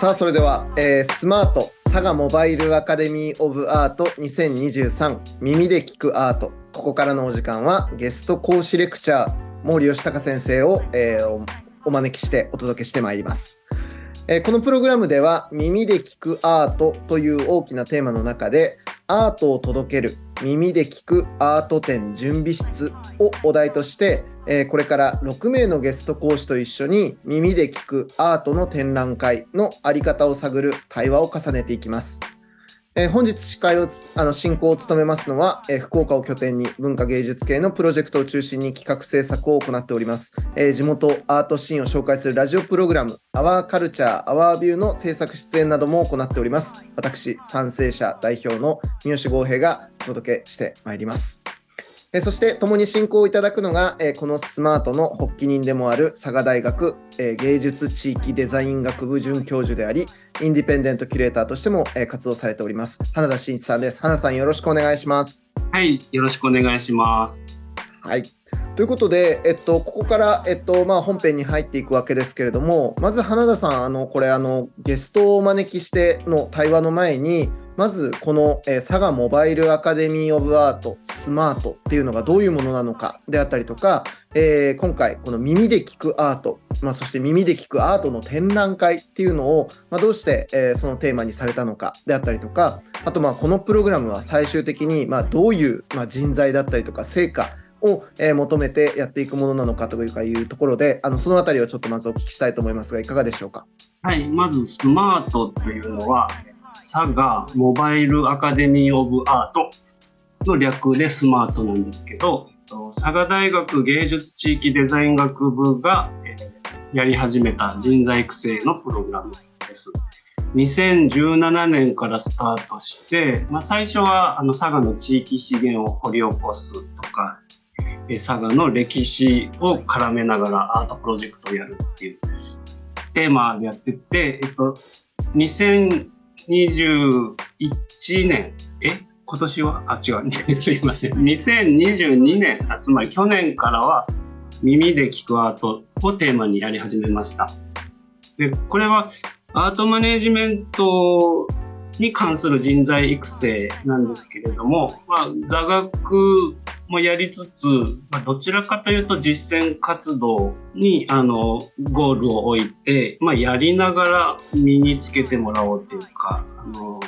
さあそれでは、えースマート佐賀モバイルアカデミー・オブ・アート2023耳で聞くアート。ここからのお時間はゲスト講師レクチャー毛利義隆先生を、えーお招きしてお届けしてまいります、えこのプログラムでは耳で聞くアートという大きなテーマの中でアートを届ける耳で聞くアート展準備室をお題として、えこれから6名のゲスト講師と一緒に耳で聞くアートの展覧会の在り方を探る対話を重ねていきます。えー本日司会をあの進行を務めますのは、えー福岡を拠点に文化芸術系のプロジェクトを中心に企画制作を行っております、えー地元アートシーンを紹介するラジオプログラム「アワーカルチャーアワービューの制作出演なども行っております。私賛成者代表の三好剛平がお届けしてまいります。えーそして共に進行いただくのが、えーこのスマートの発起人でもある佐賀大学、えー芸術地域デザイン学部准教授でありインディペンデントキュレーターとしても、えー活動されております。花田真一さんです。花田さんよろしくお願いします。はい、よろしくお願いします。はいということで、えっと、ここから、えっとまあ、本編に入っていくわけですけれどもまず花田さんあのこれあのゲストをお招きしての対話の前にまずこの、え佐賀モバイルアカデミー・オブ・アートスマートっていうのがどういうものなのかであったりとか、えー今回この耳で聞くアート、まあ、そして耳で聞くアートの展覧会っていうのを、まあ、どうして、えーそのテーマにされたのかであったりとかあとまあこのプログラムは最終的にまあどういう、まあ、人材だったりとか成果を、えー求めてやっていくものなのかというかいうところであのそのあたりをちょっとまずお聞きしたいと思いますがいかがでしょうか？はい、まずスマートというのは、佐賀モバイルアカデミー・オブ・アートの略でスマートなんですけど、佐賀大学芸術地域デザイン学部が、えーやり始めた人材育成のプログラムです。2017年からスタートして、まあ、最初はあの佐賀の地域資源を掘り起こすとか、佐賀の歴史を絡めながらアートプロジェクトをやるっていうテーマでやってて、えっと、2021年、え？今年は？あ、違う、すいません。2022年、あつまり去年からは耳で聞くアートをテーマにやり始めました。で、これはアートマネジメントに関する人材育成なんですけれども、まあ、座学もやりつつ、まあ、どちらかというと実践活動にあのゴールを置いて、まあ、やりながら身につけてもらおうというかあの、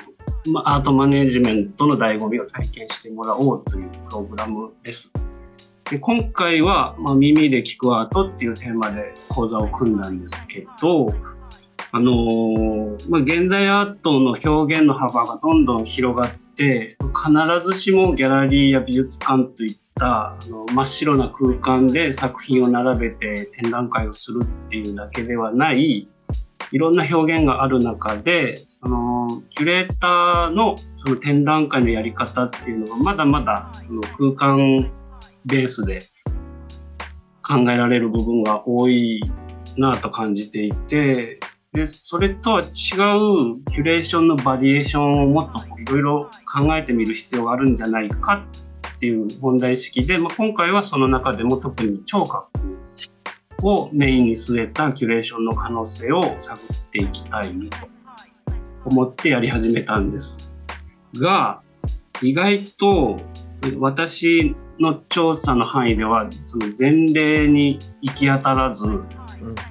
まあ、アートマネジメントの醍醐味を体験してもらおうというプログラムです。で今回は、まあ、耳で聞くアートっていうテーマで講座を組んだんですけど、あのーまあ、現代アートの表現の幅がどんどん広がって必ずしもギャラリーや美術館といったあの真っ白な空間で作品を並べて展覧会をするっていうだけではないいろんな表現がある中でそのキュレーターのその展覧会のやり方っていうのがまだまだその空間ベースで考えられる部分が多いなと感じていてでそれとは違うキュレーションのバリエーションをもっといろいろ考えてみる必要があるんじゃないかっていう問題意識で、まあ、今回はその中でも特に聴覚をメインに据えたキュレーションの可能性を探っていきたいと思ってやり始めたんですが意外と私の調査の範囲ではその前例に行き当たらず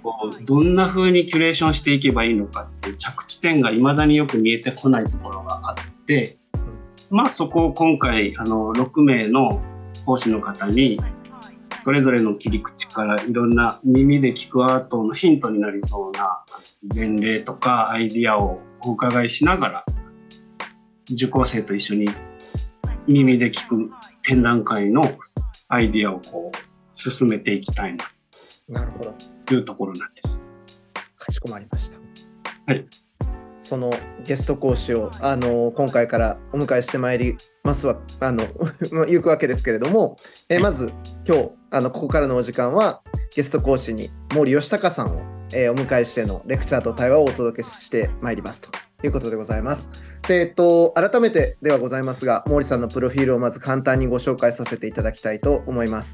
こうどんな風にキュレーションしていけばいいのかっていう着地点が未だによく見えてこないところがあって、まあそこを今回あの6名の講師の方にそれぞれの切り口からいろんな耳で聞くアートのヒントになりそうな前例とかアイディアをお伺いしながら受講生と一緒に耳で聞く展覧会のアイディアをこう進めていきたいななるほど。いうところなんです。かしこまりました。はい。そのゲスト講師をあの今回からお迎えしてまいりますわあの まあ行くわけですけれども、えまず今日あのここからのお時間はゲスト講師に毛利義隆さんを、えーお迎えしてのレクチャーと対話をお届けしてまいりますということでございます。でえっと改めてではございますが毛利さんのプロフィールをまず簡単にご紹介させていただきたいと思います。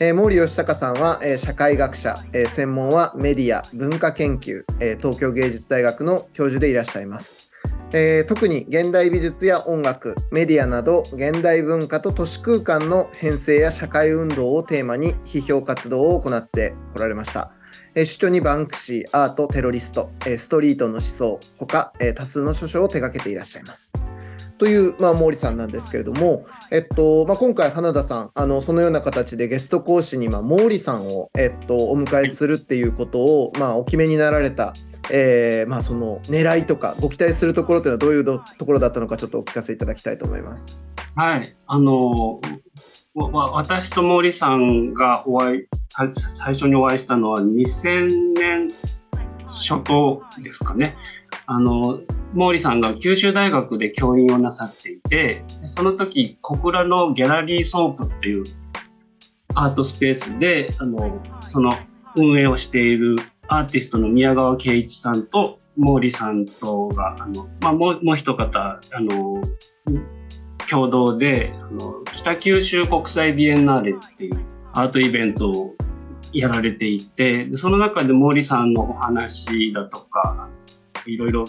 えー、毛利義隆さんは、えー、社会学者、えー、専門はメディア文化研究、え東京芸術大学の教授でいらっしゃいます、え特に現代美術や音楽メディアなど現代文化と都市空間の編成や社会運動をテーマに批評活動を行ってこられました、え主張にバンクシーアートテロリスト、えストリートの思想ほか、え多数の著書を手掛けていらっしゃいます。という、まあ、毛利さんなんですけれども、えっとまあ、今回、花田さん、あのそのような形でゲスト講師に、まあ、毛利さんを、えっと、お迎えするっていうことを、まあ、お決めになられた、えーまあ、その狙いとか、ご期待するところというのは、どういうところだったのか、ちょっとお聞かせいただきたいと思います。はいあの私と毛利さんがお会い最初にお会いしたのは2000年初頭ですかね。あの毛利さんが九州大学で教員をなさっていてその時小倉のギャラリーソープっていうアートスペースであのその運営をしているアーティストの宮川圭一さんと毛利さんとがあの、まあ、もうもう一方あの共同であの北九州国際ビエンナーレっていうアートイベントをやられていてその中で毛利さんのお話だとかいろいろ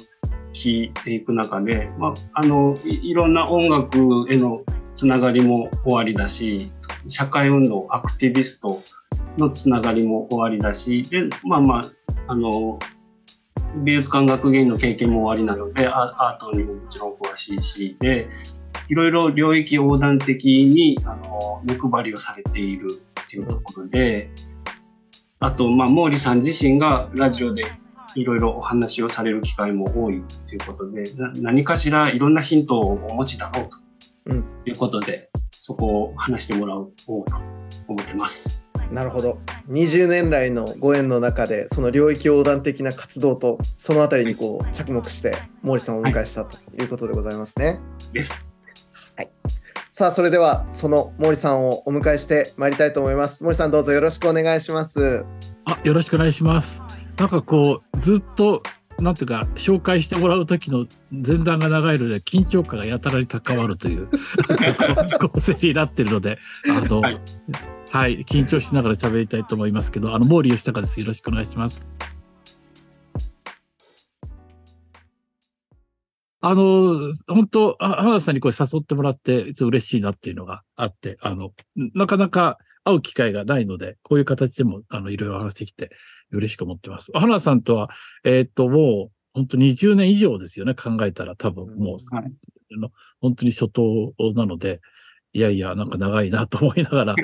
聞いていく中で、まあ、あのいろんな音楽へのつながりも終わりだし社会運動アクティビストのつながりも終わりだしでまあまああの美術館学芸員の経験も終わりなのでアートにももちろん詳しいしでいろいろ領域横断的にあの目配りをされているっていうところであと、まあ、毛利さん自身がラジオでいろいろお話をされる機会も多いということで何かしらいろんなヒントをお持ちだろうということで、うん、そこを話してもらおうと思ってます。なるほど20年来のご縁の中でその領域横断的な活動とその辺りにこう着目して毛利さんをお迎えしたということでございますね。はい、です。はい、さあそれではその毛利さんをお迎えしてまいりたいと思います。毛利さんどうぞよろしくお願いします。あよろしくお願いします。なんかこうずっとなんていうか紹介してもらう時の前段が長いので緊張感がやたらに関わるという 構成になってるのであの、はい、はい、緊張しながら喋りたいと思いますけどあの毛利義隆ですよろしくお願いします。あの、本当、浜田さんにこれ誘ってもらって、嬉しいなっていうのがあって、あの、なかなか会う機会がないので、こういう形でも、あの、いろいろ話してきて、嬉しく思ってます。浜田さんとは、えー、っと、もう、本当20年以上ですよね、考えたら。多分もう、はい、本当に初頭なので、いやいや、なんか長いなと思いながら、あ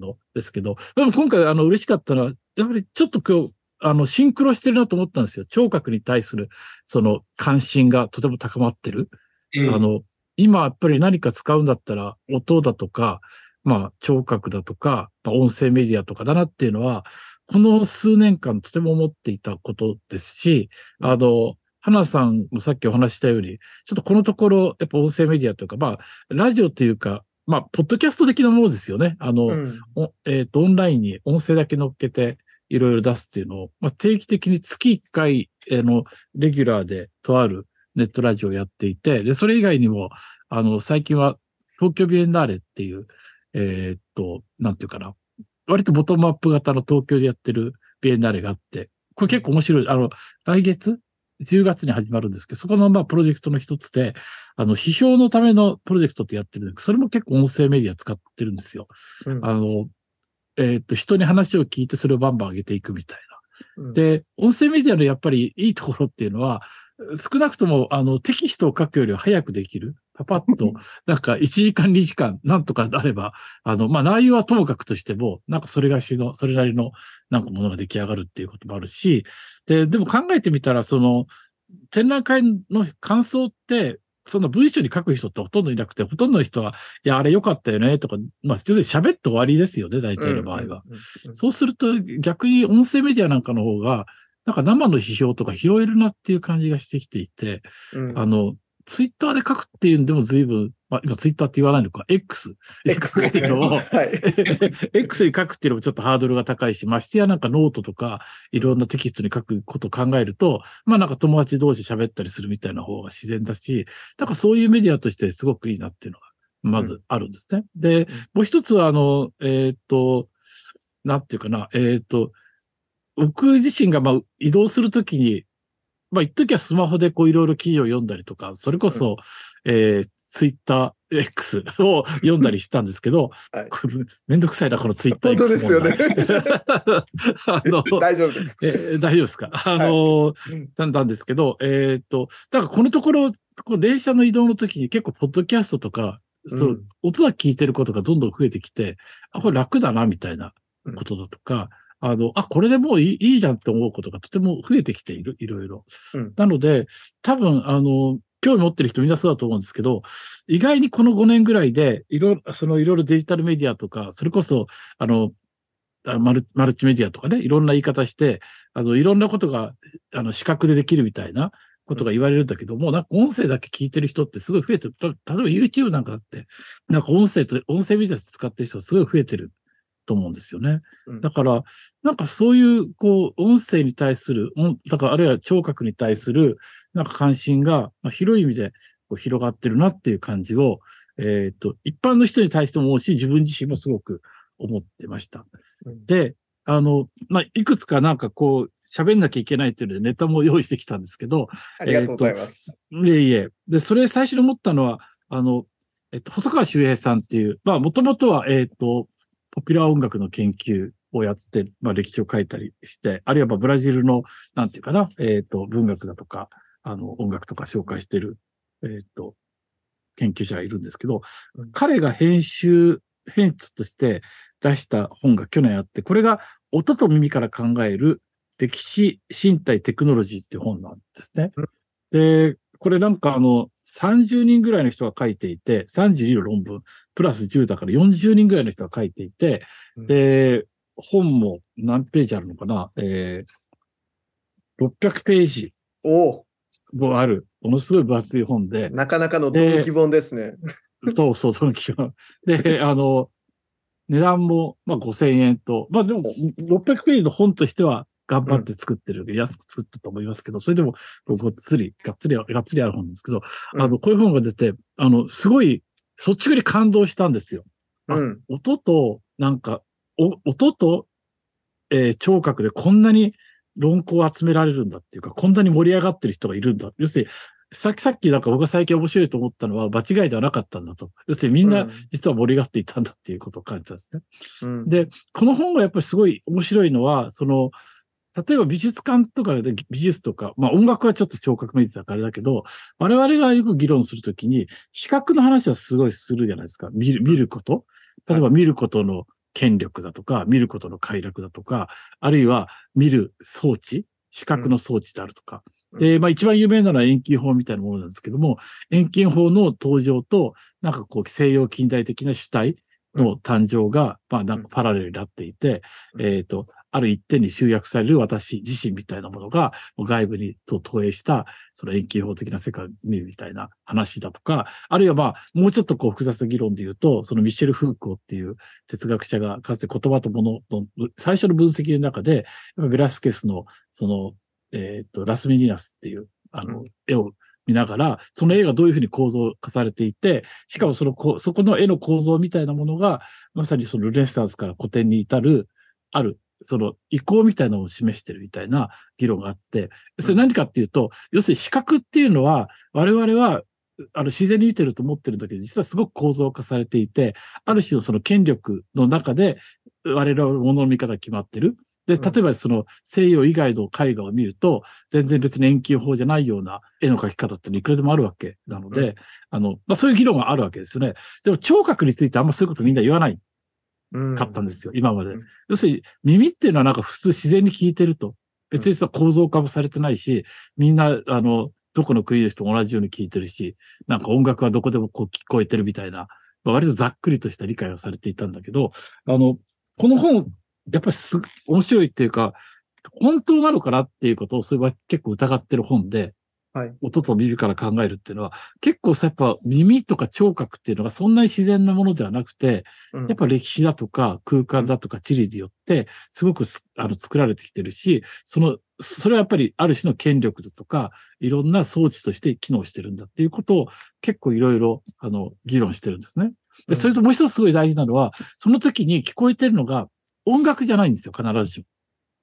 の、ですけど、でも今回、あの、嬉しかったのは、やっぱりちょっと今日、あの、シンクロしてるなと思ったんですよ。聴覚に対する、その関心がとても高まってる。うん、あの、今やっぱり何か使うんだったら、音だとか、まあ、聴覚だとか、まあ、音声メディアとかだなっていうのは、この数年間とても思っていたことですし、あの、花さんもさっきお話したように、ちょっとこのところ、やっぱ音声メディアというか、まあ、ラジオというか、まあ、ポッドキャスト的なものですよね。あの、うん、えっ、ー、と、オンラインに音声だけ乗っけて、いろいろ出すっていうのを、まあ、定期的に月1回、えー、の、レギュラーでとあるネットラジオをやっていて、で、それ以外にも、あの、最近は東京ビエンナーレっていう、えー、っと、なんていうかな、割とボトムアップ型の東京でやってるビエンナーレがあって、これ結構面白い。あの、来月、10月に始まるんですけど、そこのまあプロジェクトの一つで、あの、批評のためのプロジェクトってやってるんですそれも結構音声メディア使ってるんですよ。うん、あの、えっ、と、人に話を聞いてそれをバンバン上げていくみたいな。うん、で、音声メディアのやっぱりいいところっていうのは、少なくともあのテキストを書くよりは早くできる。パパッと、なんか1時間2時間なんとかあれば、あの、まあ、内容はともかくとしても、なんかそれがしの、それなりのなんかものが出来上がるっていうこともあるし、で、でも考えてみたら、その、展覧会の感想って、そんな文章に書く人ってほとんどいなくて、ほとんどの人は、いや、あれ良かったよね、とか、まあ、要するに喋って終わりですよね、大体の場合は。そうすると、逆に音声メディアなんかの方が、なんか生の批評とか拾えるなっていう感じがしてきていて、うん、あの、ツイッターで書くっていうんでも随分、まあ、今ツイッターって言わないのか、X。X っていうのを、はい、X に書くっていうのもちょっとハードルが高いし、ましてやなんかノートとか、いろんなテキストに書くことを考えると、まあなんか友達同士喋ったりするみたいな方が自然だし、なんかそういうメディアとしてすごくいいなっていうのが、まずあるんですね。うん、で、もう一つは、あの、えー、っと、なんていうかな、えっ、と、僕自身がまあ移動するときに、まあ一時はスマホでこういろいろ記事を読んだりとか、それこそ、えー、ツイッター X を読んだりしたんですけど、はい。めんどくさいな、このツイッター本当 X ですよね。あの、大丈夫です。えー大丈夫ですか？あの、なん。なんですけど、えーっと、だからこのところ、こう電車の移動の時に結構、ポッドキャストとか、そう、うん。音が聞いてることがどんどん増えてきて、あ、これ楽だな、みたいなことだとか、あの、あ、これでもういいいいじゃんって思うことがとても増えてきている、いろいろ。うんなので、多分、あの、興味持ってる人みんなそうだと思うんですけど、意外にこの5年ぐらいで、いろいろ、そのいろいろデジタルメディアとか、それこそ、あの、あマルマルチメディアとかね、いろんな言い方して、あの、いろんなことが、あの、視覚でできるみたいなことが言われるんだけども、なんか音声だけ聞いてる人ってすごい増えてる。た例えば YouTube なんかだって、なんか音声と、音声メディア使ってる人がすごい増えてると思うんですよね。うんだから、なんかそういう、こう、音声に対する、うんだからあるいは聴覚に対する、なんか関心が、まあ、広い意味でこう広がってるなっていう感じを、えっ、と、一般の人に対しても思うし、自分自身もすごく思ってました。うんで、あの、まあ、いくつかなんかこう、喋んなきゃいけないっていうのでネタも用意してきたんですけど、ありがとうございます。いえいえ。で、それ最初に思ったのは、あの、えっと、細川修平さんっていう、まあ、もともとは、えっと、ポピュラー音楽の研究をやって、まあ、歴史を書いたりして、あるいはまあブラジルの、なんていうかな、えっと、文学だとか、あの、音楽とか紹介してる、えっと、研究者がいるんですけどうん、彼が編集、編集として出した本が去年あって、これが音と耳から考える歴史、身体、テクノロジーっていう本なんですね。で、これなんかあの、30人ぐらいの人が書いていて、32の論文、プラス10だから40人ぐらいの人が書いていて、うん。で、本も何ページあるのかな？えー、600ページもある、ものすごい分厚い本で、なかなかのドンキ本ですね。そうそう、その気が。で、あの、値段も、まあ、5000円と、まあでも、600ページの本としては頑張って作ってる、安く作ったと思いますけど、それでも、ごっつり、がっつり、がっつりある本ですけど、うん。あの、こういう本が出て、あの、すごい、率直に感動したんですよ。あうん。音と、なんか、お音と、えー聴覚でこんなに論考を集められるんだっていうか、こんなに盛り上がってる人がいるんだ。要するに、さっきさっきなんか僕が最近面白いと思ったのは場違いではなかったんだと。要するにみんうなん実は盛り上がっていたんだっていうことを感じたんですね。うんで、この本がやっぱりすごい面白いのは、その、例えば美術館とかで美術とか、まあ音楽はちょっと聴覚メディアだからあれだけど、我々がよく議論するときに、視覚の話はすごいするじゃないですか。見る、見ること。例えば見ることの権力だとか、見ることの快楽だとか、あるいは見る装置、視覚の装置であるとか。うん。で、まあ一番有名なのは遠近法みたいなものなんですけども、遠近法の登場と、なんかこう西洋近代的な主体の誕生が、まあなんかパラレルになっていて、うん。えっ、と、ある一点に集約される私自身みたいなものが、外部にと投影した、その遠近法的な世界を見るみたいな話だとか、あるいはまあ、もうちょっとこう複雑な議論で言うと、そのミシェル・フーコーっていう哲学者がかつて言葉と物の最初の分析の中で、ベラスケスのその、えっ、と、ラスミニナスっていう、あの、絵を見ながら、その絵がどういうふうに構造化されていて、しかもそのこ、そこの絵の構造みたいなものが、まさにそのルネッサンスから古典に至る、ある、その意向みたいなのを示してるみたいな議論があって、それ何かっていうと、要するに視覚っていうのは、我々は、あの、自然に見てると思ってるんだけど、実はすごく構造化されていて、ある種のその権力の中で、我々は物の見方が決まってる。で、うん例えばその西洋以外の絵画を見ると、全然別に遠近法じゃないような絵の描き方っていうのいくらでもあるわけなので、うあの、まあ、そういう議論があるわけですよね。でも聴覚についてあんまそういうことみんな言わないうんかったんですよ、今までうん。要するに耳っていうのはなんか普通自然に聞いてると。別にさ構造化もされてないし、みんな、あの、どこの国の人も同じように聞いてるし、なんか音楽はどこでもこう聞こえてるみたいな、まあ割とざっくりとした理解がされていたんだけど、あの、この本、やっぱりす、面白いっていうか、本当なのかなっていうことを、それは結構疑ってる本で、はい音と耳から考えるっていうのは、結構さ、やっぱ耳とか聴覚っていうのがそんなに自然なものではなくて、うんやっぱ歴史だとか空間だとか地理によって、すごくすあの作られてきてるし、その、それはやっぱりある種の権力だとか、いろんな装置として機能してるんだっていうことを結構いろいろ、あの、議論してるんですね。うんで、それともう一つすごい大事なのは、その時に聞こえてるのが、音楽じゃないんですよ、必ずし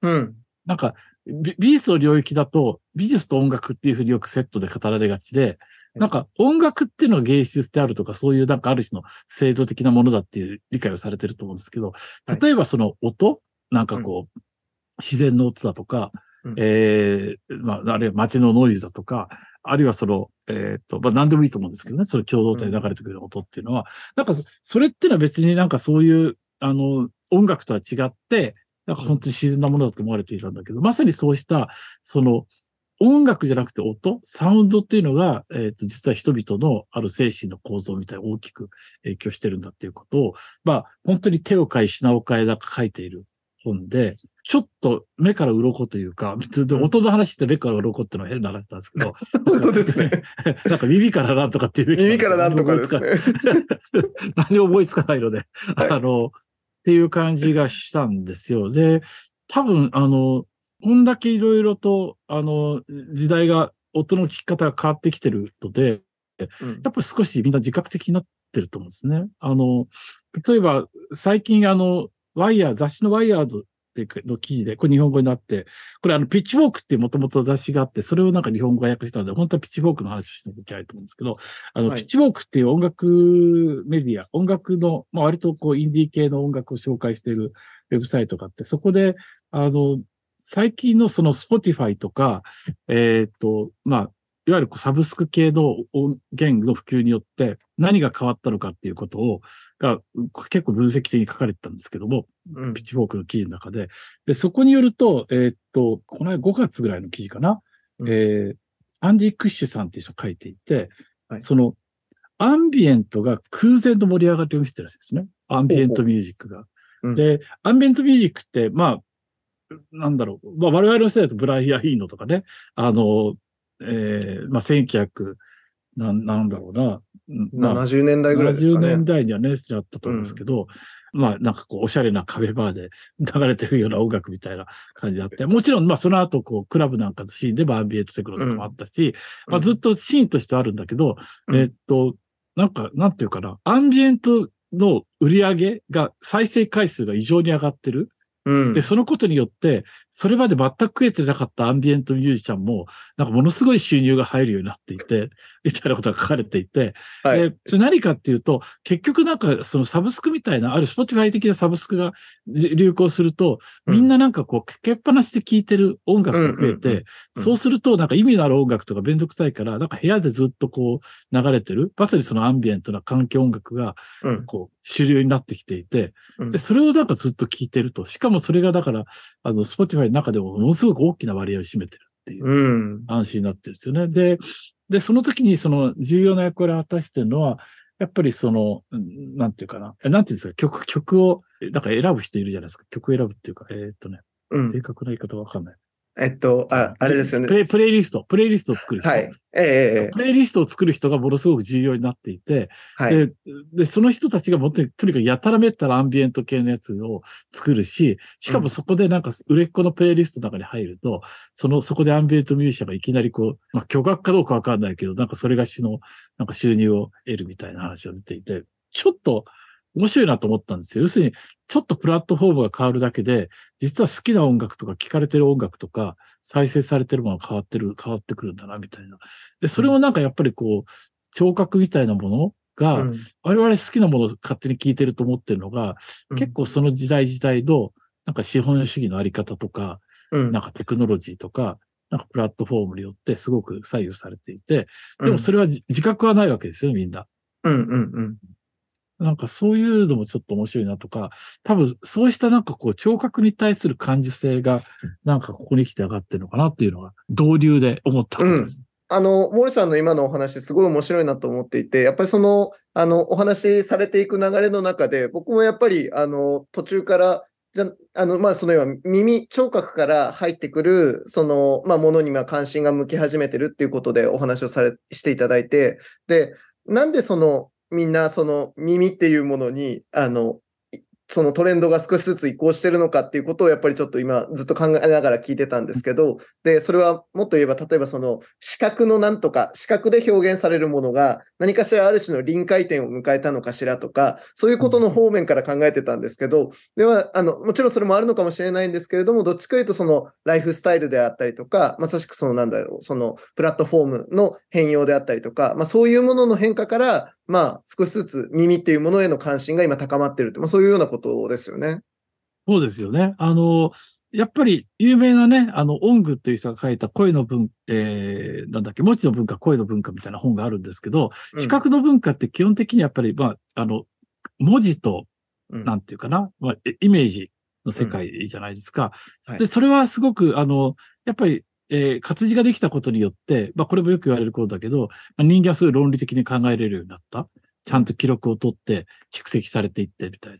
も。うん。なんか、美美術の領域だと、美術と音楽っていうふうによくセットで語られがちで、なんか音楽っていうのは芸術であるとか、そういうなんかある種の制度的なものだっていう理解をされてると思うんですけど、はい。例えばその音、なんかこう、自然の音だとか、うん。ええまあ、あるいは街のノイズだとか、あるいはその、えっ、と、まあ何でもいいと思うんですけどね、その共同体で流れてくる音っていうのは、なんかそそれっていうのは別になんかそういう、あの、音楽とは違って、なんか本当に自然なものだと思われていたんだけど、まさにそうした、その、音楽じゃなくて音、サウンドっていうのが、えっ、と、実は人々のある精神の構造みたいに大きく影響してるんだっていうことを、まあ、本当に手を変え品を変えだか書いている本で、ちょっと目から鱗というか、で音の話って目から鱗っていうのは変な話なんですけど、本当ですね。なんか耳からなんとかっていうべき耳からなんとかですね。何も思いつかないので、はいあの、っていう感じがしたんですよ。で、多分、あの、こんだけいろいろと、あの、時代が、音の聞き方が変わってきてるので、うんやっぱり少しみんな自覚的になってると思うんですね。あの、例えば、最近、あの、ワイヤー、雑誌のワイヤードっていうの記事で、これ日本語になって、これあの、ピッチフォークってもともと雑誌があって、それをなんか日本語が訳したので、本当はピッチフォークの話をしなきゃいけないと思うんですけど、あの、はい。ピッチフォークっていう音楽メディア、音楽の、まあ割とこう、インディー系の音楽を紹介しているウェブサイトがあって、そこで、あの、最近のその Spotify とか、えっ、と、まあ、いわゆるこうサブスク系の音源の普及によって何が変わったのかっていうことを、が結構分析的に書かれてたんですけども、うん。ピッチフォークの記事の中で、で、そこによると、えーっと、この間5月ぐらいの記事かな、うん。えーアンディ・クッシュさんっていう人が書いていて、はい。その、アンビエントが空前の盛り上がりを見せてるらしいですね。アンビエントミュージックが。うん。で、アンビエントミュージックって、まあ、なんだろう、まあ、我々の世代だとブライアン・イーノとかね、あの、えーまあ、1900、なん、なんだろうな、70年代ぐらいですか70ね年。代にはね、あったと思うんですけど、まあなんかこう、おしゃれな壁バーで 流れてるような音楽みたいな感じであって、もちろんまあその後こう、クラブなんかのシーンでバービエットテクノとかもあったし、まあずっとシーンとしてあるんだけど、うん。えっと、なんか、なんていうかな、アンビエントの売り上げが、再生回数が異常に上がってる。うん。で、そのことによって、それまで全く食えてなかったアンビエントミュージシャンも、なんかものすごい収入が入るようになっていて、みたいなことが書かれていて、はい。で、それ何かっていうと、結局なんかそのサブスクみたいな、ある Spotify 的なサブスクがじ流行すると、みんななんかこう、かけっぱなしで聴いてる音楽が増えて、うん。そうするとなんか意味のある音楽とかめんどくさいから、なんか部屋でずっとこう流れてる、まさにそのアンビエントな環境音楽がうん。こう主流になってきていて、うん。で、それをなんかずっと聴いてると。しかもそれがだから、あの、Spotify の中でもものすごく大きな割合を占めてるっていううん。安心になってるんですよね。で、で、その時にその重要な役割を果たしてるのは、やっぱりその、うんなんていうかな。えなんていうんですか、曲、曲を、えなんか選ぶ人いるじゃないですか。曲選ぶっていうか、えーっとね、うん正。確な言い方わかんない。えっと、あ、あれですよね。プレイ、プレイリスト、プレイリストを作る人。はい。ええええプレイリストを作る人がものすごく重要になっていて、はい。で、で、その人たちがもっとにとにかくやたらめったらアンビエント系のやつを作るし、しかもそこでなんか売れっ子のプレイリストの中に入ると、その、そこでアンビエントミュージシャンがいきなりこう、まあ、巨額かどうかわかんないけど、なんかそれがしの、なんか収入を得るみたいな話が出ていて、ちょっと面白いなと思ったんですよ。要するに、ちょっとプラットフォームが変わるだけで、実は好きな音楽とか聞かれてる音楽とか、再生されてるものが変わってる、変わってくるんだな、みたいな。で、それをなんかやっぱりこう、聴覚みたいなものが、うん我々好きなものを勝手に聞いてると思ってるのが、結構その時代時代の、なんか資本主義のあり方とか、うん、なんかテクノロジーとか、なんかプラットフォームによってすごく左右されていて、でもそれはじ自覚はないわけですよ、みんな。うんうんうんなんかそういうのもちょっと面白いなとか、多分そうしたなんかこう聴覚に対する感受性が、なんかここに来て上がってるのかなっていうのが、導入で思ったことです。あの、モーリさんの今のお話、すごい面白いなと思っていて、やっぱりその、あの、お話しされていく流れの中で、僕もやっぱり、あの、途中から、じゃ、あの、まあ、そのような耳、聴覚から入ってくる、その、まあ、ものにまあ関心が向き始めてるっていうことでお話をされ、していただいて、で、なんでその、みんなその耳っていうものに、あの、いそのトレンドが少しずつ移行してるのかっていうことをやっぱりちょっと今ずっと考えながら聞いてたんですけど、で、それはもっと言えば、例えばその視覚のなんとか、視覚で表現されるものが何かしらある種の臨界点を迎えたのかしらとか、そういうことの方面から考えてたんですけど、では、あの、もちろんそれもあるのかもしれないんですけれども、どっちかというとそのライフスタイルであったりとか、まさしくそのなんだろう、そのプラットフォームの変容であったりとか、まあそういうものの変化から、まあ少しずつ耳っていうものへの関心が今高まってるって、まあそういうようなことですよね。そうですよね。あの、やっぱり有名なね、あの、音具っていう人が書いた声の文、えー、なんだっけ、文字の文化、声の文化みたいな本があるんですけど、うん視覚の文化って基本的にやっぱり、まあ、あの、文字と、うんなんていうかな、まあ、えイメージの世界じゃないですか。はいで、それはすごく、あの、やっぱり、えー活字ができたことによって、まあ、これもよく言われることだけど、まあ人間はすごい論理的に考えれるようになった。ちゃんと記録を取って蓄積されていってみたいな。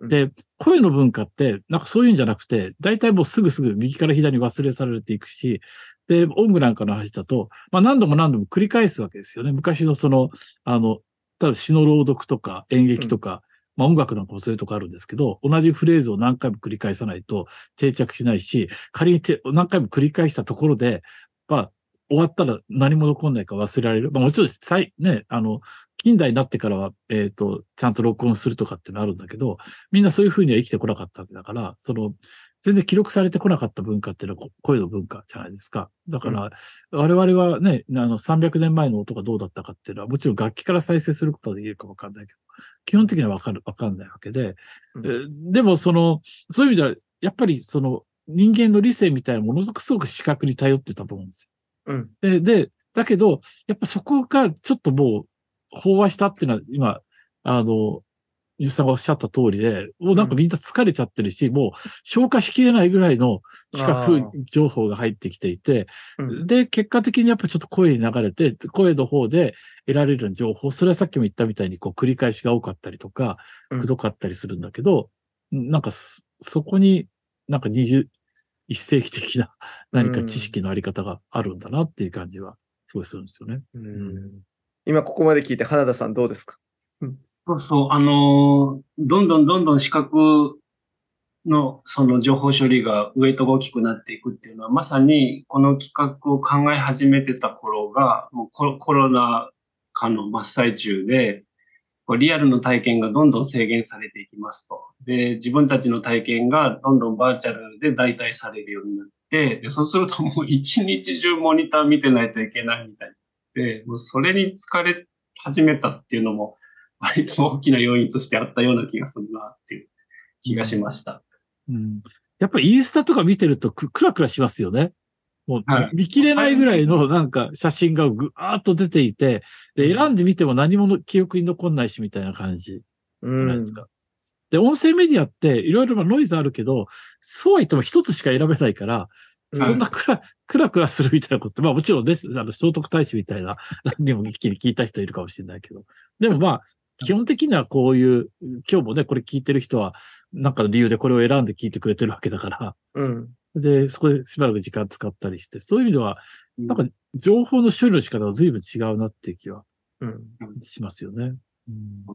うんで、声の文化って、なんかそういうんじゃなくて、大体もうすぐすぐ右から左に忘れ去られていくし、で、音楽なんかの話だと、まあ何度も何度も繰り返すわけですよね。昔のその、あの、多分詩の朗読とか演劇とか、まあ音楽なんかもそういうとこあるんですけど、同じフレーズを何回も繰り返さないと定着しないし、仮にて何回も繰り返したところで、まあ、終わったら何も残んないか忘れられる。まあもちろん、最、ね、あの、近代になってからは、えっ、と、ちゃんと録音するとかっていうのあるんだけど、みんなそういうふうには生きてこなかったわけだから、その、全然記録されてこなかった文化っていうのはこ声の文化じゃないですか。だから、我々はね、あの、300年前の音がどうだったかっていうのは、もちろん楽器から再生することはできるかわかんないけど、基本的にはわかる、わかんないわけで、うん。えーでもその、そういう意味では、やっぱりその、人間の理性みたいなものすごく視覚に頼ってたと思うんですよ。うん。で、で、だけど、やっぱそこがちょっともう、飽和したっていうのは、今、あの、ゆうさんがおっしゃった通りで、もうなんかみんな疲れちゃってるし、もう消化しきれないぐらいの視覚あー情報が入ってきていて、うん。で、結果的にやっぱちょっと声に流れて、声の方で得られる情報、それはさっきも言ったみたいにこう繰り返しが多かったりとか、うん。くどかったりするんだけど、なんかそそこになんか21世紀的な 何か知識のあり方があるんだなっていう感じはすごいするんですよね。うん。今ここまで聞いて、花田さんどうですか？そうそう、あのどんどんどんどん視覚のその情報処理がウェイトが大きくなっていくっていうのは、まさにこの企画を考え始めてた頃が、もうコロナ禍の真っ最中で、リアルの体験がどんどん制限されていきますと。で、自分たちの体験がどんどんバーチャルで代替されるようになって、でそうするともう 一日中モニター見てないといけないみたいになって、もうそれに疲れ始めたっていうのも、割と大きな要因としてあったような気がするなっていう気がしました。うん、やっぱりインスタとか見てるとくクラクラしますよね。もうはい見切れないぐらいのなんか写真がぐーっと出ていて、で、選んでみても何もの記憶に残んないしみたいな感じうじゃないですか。で、音声メディアっていろいろなノイズあるけど、そうは言っても一つしか選べないから、うんそんなクラ、クラクラするみたいなこと、まあもちろんです。あの、聖徳太子みたいな、にも一気に聞いた人いるかもしれないけど。でもまあ、基本的にはこういう、今日もね、これ聞いてる人は、なんかの理由でこれを選んで聞いてくれてるわけだから、うん。で、そこでしばらく時間使ったりして、そういう意味では、なんか情報の処理の仕方が随分違うなっていう気はうん。しますよね。うん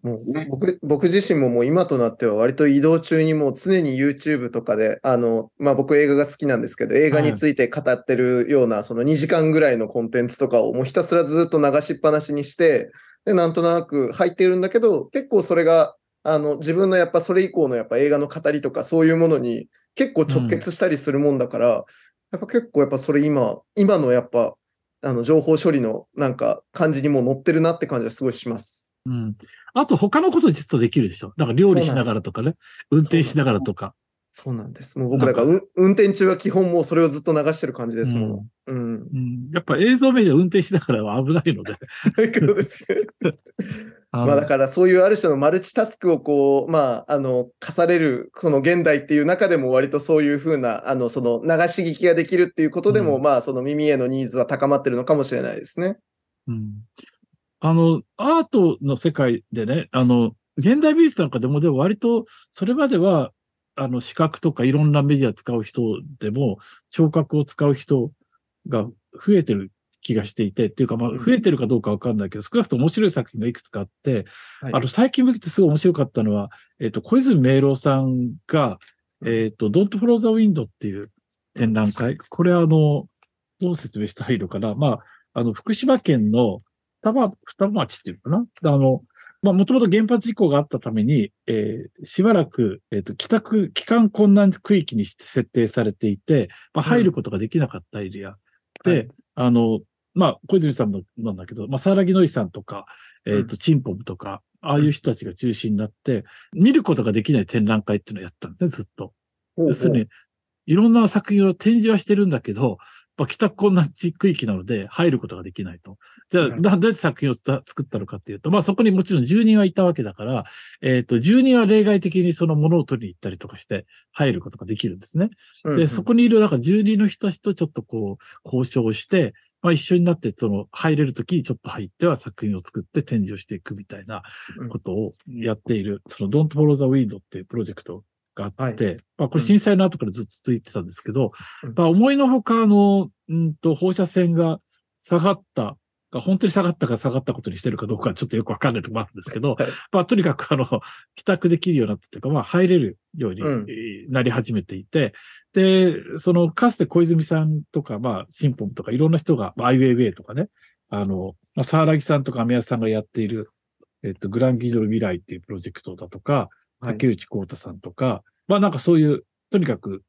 もうね僕僕自身ももう今となっては割と移動中にもう常に YouTube とかで、あの、まあ僕映画が好きなんですけど、映画について語ってるようなその2時間ぐらいのコンテンツとかをもうひたすらずっと流しっぱなしにして、で、なんとなく入っているんだけど、結構それが、あの、自分のやっぱそれ以降のやっぱ映画の語りとかそういうものに結構直結したりするもんだから、やっぱ結構やっぱそれ今、今のやっぱ、あの、情報処理のなんか感じにも載ってるなって感じはすごいします。うん。あと他のこと実はできるでしょ？だから料理しながらとかね、運転しながらとか。そうなんです。もう僕だから、うん運転中は基本もうそれをずっと流してる感じですもん。うん。うん。やっぱ映像メディア運転しながらは危ないので。まあだからそういうある種のマルチタスクをこう、まあ、あの、課される、この現代っていう中でも割とそういうふうな、あの、その流し聞きができるっていうことでも、うんまあ、その耳へのニーズは高まってるのかもしれないですね。うんあの、アートの世界でね、あの、現代美術なんかでも、でも割と、それまでは、あの、視覚とかいろんなメディア使う人でも、聴覚を使う人が増えてる気がしていて、っていうか、まあ、増えてるかどうかわかんないけど、少なくとも面白い作品がいくつかあって、はいあの、最近向けてすごい面白かったのは、えっ、と、小泉明郎さんが、えっ、と、Don't Follow the Wind っていう展覧会。これあの、どう説明したらいいのかな。まあ、あの、福島県の双葉、双葉町っていうのかな。あの、まあ、もともと原発事故があったために、えーしばらく、えっ、と、帰宅、帰還困難区域にして設定されていて、まあ、入ることができなかったエリア。で、はい。あの、まあ、小泉さんもなんだけど、まあ、沢良のいさんとか、えっ、と、チンポムとか、ああいう人たちが中心になって、見ることができない展覧会っていうのをやったんですね、ずっと。要するに、いろんな作品を展示はしてるんだけど、まあ、帰宅困難地区域なので入ることができないと。じゃあ、どうやって作品を作ったのかっていうと、まあそこにもちろん住人はいたわけだから、えっ、と、住人は例外的にそのものを取りに行ったりとかして入ることができるんですね。で、うんうんそこにいる、なんか住人の人たちとちょっとこう、交渉をして、まあ一緒になって、その、入れるときにちょっと入っては作品を作って展示をしていくみたいなことをやっている、その Don't Follow the Wind っていうプロジェクトがあって、まあこれ震災の後からずっと続いてたんですけど、うん。まあ思いのほか、あの、うんと、放射線が下がった、が本当に下がったか下がったことにしてるかどうかはちょっとよくわかんないところもあるんですけど、はい。まあとにかくあの、帰宅できるようになったというか、まあ入れるようになり始めていて、で、その、かつて小泉さんとか、まあ、シンポンとかいろんな人が、まあ、アイウェイウェイとかね、あの、まあ、沢良さんとかアメヤさんがやっている、えっと、グランギードル未来っていうプロジェクトだとか、はい竹内光太さんとか、まあなんかそういう、とにかく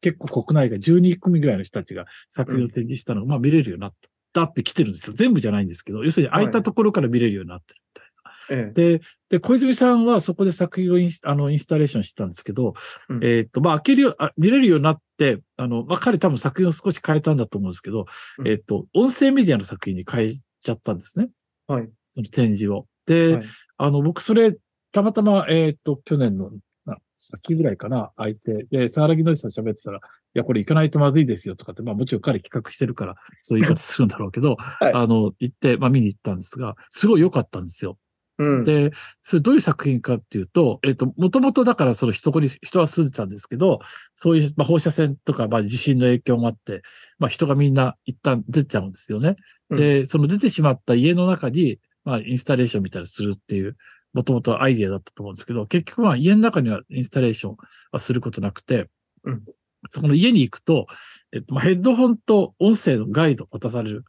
結構国内が12組ぐらいの人たちが作品を展示したのが、まあ見れるようになったって来てるんですよ。全部じゃないんですけど、要するに空いたところから見れるようになってるみたいな。ええで、で、小泉さんはそこで作品をインスあのインスタレーションしたんですけど、うんえーっと、まあ、開けるよ、あ見れるようになって、あの、まあ、彼多分作品を少し変えたんだと思うんですけど、うんえーっと、音声メディアの作品に変えちゃったんですね。はい。その展示を。で、はいあの、僕それ、たまたま、えーっと、去年の、あ秋ぐらいかな、空いて、で、沢木のりさん喋ってたら、いや、これ行かないとまずいですよとかって、まあもちろん彼企画してるから、そういう言い方するんだろうけど、はいあの、行って、まあ見に行ったんですが、すごい良かったんですよ。うん。で、それどういう作品かっていうと、えっ、と、もともとだからそのそこに人は住んでたんですけど、そういう、まあ、放射線とか、まあ、地震の影響もあって、まあ、人がみんな一旦出ちゃうんですよね。で、その出てしまった家の中に、まあ、インスタレーションみたいなのするっていう、もともとアイディアだったと思うんですけど、結局は家の中にはインスタレーションはすることなくて、うんそこの家に行くと、えっと、まあ、ヘッドホンと音声のガイドを渡される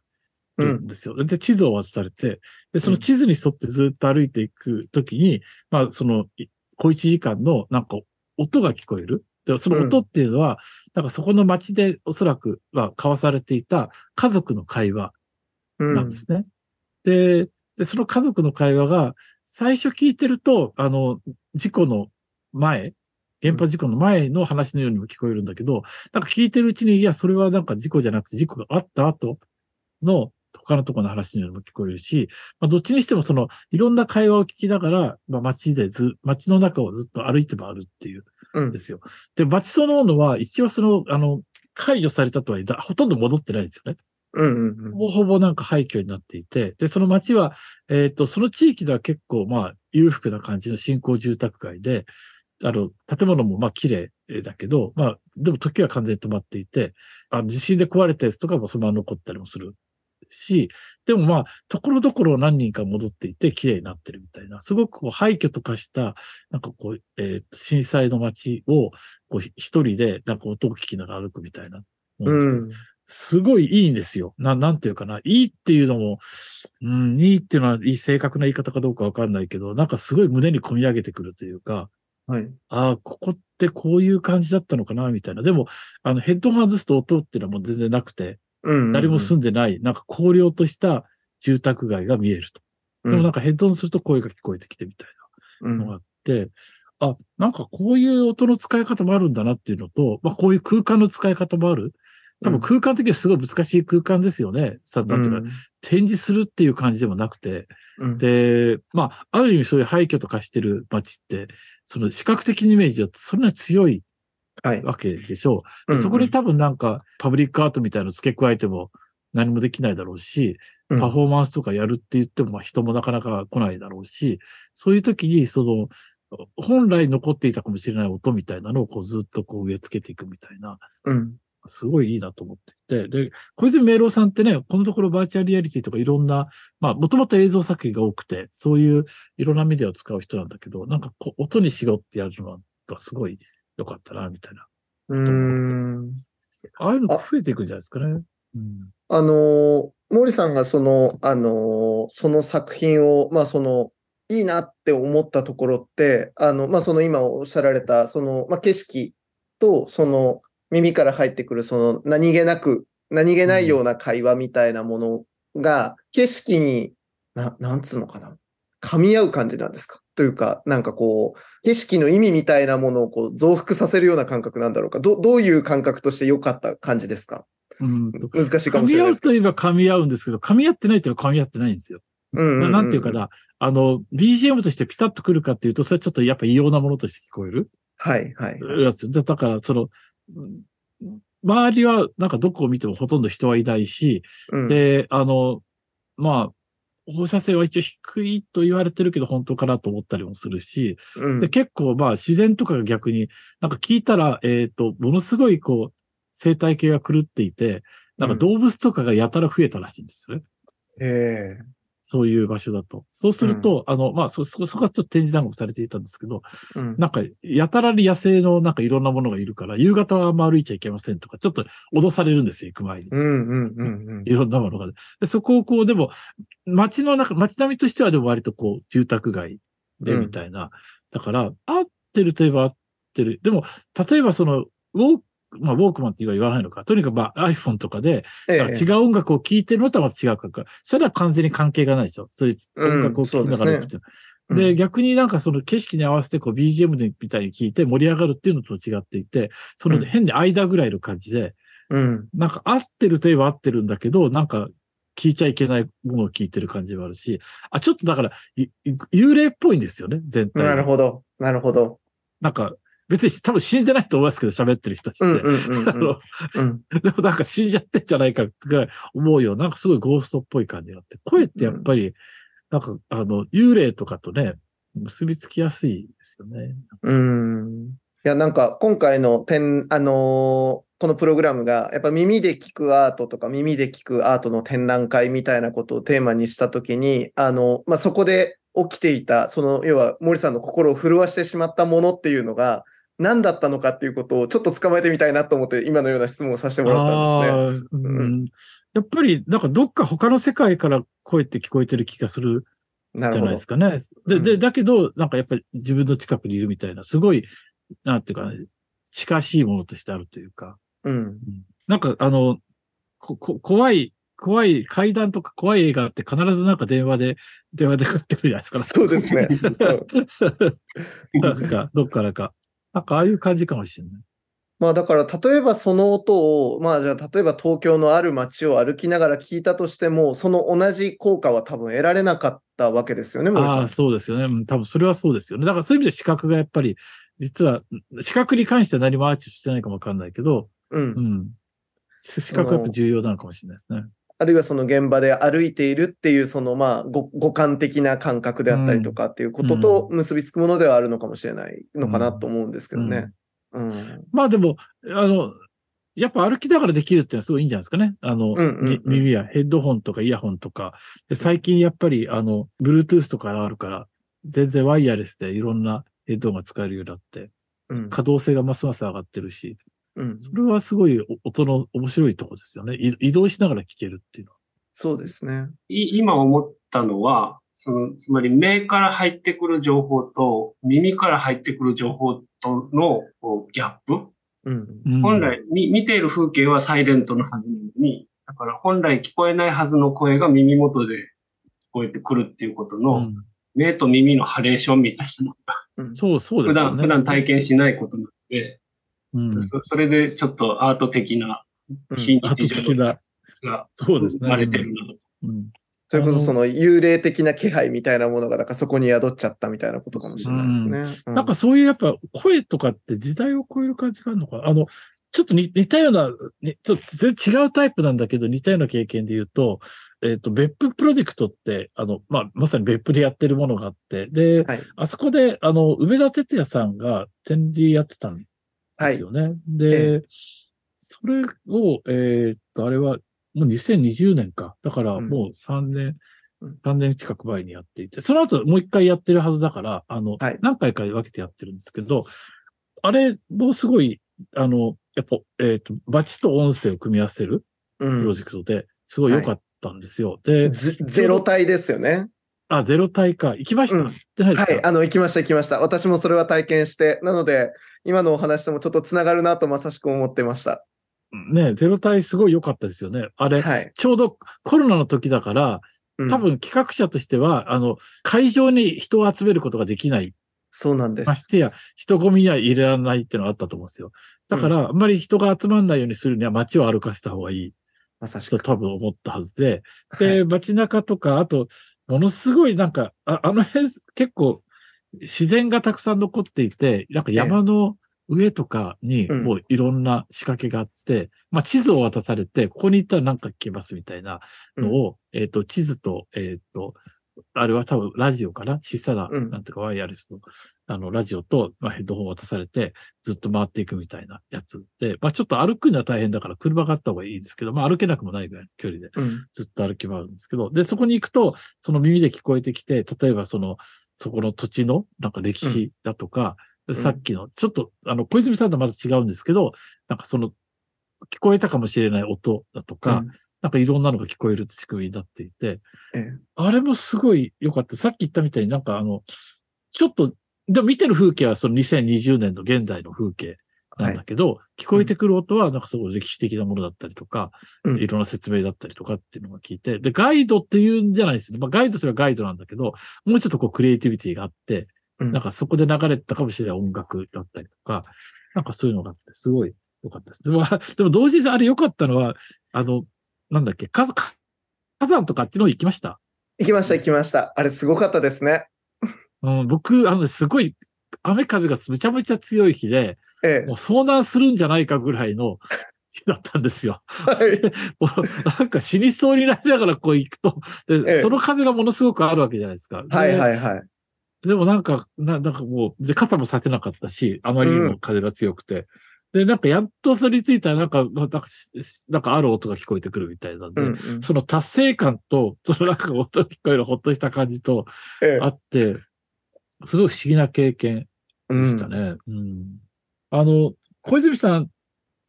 うんん。ですよ。で、地図を渡されて、で、その地図に沿ってずっと歩いていくときに、まあ、その、い小一時間の、なんか、音が聞こえる。で、その音っていうのは、なんかそこの街でおそらくは交わされていた家族の会話うんなんですね。で、で、その家族の会話が、最初聞いてると、あの、事故の前、原発事故の前の話のようにも聞こえるんだけど、なんか聞いてるうちに、いや、それはなんか事故じゃなくて事故があった後の他のところの話のようにも聞こえるし、まあ、どっちにしてもその、いろんな会話を聞きながら、まあ、街でず、街の中をずっと歩いて回るっていううんんですよ。で、街そのものは、一応その、あの、解除されたとはいえだ、ほとんど戻ってないんですよね。うんうんほぼほぼなんか廃墟になっていて、で、その街は、えっ、と、その地域では結構、まあ、裕福な感じの新興住宅街で、あの、建物もまあ綺麗だけど、まあ、でも時は完全に止まっていて、あ地震で壊れたやつとかもそのまま残ったりもするし、でもまあ、ところどころ何人か戻っていて綺麗になってるみたいな、すごくこう廃墟とかした、なんかこう、えー震災の街を、こう、ひ一人で、なんか音を聞きながら歩くみたいなもんですけどうん。すごいいいんですよ。な、なんていうかな。いいっていうのも、うん、いいっていうのは、いい正確な言い方かどうかわかんないけど、なんかすごい胸に込み上げてくるというか、はい。ああ、ここってこういう感じだったのかな、みたいな。でも、あの、ヘッドホン外すと音っていうのはもう全然なくて、うん。誰も住んでない、なんか荒涼とした住宅街が見えると。でもなんかヘッドホンすると声が聞こえてきてみたいうんなのがあって、あ、なんかこういう音の使い方もあるんだなっていうのと、まあこういう空間の使い方もある。多分空間的にはすごい難しい空間ですよね。さ、なんていうか、展示するっていう感じでもなくて。うん、で、まあ、ある意味そういう廃墟とかしてる街って、その視覚的なイメージはそんなに強いはい。わけでしょう。うんでそこに多分なんかパブリックアートみたいなの付け加えても何もできないだろうし、うんパフォーマンスとかやるって言ってもまあ人もなかなか来ないだろうし、そういう時にその、本来残っていたかもしれない音みたいなのをこうずっとこう植え付けていくみたいなうん。すごいいいなと思っていて、で、小泉明郎さんってね、このところバーチャルリアリティとかいろんな、まあ、もともと映像作品が多くて、そういういろんなメディアを使う人なんだけど、なんかこう音に絞ってやるのはすごい良かったな、みたいな。うーん。ああいうの増えていくんじゃないですかね。うん。あのー、森さんがその、あのーその作品を、まあその、いいなって思ったところって、あの、まあその今おっしゃられた、その、まあ景色と、その、耳から入ってくる、その、何気なく、何気ないような会話みたいなものが、景色に、な、なんつうのかな？噛み合う感じなんですか？というか、なんかこう、景色の意味みたいなものをこう増幅させるような感覚なんだろうか？ど、どういう感覚として良かった感じですか？うん、難しいか噛み合もしれないうですけど。といえば噛み合うんですけど、噛み合ってないといえば噛み合ってないんですよ。うんななんていうかな、あの、BGM としてピタッとくるかっていうと、それはちょっとやっぱ異様なものとして聞こえるはい、はい。やつ。だだから、その、うん周りはなんかどこを見てもほとんど人はいないし、うん、で、あの、まあ、放射線は一応低いと言われてるけど本当かなと思ったりもするし、うん。で、結構まあ自然とかが逆に、なんか聞いたら、えっ、と、ものすごいこう、生態系が狂っていて、なんか動物とかがやたら増えたらしいんですよね。ええそういう場所だと。そうすると、あの、まあ、そ、そ、そこはちょっと展示談合されていたんですけど、うんなんか、やたらに野生のなんかいろんなものがいるから、夕方はあんま歩いちゃいけませんとか、ちょっと脅されるんですよ、行く前に。うんうんうんうんいろんなものが。でそこをこう、でも、街の中、街並みとしてはでも割とこう、住宅街でみたいな。だから、合ってるといえば合ってる。でも、例えばその、ウォーク、まあ、ウォークマンって言わないのか。とにかく、まあ、iPhone とかで、違う音楽を聴いてるのとは違うか。それは完全に関係がないでしょ。そういう音楽を聴きながらうんで、逆になんかその景色に合わせてこう BGM でみたいに聴いて盛り上がるっていうのと違っていて、そのうん変に間ぐらいの感じで、うんなんか合ってるといえば合ってるんだけど、なんか聞いちゃいけないものを聞いてる感じもあるし、あ、ちょっとだから、幽霊っぽいんですよね、全体が。なるほど。なるほど。なんか、別に多分死んでないと思いますけど、喋ってる人たちって。でもなんか死んじゃってんじゃないかぐらい思うよ。なんかすごいゴーストっぽい感じがあって。声ってやっぱり、なんか、あの、幽霊とかとね、結びつきやすいですよね。うん。いや、なんか今回の展、あのーこのプログラムが、やっぱ耳で聞くアートとか耳で聞くアートの展覧会みたいなことをテーマにしたときに、あの、まあ、そこで起きていた、その、要は森さんの心を震わしてしまったものっていうのが、何だったのかっていうことをちょっと捕まえてみたいなと思って、今のような質問をさせてもらったんですね。あーうんやっぱり、なんかどっか他の世界から声って聞こえてる気がするじゃない。ですかね。で、うんで、だけど、なんかやっぱり自分の近くにいるみたいな、すごい、なんていうかね、近しいものとしてあるというか。うん。なんか、あの、こ、こ、怖い、怖い階段とか怖い映画って必ずなんか電話で、電話でかかってくるじゃないですか。そうですね。なんか、どっからか。なんか、ああいう感じかもしれない。まあだから例えばその音を、まあじゃあ例えば東京のある街を歩きながら聞いたとしても、その同じ効果は多分得られなかったわけですよね、ああ、。そうですよね。うん多分それはそうですよね。だからそういう意味で視覚がやっぱり、実は、視覚に関しては何もアーチしてないかもわかんないけど、うんう。ん。視覚がやっぱ重要なのかもしれないですね。あるいはその現場で歩いているっていう、そのまあ五五感的な感覚であったりとかっていうことと結びつくものではあるのかもしれないのかなと思うんですけどね。うん。まあでも、あの、やっぱ歩きながらできるっていうのはすごいいいんじゃないですかね。あの、うんうんうんみ耳やヘッドホンとかイヤホンとか。で最近やっぱり、あの、Bluetooth とかあるから、全然ワイヤレスでいろんなヘッドホンが使えるようになって、うん。可動性がますます上がってるし、うんそれはすごいお音の面白いとこですよね。い移動しながら聞けるっていうのは。そうですね。い今思ったのは、その、つまり目から入ってくる情報と耳から入ってくる情報とのギャップ。うん。うん本来、み見ている風景はサイレントのはずなのに、だから本来聞こえないはずの声が耳元で聞こえてくるっていうことの、うん目と耳のハレーションみたいなのが、うんそう、そうで普。段、普段体験しないことなので、うん。そそれでちょっとアート的なうん非日常がそうですね。生まれてるなと。うん。それこそその幽霊的な気配みたいなものが、だからそこに宿っちゃったみたいなことかもしれないですね。うなんかそういうやっぱ声とかって時代を超える感じがあるのか？なあの、ちょっと似似たような、ねちょっと全然違うタイプなんだけど、似たような経験で言うと、えっ、と、別府プロジェクトって、あの、まあ、まさに別府でやってるものがあって、で、はい。あそこで、あの、梅田哲也さんが展示やってたんはいです。よね。で、それを、えーっと、あれは、もう2020年か。だからもう3年、うん3年近く前にやっていて、その後もう一回やってるはずだから、あの、はい何回か分けてやってるんですけど、あれもすごい、あの、やっぱ、えーっと、バチと音声を組み合わせるうんプロジェクトで、すごい良かったんですよ。で、ゼゼロ体ですよね。あ、ゼロ体か。行きました、うんはい、あの、行きました、行きました。私もそれは体験して、なので、今のお話ともちょっとつながるなとまさしく思ってました。ね、ゼロ体すごい良かったですよね。あれ、はい。ちょうどコロナの時だから、うん多分企画者としては、あの、会場に人を集めることができない。そうなんです。ましてや、人混みには入れられないっていうのがあったと思うんですよ。だから、あんまり人が集まんないようにするには街を歩かせた方がいいとまさしく。多分思ったはずで、はいで、街中とか、あと、ものすごいなんか、ああの辺結構自然がたくさん残っていて、なんか山の上とかにうん。もういろんな仕掛けがあって、まあ地図を渡されて、ここに行ったらなんか聞けますみたいなのを、えっ、と、地図と、えっ、と、あれは多分ラジオかな？小さな、うん。なんていうかワイヤレスの、あの、ラジオと、まあ、ヘッドホンを渡されて、ずっと回っていくみたいなやつで、まあちょっと歩くには大変だから車があった方がいいですけど、まあ歩けなくもないぐらいの距離でうん。ずっと歩き回るんですけど、で、そこに行くと、その耳で聞こえてきて、例えばその、そこの土地のなんか歴史だとか、ん。さっきの、ちょっと、あの、小泉さんとはまた違うんですけど、なんかその、聞こえたかもしれない音だとか、うんなんかいろんなのが聞こえるって仕組みになっていて、ええあれもすごい良かった。さっき言ったみたいになんかあの、ちょっと、でも見てる風景はその2020年の現代の風景なんだけど、聞こえてくる音はなんかすごい歴史的なものだったりとか、うんいろんな説明だったりとかっていうのが聞いて、で、ガイドっていうんじゃないですね。まあガイドというのはガイドなんだけど、もうちょっとこうクリエイティビティがあって、うんなんかそこで流れてたかもしれない音楽だったりとか、なんかそういうのがあって、すごい良かったです。でも、でも同時にあれ良かったのは、あの、なんだっけ、火山、火山とかっていうの行きました？行きました、行きました。あれすごかったですね。うん、僕、あの、すごい、雨風がめちゃめちゃ強い日で、ええもう遭難するんじゃないかぐらいの 日だったんですよ。はい。もうなんか死にそうになりながらこう行くと、でええその風がものすごくあるわけじゃないですか。ではいはいはい。でもなんか、ななんかもう、で、肩もさせなかったし、あまりにも風が強くて。で、なんかやっとそれについたら、なんか、なんか、なんかある音が聞こえてくるみたいなんで、うんうんその達成感と、そのなんか音が聞こえるほっとした感じとええあって、すごい不思議な経験うんでしたね。うん。あの、小泉さん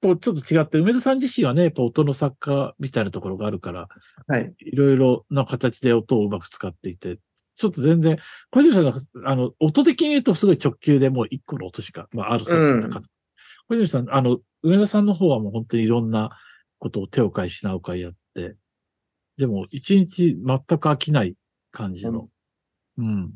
とちょっと違って、梅田さん自身はね、やっぱ音の作家みたいなところがあるから、はい。いろいろな形で音をうまく使っていて、ちょっと全然、小泉さんの、あの、音的に言うとすごい直球でもう一個の音しか、まあ、あるさっき言った数。小泉さん、あの、上田さんの方はもう本当にいろんなことを手を変え品を変えやって、でも一日全く飽きない感じの。うん。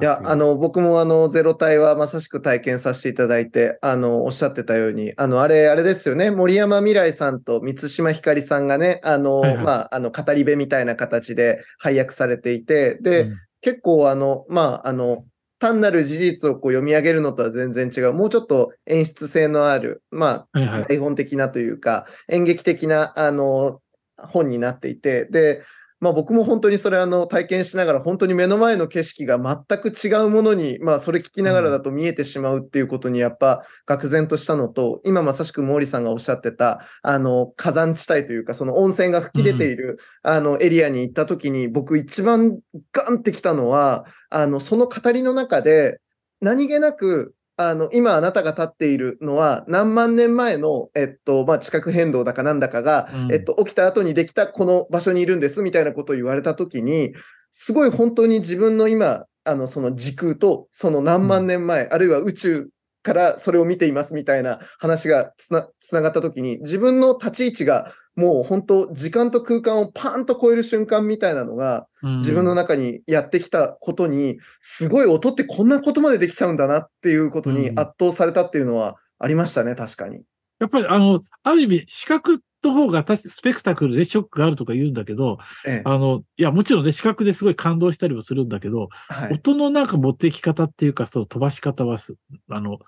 いや、あの、僕もあの、ゼロ体はまさしく体験させていただいて、あの、おっしゃってたように、あの、あれ、あれですよね、森山未来さんと満島ひかりさんがね、あの、はいはい。まあ、あの、語り部みたいな形で配役されていて、で、うん。結構あの、まあ、あの、単なる事実をこう読み上げるのとは全然違う、もうちょっと演出性のある、まあ、はいはい。台本的なというか、演劇的な、あの、本になっていて、で、まあ僕も本当にそれあの体験しながら本当に目の前の景色が全く違うものに、まあそれ聞きながらだと見えてしまうっていうことにやっぱ愕然としたのと、今まさしく毛利さんがおっしゃってた、あの火山地帯というかその温泉が吹き出ている、あのエリアに行った時に僕一番ガンってきたのは、あのその語りの中で何気なくあの、今あなたが立っているのは何万年前の、えっと、まあ、地殻変動だかなんだかが、うん。えっと、起きた後にできたこの場所にいるんですみたいなことを言われたときに、すごい本当に自分の今、あの、その時空と、その何万年前、あるいは宇宙からそれを見ていますみたいな話がつな、がったときに、自分の立ち位置がもう本当、時間と空間をパーンと超える瞬間みたいなのが、自分の中にやってきたことに、すごい音ってこんなことまでできちゃうんだなっていうことにうん圧倒されたっていうのはありましたね、確かに。やっぱりあの、ある意味、視覚の方がスペクタクルでショックがあるとか言うんだけど、ええ。あの、いや、もちろんね、視覚ですごい感動したりもするんだけど、はい。音のなんか持っていき方っていうか、その飛ばし方はす、あの、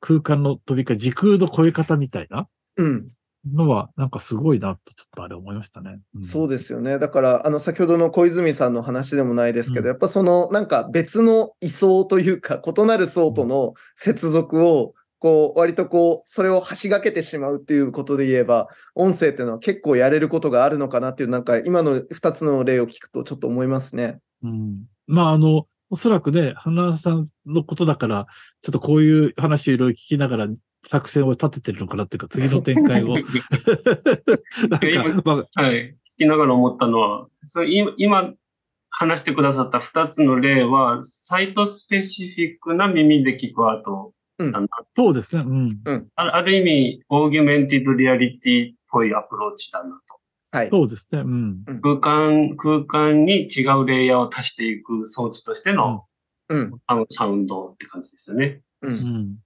空間の飛びか、時空の超え方みたいなうん。のは、なんかすごいなと、ちょっとあれ思いましたね。んそうですよね。だから、あの、先ほどの小泉さんの話でもないですけど、うんやっぱその、なんか別の位相というか、異なる層との接続を、こう、割とこう、それを橋がけてしまうっていうことで言えば、音声っていうのは結構やれることがあるのかなっていう、なんか今の2つの例を聞くとちょっと思いますね。うん。まあ、あの、おそらくね、花さんのことだから、ちょっとこういう話をいろいろ聞きながら作戦を立ててるのかなっていうか、次の展開を。なんか、まあ、はい。聞きながら思ったのは、それ今今話してくださった2つの例は、サイトスペシフィックな耳で聞くアートだな。そうですね。うん。あある意味、オーギュメンティドリアリティっぽいアプローチだなと。はい。そうですね。うん。空間、空間に違うレイヤーを足していく装置としてのうん。サウサウンドって感じですよね。う。うんん。うんうん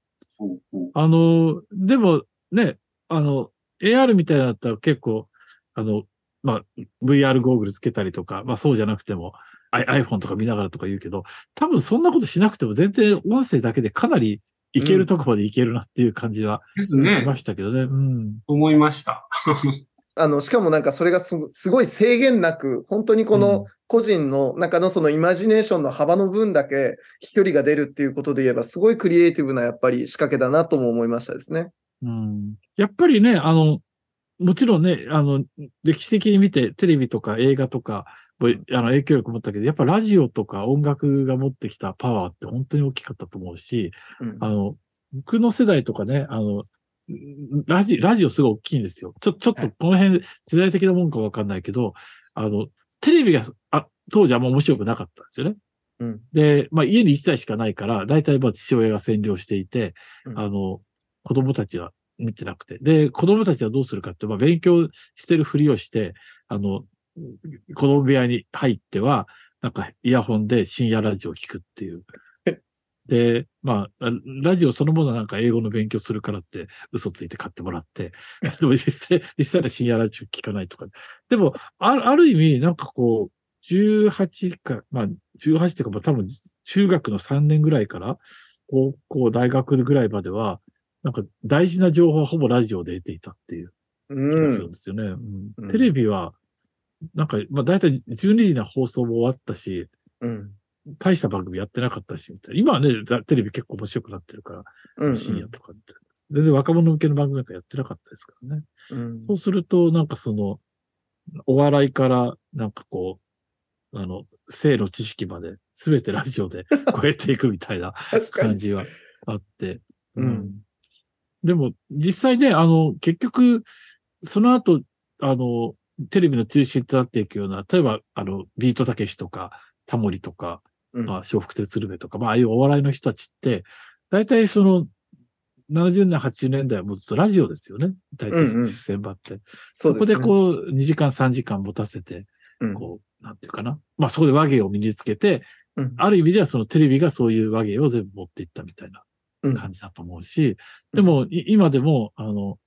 あの、でもね、あの、AR みたいだったら結構、あの、まあ、VR ゴーグルつけたりとか、まあそうじゃなくても、iPhone とか見ながらとか言うけど、多分そんなことしなくても全然音声だけでかなりいけるとこまでいけるなっていう感じはし。ましたけどね。うん。思いました。あの、しかもなんかそれがすごい制限なく、本当にこうんの個人の中のそのイマジネーションの幅の分だけ飛距離が出るっていうことで言えば、すごいクリエイティブなやっぱり仕掛けだなとも思いましたですね。うん。やっぱりね、あの、もちろんね、あの、歴史的に見てテレビとか映画とか、もあの影響力持ったけど、やっぱラジオとか音楽が持ってきたパワーって本当に大きかったと思うし、うんあの、僕の世代とかね、あの、ラジ、ラジオすごい大きいんですよ。ちょ、ちょっとこの辺世代的なもんかわかんないけど、あの、テレビが、あ、当時あんま面白くなかったんですよね。うん。で、まあ家に1台しかないから、大体まあ父親が占領していて、うんあの、子供たちは見てなくて。で、子供たちはどうするかって、まあ勉強してるふりをして、あの、子供部屋に入っては、なんかイヤホンで深夜ラジオを聞くっていう。で、まあ、ラジオそのものはなんか英語の勉強するからって嘘ついて買ってもらって、でも実際、実際は深夜ラジオ聞かないとか。でも、あるある意味、なんかこう、18か、まあ、18っていうか、まあ多分中学の3年ぐらいから、高校、大学ぐらいまでは、なんか大事な情報はほぼラジオで得ていたっていう気うん。がするんですよね。うんうんテレビは、なんか、まあ大体12時の放送も終わったし、うん。大した番組やってなかったし、みたいな。今はね、だテレビ結構面白くなってるから、うん。深夜とかって。全然若者向けの番組なんかやってなかったですからね。うんそうすると、なんかその、お笑いから、なんかこう、あの、性の知識まで、すべてラジオで 超えていくみたいな。感じはあって。うんでも、実際ね、あの、結局、その後、あの、テレビの中心となっていくような、例えば、あの、ビートたけしとか、タモリとか、うん。まあ、笑福亭鶴瓶とか、まあ、ああいうお笑いの人たちって、大体その、70年、80年代はもうずっとラジオですよね。大体うんうん。実践場って。そそうこでね。こう、2時間、3時間持たせて、うん。こう、なんていうかな。まあ、そこで和芸を身につけて、うん。ある意味ではそのテレビがそういう和芸を全部持っていったみたいなうん。感じだと思うし、でも、い今でも、あの、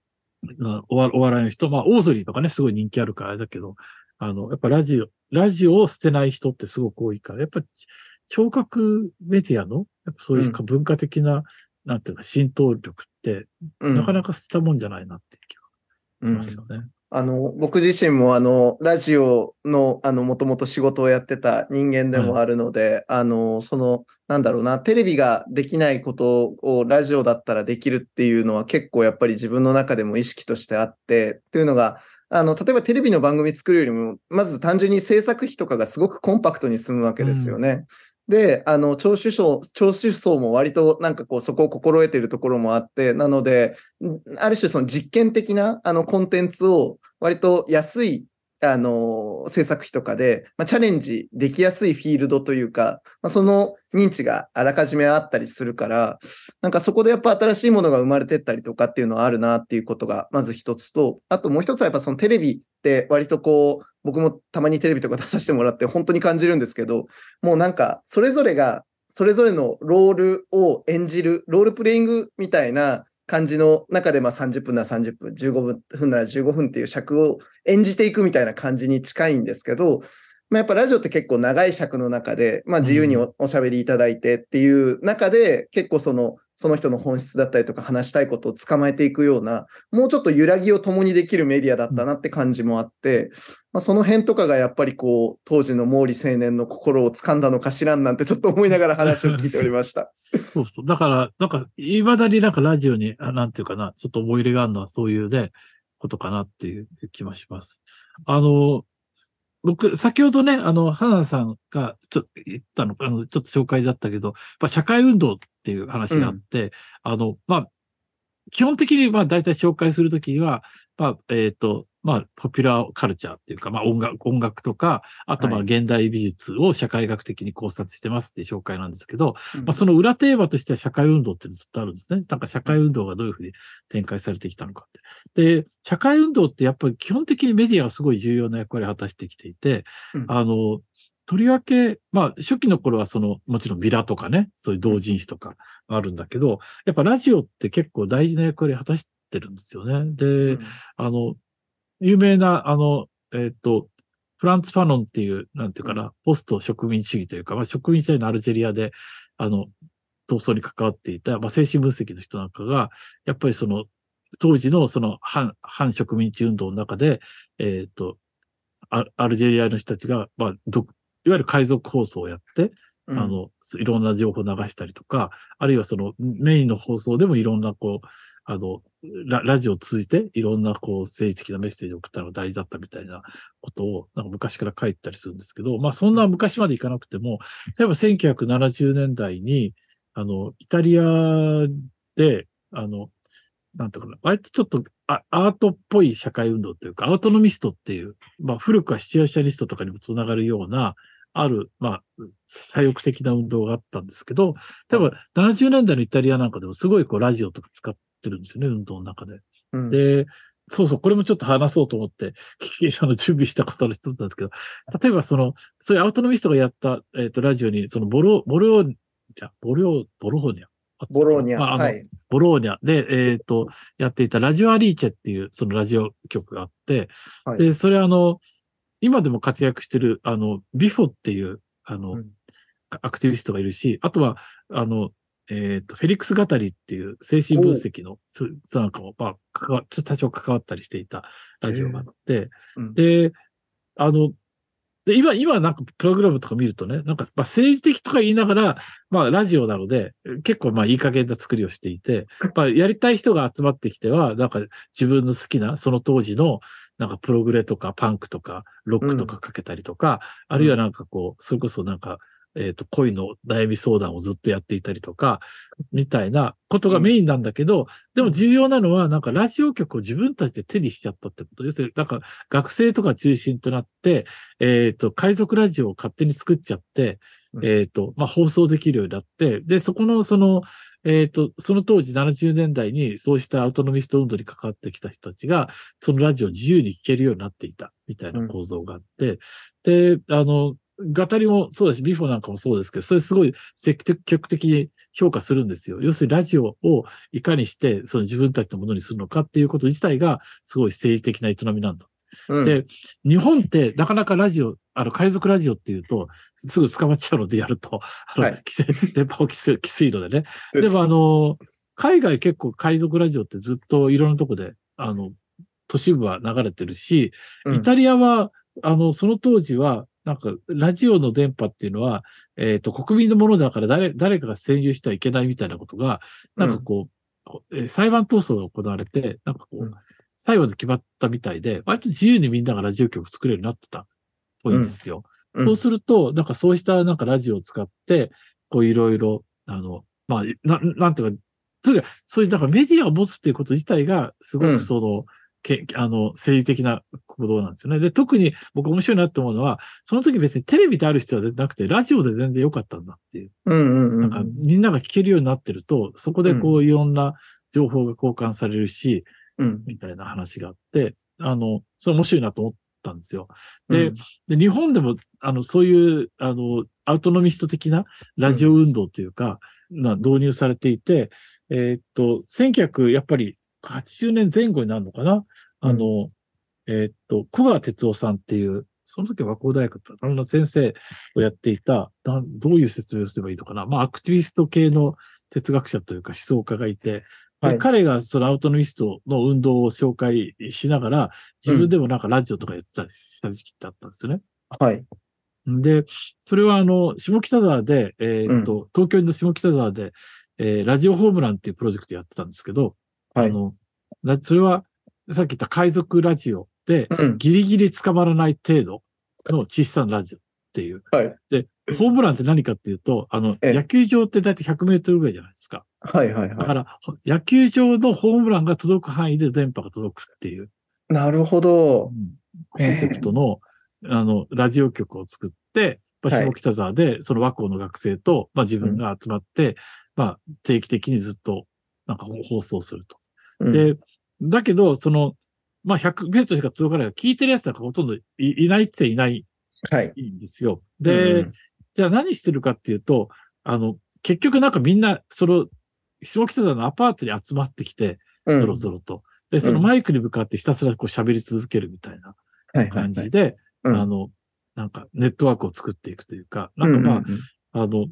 お笑いの人、まあ、オードリーとかね、すごい人気あるからあれだけど、あの、やっぱラジオ、ラジオを捨てない人ってすごく多いから、やっぱ、聴覚メディアの、やっぱそういうか文化的な、なんていうか、浸透力って、うん。なかなか捨てたもんじゃないなっていう気がしうんますよね。あの、僕自身もあの、ラジオの、あの、もともと仕事をやってた人間でもあるので、あの、その、なんだろうな、テレビができないことをラジオだったらできるっていうのは結構やっぱり自分の中でも意識としてあって、っていうのが、あの、例えばテレビの番組作るよりも、まず単純に制作費とかがすごくコンパクトに済むわけですよね。で、あの、聴取層、聴取層も割となんかこう、そこを心得てるところもあって、なので、ある種その実験的なあのコンテンツを割と安いあの制作費とかで、まあ、チャレンジできやすいフィールドというか、まあ、その認知があらかじめあったりするから、なんかそこでやっぱ新しいものが生まれてったりとかっていうのはあるなっていうことがまず一つと、あともう一つはやっぱそのテレビって割とこう、僕もたまにテレビとか出させてもらって本当に感じるんですけど、もうなんかそれぞれがそれぞれのロールを演じる、ロールプレイングみたいな感じの中でまあ30分なら30分、15分なら15分っていう尺を演じていくみたいな感じに近いんですけど、まあ、やっぱラジオって結構長い尺の中で、まあ、自由にお,、おしゃべりいただいてっていう中で、結構そのその人の本質だったりとか話したいことを捕まえていくような、もうちょっと揺らぎを共にできるメディアだったなって感じもあって、まあ、その辺とかがやっぱりこう、当時の毛利青年の心を掴んだのかしらんなんてちょっと思いながら話を聞いておりました。そうそう。だから、なんか、未だになんかラジオに、なんていうかな、ちょっと思い入れがあるのはそういうね、ことかなっていう気もします。あの、僕、先ほどね、あの、花田さんがちょっと言ったのか、あの、ちょっと紹介だったけど、やっぱ社会運動っていう話があって、あの、まあ、基本的に、まあ、大体紹介するときには、まあ、えっ、と、まあ、ポピュラーカルチャーっていうか、まあ、音楽、音楽とか、あと、まあ、はい現代美術を社会学的に考察してますっていう紹介なんですけど、うんまあ、その裏テーマとしては社会運動っていうのずっとあるんですね。なんか社会運動がどういうふうに展開されてきたのかって。で、社会運動ってやっぱり基本的にメディアはすごい重要な役割を果たしてきていて、うんあの、とりわけ、まあ、初期の頃はその、もちろんビラとかね、そういう同人誌とかあるんだけど、やっぱラジオって結構大事な役割を果たしてるんですよね。で、うんあの、有名な、あの、えっ、と、フランツ・ファノンっていう、なんていうかな、ポスト植民主義というか、まあ、植民時代のアルジェリアで、あの、闘争に関わっていた、まあ、精神分析の人なんかが、やっぱりその、当時のその反、反植民地運動の中で、えっ、と、アアルジェリアの人たちが、まあ、どいわゆる海賊放送をやって、うん。あの、いろんな情報を流したりとか、あるいはそのメインの放送でもいろんなこう、あの、ララジオを通じていろんなこう政治的なメッセージを送ったのが大事だったみたいなことをなんか昔から書いてたりするんですけど、まあそんな昔までいかなくても、例えば1970年代に、あの、イタリアで、あの、なんていうかな、割とちょっとあアートっぽい社会運動というか、アウトノミストっていう、まあ古くはシチュエーシャリストとかにもつながるような、ある、まあ、左翼的な運動があったんですけど、例えば70年代のイタリアなんかでもすごいこうラジオとか使ってるんですよね、運動の中で。うんで、そうそう、これもちょっと話そうと思って、あの準備したことの一つなんですけど、例えばその、そういうアウトノミストがやった、えっ、と、ラジオに、そのボロ、ボローニャ、ボロ、ボローニャ？ボローニャ。まああのはい。ボローニャで、えっ、と、やっていたラジオアリーチェっていう、そのラジオ局があって、はいで、それあの、今でも活躍してる、あの、ビフォっていう、あの、うんアクティビストがいるし、あとは、あの、えっ、と、フェリックス・ガタリっていう精神分析の、なんかも、まあ、関わちょっと多少関わったりしていたラジオがあって、うん。で、あの、で、今、今なんかプログラムとか見るとね、なんか、まあ政治的とか言いながら、まあラジオなので、結構まあいい加減な作りをしていて、まあやりたい人が集まってきては、なんか自分の好きな、その当時の、なんかプログレとかパンクとかロックとかかけたりとか、あるいはなんかこう、それこそなんか、えっ、と、恋の悩み相談をずっとやっていたりとか、みたいなことがメインなんだけど、でも重要なのは、なんかラジオ局を自分たちで手にしちゃったってこと。要するに、なんか学生とか中心となって、えっ、と、海賊ラジオを勝手に作っちゃって、うん。えっ、と、まあ、放送できるようになって、で、そこの、その、えっ、と、その当時70年代にそうしたアウトノミスト運動に関わってきた人たちが、そのラジオを自由に聴けるようになっていた、みたいな構造があって、で、あの、ガタリもそうだし、ビフォなんかもそうですけど、それすごい積極的に評価するんですよ。要するにラジオをいかにして、その自分たちのものにするのかっていうこと自体が、すごい政治的な営みなんだ。うんで、日本ってなかなかラジオ、あの、海賊ラジオっていうと、すぐ捕まっちゃうのでやると、あの、はい 電波を規制、きついのでね。でもあの、海外結構海賊ラジオってずっといろんなとこで、あの、都市部は流れてるし、うんイタリアは、あの、その当時は、なんか、ラジオの電波っていうのは、えっ、と、国民のものだから誰、誰かが占有してはいけないみたいなことが、なんかこう、えー裁判闘争が行われて、なんかこう、うん。最後で決まったみたいで、割と自由にみんながラジオ局作れるようになってたっぽいんですよ。うん。そうすると、なんかそうしたなんかラジオを使って、こういろいろ、あの、まあ、ななんていうか、とにかくそういう、なんかメディアを持つっていうこと自体が、すごうん。くその、けあの、政治的な行動なんですよね。で、特に僕面白いなって思うのは、その時別にテレビである必要はなくて、ラジオで全然良かったんだっていう。うんうんうんなんかみんなが聞けるようになってると、そこでこういろんな情報が交換されるし、うんみたいな話があって、あの、それ面白いなと思ったんですよ。で、うんで日本でも、あの、そういう、あの、アウトノミスト的なラジオ運動というか、な導入されていて、えーっと、1900、やっぱり80年前後になるのかな？あの、えーっと、小川哲夫さんっていう、その時は和光大学の先生をやっていた、どういう説明をすればいいのかな？まあ、アクティビスト系の哲学者というか思想家がいて、ではい。彼がそのアウトノミストの運動を紹介しながら、自分でもなんかラジオとかやってたりした時期ってあったんですよね。はい。で、それはあの、下北沢で、えーっと、東京の下北沢で、えーラジオホームランっていうプロジェクトやってたんですけど、はいあの、なそれは、さっき言った海賊ラジオで、うん。ギリギリ捕まらない程度の小さなラジオっていう。はい。で、ホームランって何かっていうと、あの、ええ野球場ってだいたい100メートルぐらいじゃないですか。はいはいはだから、ほ野球場のホームランが届く範囲で電波が届くっていう、い。なるほど。コンセプトの、あの、ラジオ局を作って、下北沢で、その和光の学生と、まあ自分が集まって、まあ定期的にずっと、なんか放送すると。うん、で、だけど、その、まあ100メートルしか届かない聞いてるやつなんかほとんどいいないっていないはい。んですよ。で、うんじゃあ何してるかっていうと、あの、結局なんかみんな、その、下北沢のアパートに集まってきて、うんそろそろと。で、そのマイクに向かってひたすらこう喋り続けるみたいな感はい。じで、うんあの、なんかネットワークを作っていくというか、なんかまあ、あの、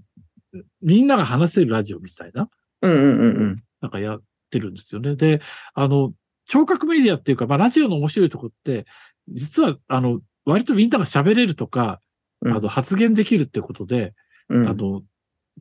みんなが話せるラジオみたいな、うんうんうんうん。なんかやってるんですよね。で、あの、聴覚メディアっていうか、まあ、ラジオの面白いとこって、実は、あの、割とみんなが喋れるとか、うん。あの、発言できるってことで、うん。あの、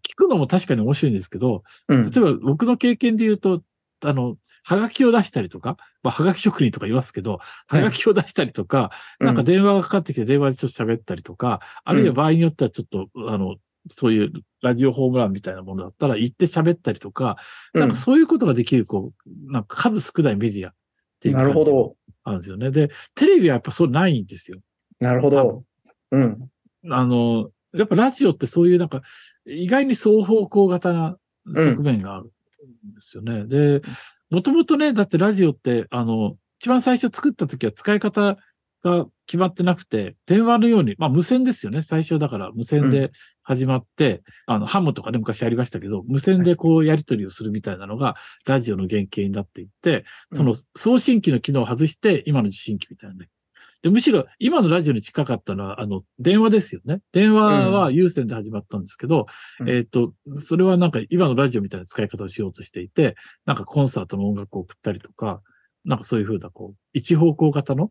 聞くのも確かに面白いんですけど、うん。例えば僕の経験で言うと、あの、はがきを出したりとか、まあ、はがき職人とか言いますけど、はがきを出したりとか、なんか電話がかかってきて電話でちょっと喋ったりとか、あるいは場合によってはちょっと、あの、そういうラジオホームランみたいなものだったら行って喋ったりとか、なんかそういうことができる、こう、なんか数少ないメディアっていうなるほど。あるんですよね。で、テレビはやっぱそうないんですよ。なるほど。うん。あの、やっぱラジオってそういうなんか、意外に双方向型な側面があるんですよね。で、もともとね、だってラジオって、あの、一番最初作った時は使い方が決まってなくて、電話のように、まあ無線ですよね。最初だから無線で始まって、あの、ハムとかね、昔ありましたけど、無線でこうやり取りをするみたいなのが、ラジオの原型になっていって、その送信機の機能を外して、今の受信機みたいなね。で、むしろ今のラジオに近かったのは、あの、電話ですよね。電話は有線で始まったんですけど、うんえっ、と、それはなんか今のラジオみたいな使い方をしようとしていて、なんかコンサートの音楽を送ったりとか、なんかそういうふうな、こう、一方向型のうん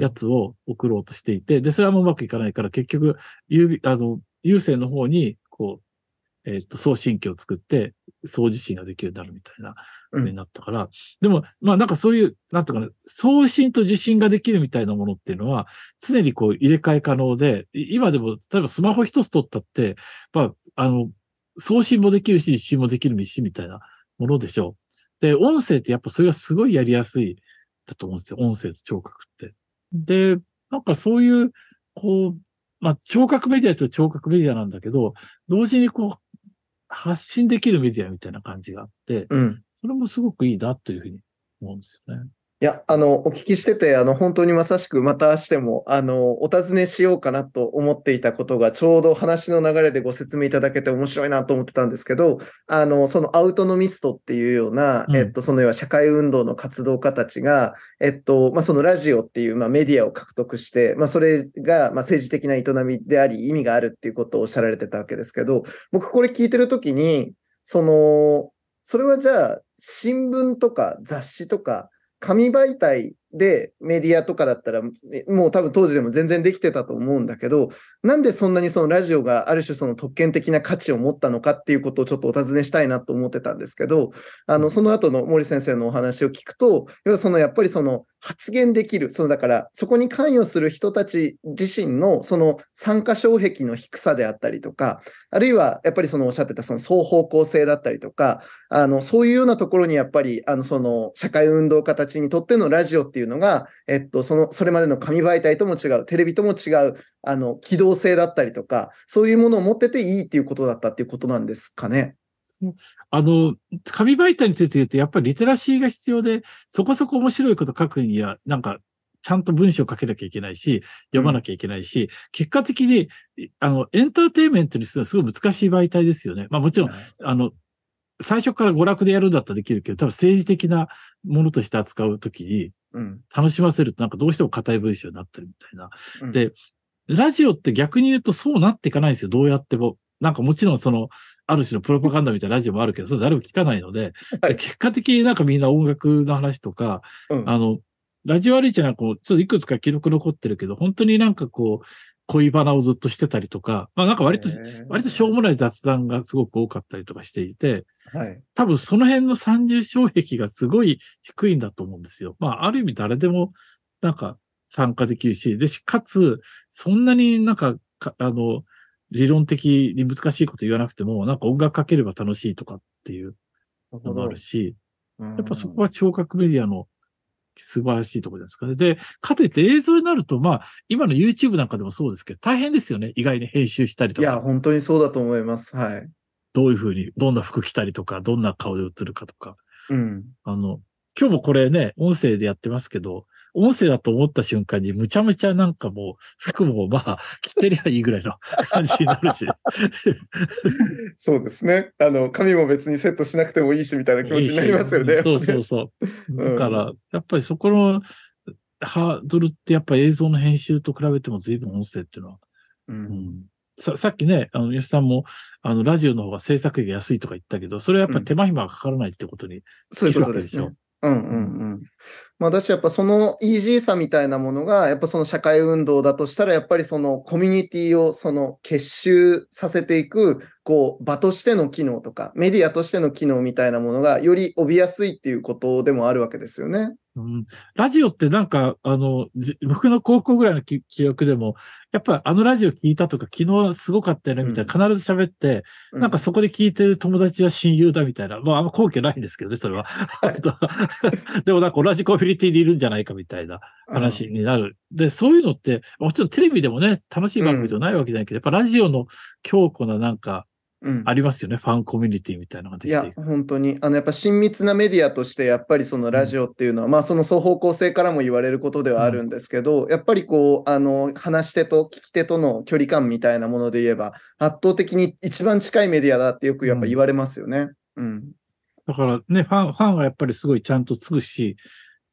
やつを送ろうとしていて、で、それはもううまくいかないから、結局、有あの、有線の方に、こう、えっ、と、送信機を作って、送受信ができるようになるみたいな、うんになったから、でも、まあなんかそういう、なんとかね、送信と受信ができるみたいなものっていうのは、常にこう入れ替え可能で、い今でも、例えばスマホ一つ取ったって、まあ、あの、送信もできるし、受信もできるし、みたいなものでしょう。で、音声ってやっぱそれがすごいやりやすい、だと思うんですよ。音声と聴覚って。で、なんかそういう、こう、まあ、聴覚メディアと聴覚メディアなんだけど、同時にこう、発信できるメディアみたいな感じがあって、うん。それもすごくいいなというふうに思うんですよね。いや、あの、お聞きしてて、あの、本当にまさしくまたしても、あの、お尋ねしようかなと思っていたことが、ちょうど話の流れでご説明いただけて面白いなと思ってたんですけど、あの、そのアウトノミストっていうような、うん。えっと、その要は社会運動の活動家たちが、えっと、まあ、そのラジオっていう、まあ、メディアを獲得して、まあ、それが、まあ、政治的な営みであり、意味があるっていうことをおっしゃられてたわけですけど、僕これ聞いてるときに、その、それはじゃあ、新聞とか雑誌とか、紙媒体でメディアとかだったら、えもう多分当時でも全然できてたと思うんだけど、なんでそんなにそのラジオがある種その特権的な価値を持ったのかっていうことをちょっとお尋ねしたいなと思ってたんですけど、あの、その後の森先生のお話を聞くと、要はそのやっぱりその発言できる、そのだからそこに関与する人たち自身のその参加障壁の低さであったりとか、あるいはやっぱりそのおっしゃってたその双方向性だったりとか、あの、そういうようなところにやっぱり、あの、その社会運動家たちにとってのラジオっていうのが、えっと、その、それまでの紙媒体とも違う、テレビとも違う、あの、機動性だったりとか、そういうものを持ってていいっていうことだったっていうことなんですかね。あの、紙媒体について言うと、やっぱりリテラシーが必要で、そこそこ面白いこと書くには、なんか、ちゃんと文章を書けなきゃいけないし、読まなきゃいけないし、結果的に、あの、エンターテインメントにするのはすごい難しい媒体ですよね。まあもちろん、あの、最初から娯楽でやるんだったらできるけど、多分政治的なものとして扱うときに、うん。楽しませるとなんかどうしても硬い文章になったりみたいな。うんでラジオって逆に言うとそうなっていかないんですよ。どうやっても。なんかもちろんその、ある種のプロパガンダみたいなラジオもあるけど、それ誰も聞かないので、はいで結果的になんかみんな音楽の話とか、うんあの、ラジオアリーチェなんかも、ちょっといくつか記録残ってるけど、本当になんかこう、恋バナをずっとしてたりとか、まあなんか割と、割としょうもない雑談がすごく多かったりとかしていて、はい。多分その辺の三重障壁がすごい低いんだと思うんですよ。まあ、ある意味誰でもなんか参加できるし、で、しかつ、そんなになんか、かあの、理論的に難しいこと言わなくても、なんか音楽かければ楽しいとかっていうのもあるし、ややっぱそこは聴覚メディアの素晴らしいところですかね。で、かといって映像になると、まあ、今の YouTube なんかでもそうですけど、大変ですよね。意外に編集したりといや、か、本当にそうだと思います。はい。どういうふうに、どんな服着たりとか、どんな顔で映るかとか。うん。あの、今日もこれね、音声でやってますけど、音声だと思った瞬間にむちゃむちゃなんかもう、服もまあ、着てりゃいいぐらいの感じになるし。そうですね。あの、髪も別にセットしなくてもいいしみたいな気持ちになりますよね。そうそうそう。うんだから、やっぱりそこのハードルってやっぱり映像の編集と比べても随分音声っていうのは、う。うんんささっきね、あの、吉さんも、あの、ラジオの方が制作費が安いとか言ったけど、それはやっぱり手間暇がかからないってことにそういうことですね。うんうんうん。まあ、私やっぱそのイージーさみたいなものが、やっぱその社会運動だとしたら、やっぱりそのコミュニティをその結集させていく、こう、場としての機能とか、メディアとしての機能みたいなものが、より帯びやすいっていうことでもあるわけですよね。うん、ラジオってなんか、あの、じ僕の高校ぐらいの記記憶でも、やっぱあのラジオ聞いたとか、昨日すごかったよね、みたいな、必ず喋って、うなんかそこで聞いてる友達は親友だみたいな。まあ、あんま根拠ないんですけどね、それは。でもなんか同じコミュニティにいるんじゃないかみたいな話になる。で、そういうのって、もちろんテレビでもね、楽しい番組じゃないわけじゃないけど、やっぱラジオの強固ななんか、うん。ありますよね、ファンコミュニティみたいなのができていく。、本当に、あの、やっぱ親密なメディアとして、やっぱりそのラジオっていうのは、まあ、その双方向性からも言われることではあるんですけど、やっぱりこう、あの、話し手と聞き手との距離感みたいなもので言えば、圧倒的に一番近いメディアだってよくやっぱ言われますよね。うん。だからね、ファン、ファンはやっぱりすごいちゃんとつぐし、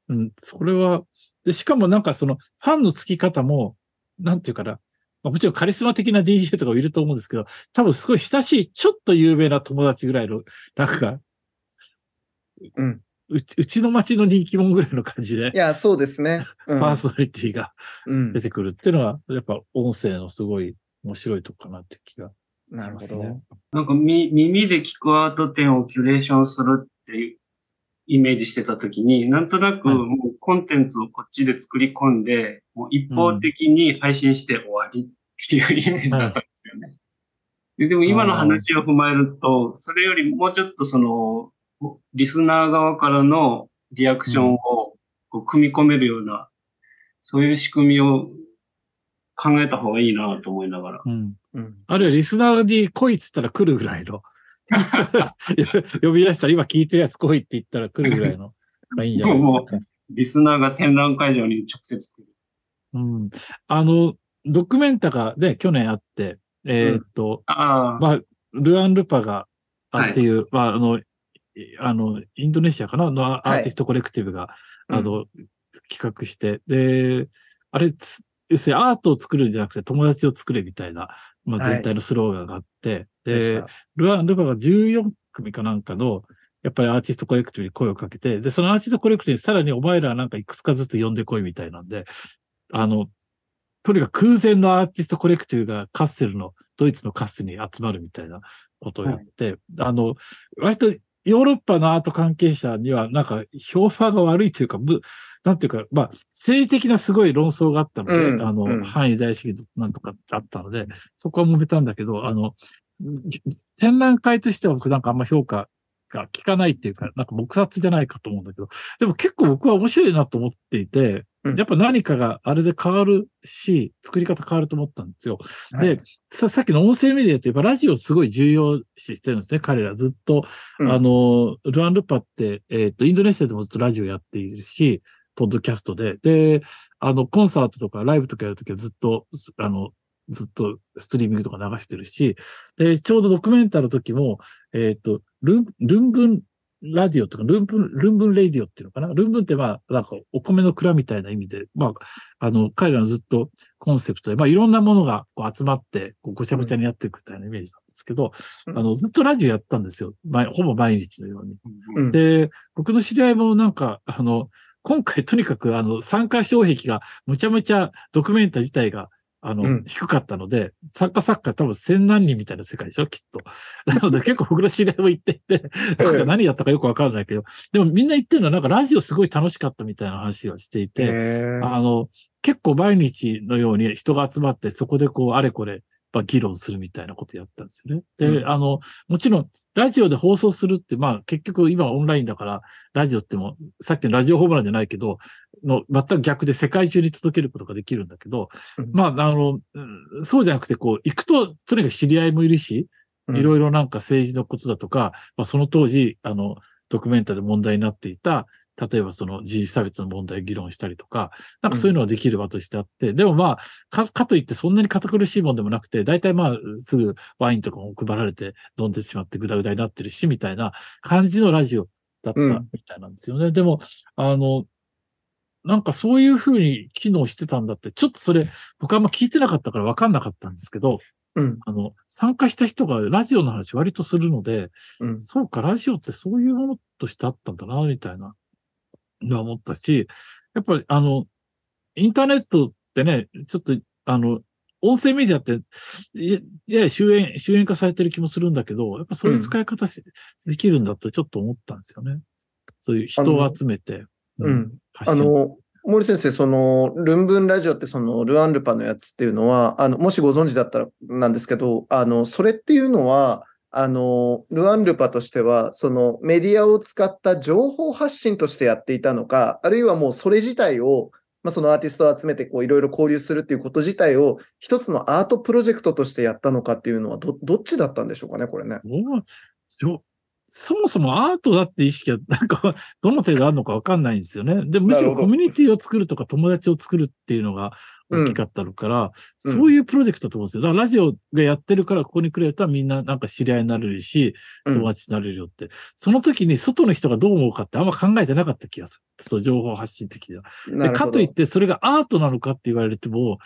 うん、それは、で、しかもなんかその、ファンのつき方も、なんていうかな、まあ、もちろんカリスマ的な DJ とかもいると思うんですけど、多分すごい親しい、ちょっと有名な友達ぐらいの、なんか、うん。うちうちの町の人気者ぐらいの感じでい、や、そうですね。うんパーソナリティがうん出。てくるっていうのは、やっぱ音声のすごい面白いとこかなって気がなるほど。なんかみ耳で聞くアート展をキュレーションするっていうイメージしてたときに、なんとなくはいもうコンテンツをこっちで作り込んで、もう一方的に配信して終わりっていうイメージだったんですよね。ででも今の話を踏まえると、それよりもうちょっとその、リスナー側からのリアクションをこう組み込めるような、そういう仕組みを考えた方がいいなと思いながら。うん。うん。あるいはリスナーに来いっつったら来るぐらいの。呼び出したら今聞いてるやつ来いって言ったら来るぐらいの がいいんじゃないですか、ね。リスナーが展覧会場に直接来る。うん。あの、ドキュメンタがね、去年あって、えーっと、ああ、まあ、ルアン・ルパが、あっていう、まあ、あの、いあの、インドネシアかな？のアーティストコレクティブが、うん。あの、企画して、で、あれ、つ要するにアートを作るんじゃなくて友達を作れみたいな、まあ、はい。全体のスローガンがあって、でしでた、ルアン・ルパが14組かなんかの、やっぱりアーティストコレクティブに声をかけて、で、そのアーティストコレクティブにさらにお前らなんかいくつかずつ呼んでこいみたいなんで、あの、とにかく空前のアーティストコレクティブがカッセルの、ドイツのカッセルに集まるみたいなことをやって、あの、割とヨーロッパのアート関係者にはなんか評判が悪いというか、むなんていうか、まあ、政治的なすごい論争があったので、うんあの、うん。範囲大主義なんとかあったので、そこは揉めたんだけど、あの、じ展覧会としては僕なんかあんま評価が効かないっていうか、なんか黙殺じゃないかと思うんだけど、でも結構僕は面白いなと思っていて、うんやっぱ何かがあれで変わるし、作り方変わると思ったんですよ。はいでさ、さっきの音声メディアってやっぱラジオすごい重要視してるんですね、彼らずっと。うんあの、ルアン・ルパって、えっ、と、インドネシアでもずっとラジオやっているし、ポッドキャストで。で、あの、コンサートとかライブとかやるときはずっと、あの、ずっとストリーミングとか流してるし、で、ちょうどドキュメンタの時も、えっ、と、ルン、ルンブンラディオとか、ルンブン、ルンブンレディオっていうのかな？ルンブンってまあ、なんかお米の蔵みたいな意味で、まあ、あの、彼らのずっとコンセプトで、まあいろんなものがこう集まって、こうごちゃごちゃにやっていくみたいなイメージなんですけど、うんあの、ずっとラジオやったんですよ。毎ほぼ毎日のように。うんで、僕の知り合いもなんか、あの、今回とにかくあの、参加障壁がむちゃむちゃドキュメンタ自体が、あの、うん。低かったので、参加作家多分千何人みたいな世界でしょ？きっと。なので結構僕の知り合いも行っていて、なんか何やったかよくわかんないけど、でもみんな言ってるのはなんかラジオすごい楽しかったみたいな話をしていて、あの、結構毎日のように人が集まって、そこでこう、あれこれ、まあ、議論するみたいなことやったんですよね。で、うん。あの、もちろん、ラジオで放送するって、まあ、結局今オンラインだから、ラジオっても、さっきのラジオホームランじゃないけど、の、全く逆で世界中に届けることができるんだけど、うん。まあ、あの、うんそうじゃなくて、こう、行くと、とにかく知り合いもいるし、うん。いろいろなんか政治のことだとか、まあ、その当時、あの、ドキュメンタで問題になっていた、例えばその人種差別の問題を議論したりとか、なんかそういうのができる場としてあって、でもまあ、か、かといってそんなに堅苦しいもんでもなくて、大体まあ、すぐワインとかも配られて飲んでしまってグダグダになってるし、みたいな感じのラジオだったうんみたいなんですよね。でも、あの、なんかそういう風に機能してたんだって、ちょっとそれ、僕あんま聞いてなかったから分かんなかったんですけど、うん。あの、参加した人がラジオの話割とするので、うん。そうか、ラジオってそういうものとしてあったんだな、みたいな、のは思ったし、やっぱり、あの、インターネットってね、ちょっと、あの、音声メディアって、いや終焉、終焉化されてる気もするんだけど、やっぱそういう使い方し、できるんだとちょっと思ったんですよね。そういう人を集めて。うん。あの、森先生、その、ルンブンラジオって、その、ルアンルパのやつっていうのは、あの、もしご存知だったらなんですけど、あの、それっていうのは、あの、ルアンルパとしては、その、メディアを使った情報発信としてやっていたのか、あるいはもうそれ自体を、まあ、そのアーティストを集めて、こう、いろいろ交流するっていうこと自体を、一つのアートプロジェクトとしてやったのかっていうのは、ど、どっちだったんでしょうかね、これね。そもそもアートだって意識は、なんか、どの程度あるのかわかんないんですよね。で、むしろコミュニティを作るとか友達を作るっていうのが大きかったのから、うんそういうプロジェクトだと思うんですよ。だからラジオがやってるからここに来れたらみんななんか知り合いになれるし、うん友達になれるよって。その時に外の人がどう思うかってあんま考えてなかった気がする。そう、情報発信的には。で、かといってそれがアートなのかって言われても、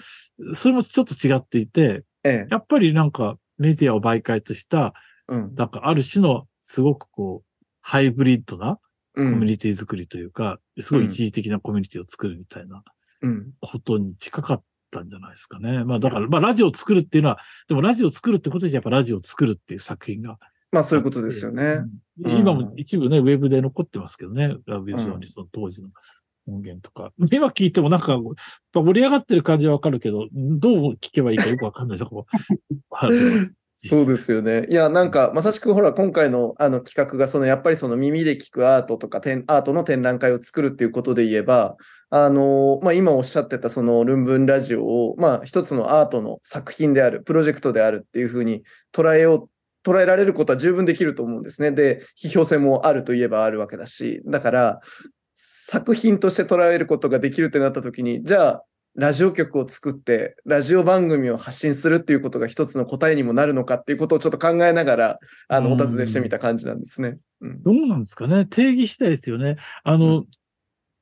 それもちょっと違っていて、ええ。やっぱりなんかメディアを媒介とした、うん。なんかある種のすごくこう、ハイブリッドなうん。コミュニティ作りというか、すごい一時的なコミュニティを作るみたいなうん。ことに近かったんじゃないですかね。まあだから、まあラジオを作るっていうのは、でもラジオを作るってことでやっぱラジオを作るっていう作品が。まあ、そういうことですよね。うん今も一部ね、ウェブで残ってますけどね、ラビュー上にその当時の音源とか。今聞いてもなんか、盛り上がってる感じはわかるけど、どう聞けばいいかよくわかんないとこある そうですよね。いや、なんか、まさしくほら、今回のあの企画が、そのやっぱりその耳で聞くアートとか、アートの展覧会を作るっていうことで言えば、あのまあ、今おっしゃってたそのルンブンラジオを、まあ、一つのアートの作品である、プロジェクトであるっていうふうに捉えよう、捉えられることは十分できると思うんですね。で、批評性もあるといえばあるわけだし、だから、作品として捉えることができるってなった時に、じゃあ、ラジオ局を作って、ラジオ番組を発信するっていうことが一つの答えにもなるのかっていうことをちょっと考えながら、あの、うんお尋ねしてみた感じなんですね。うん。どうなんですかね定義したいですよね。あの、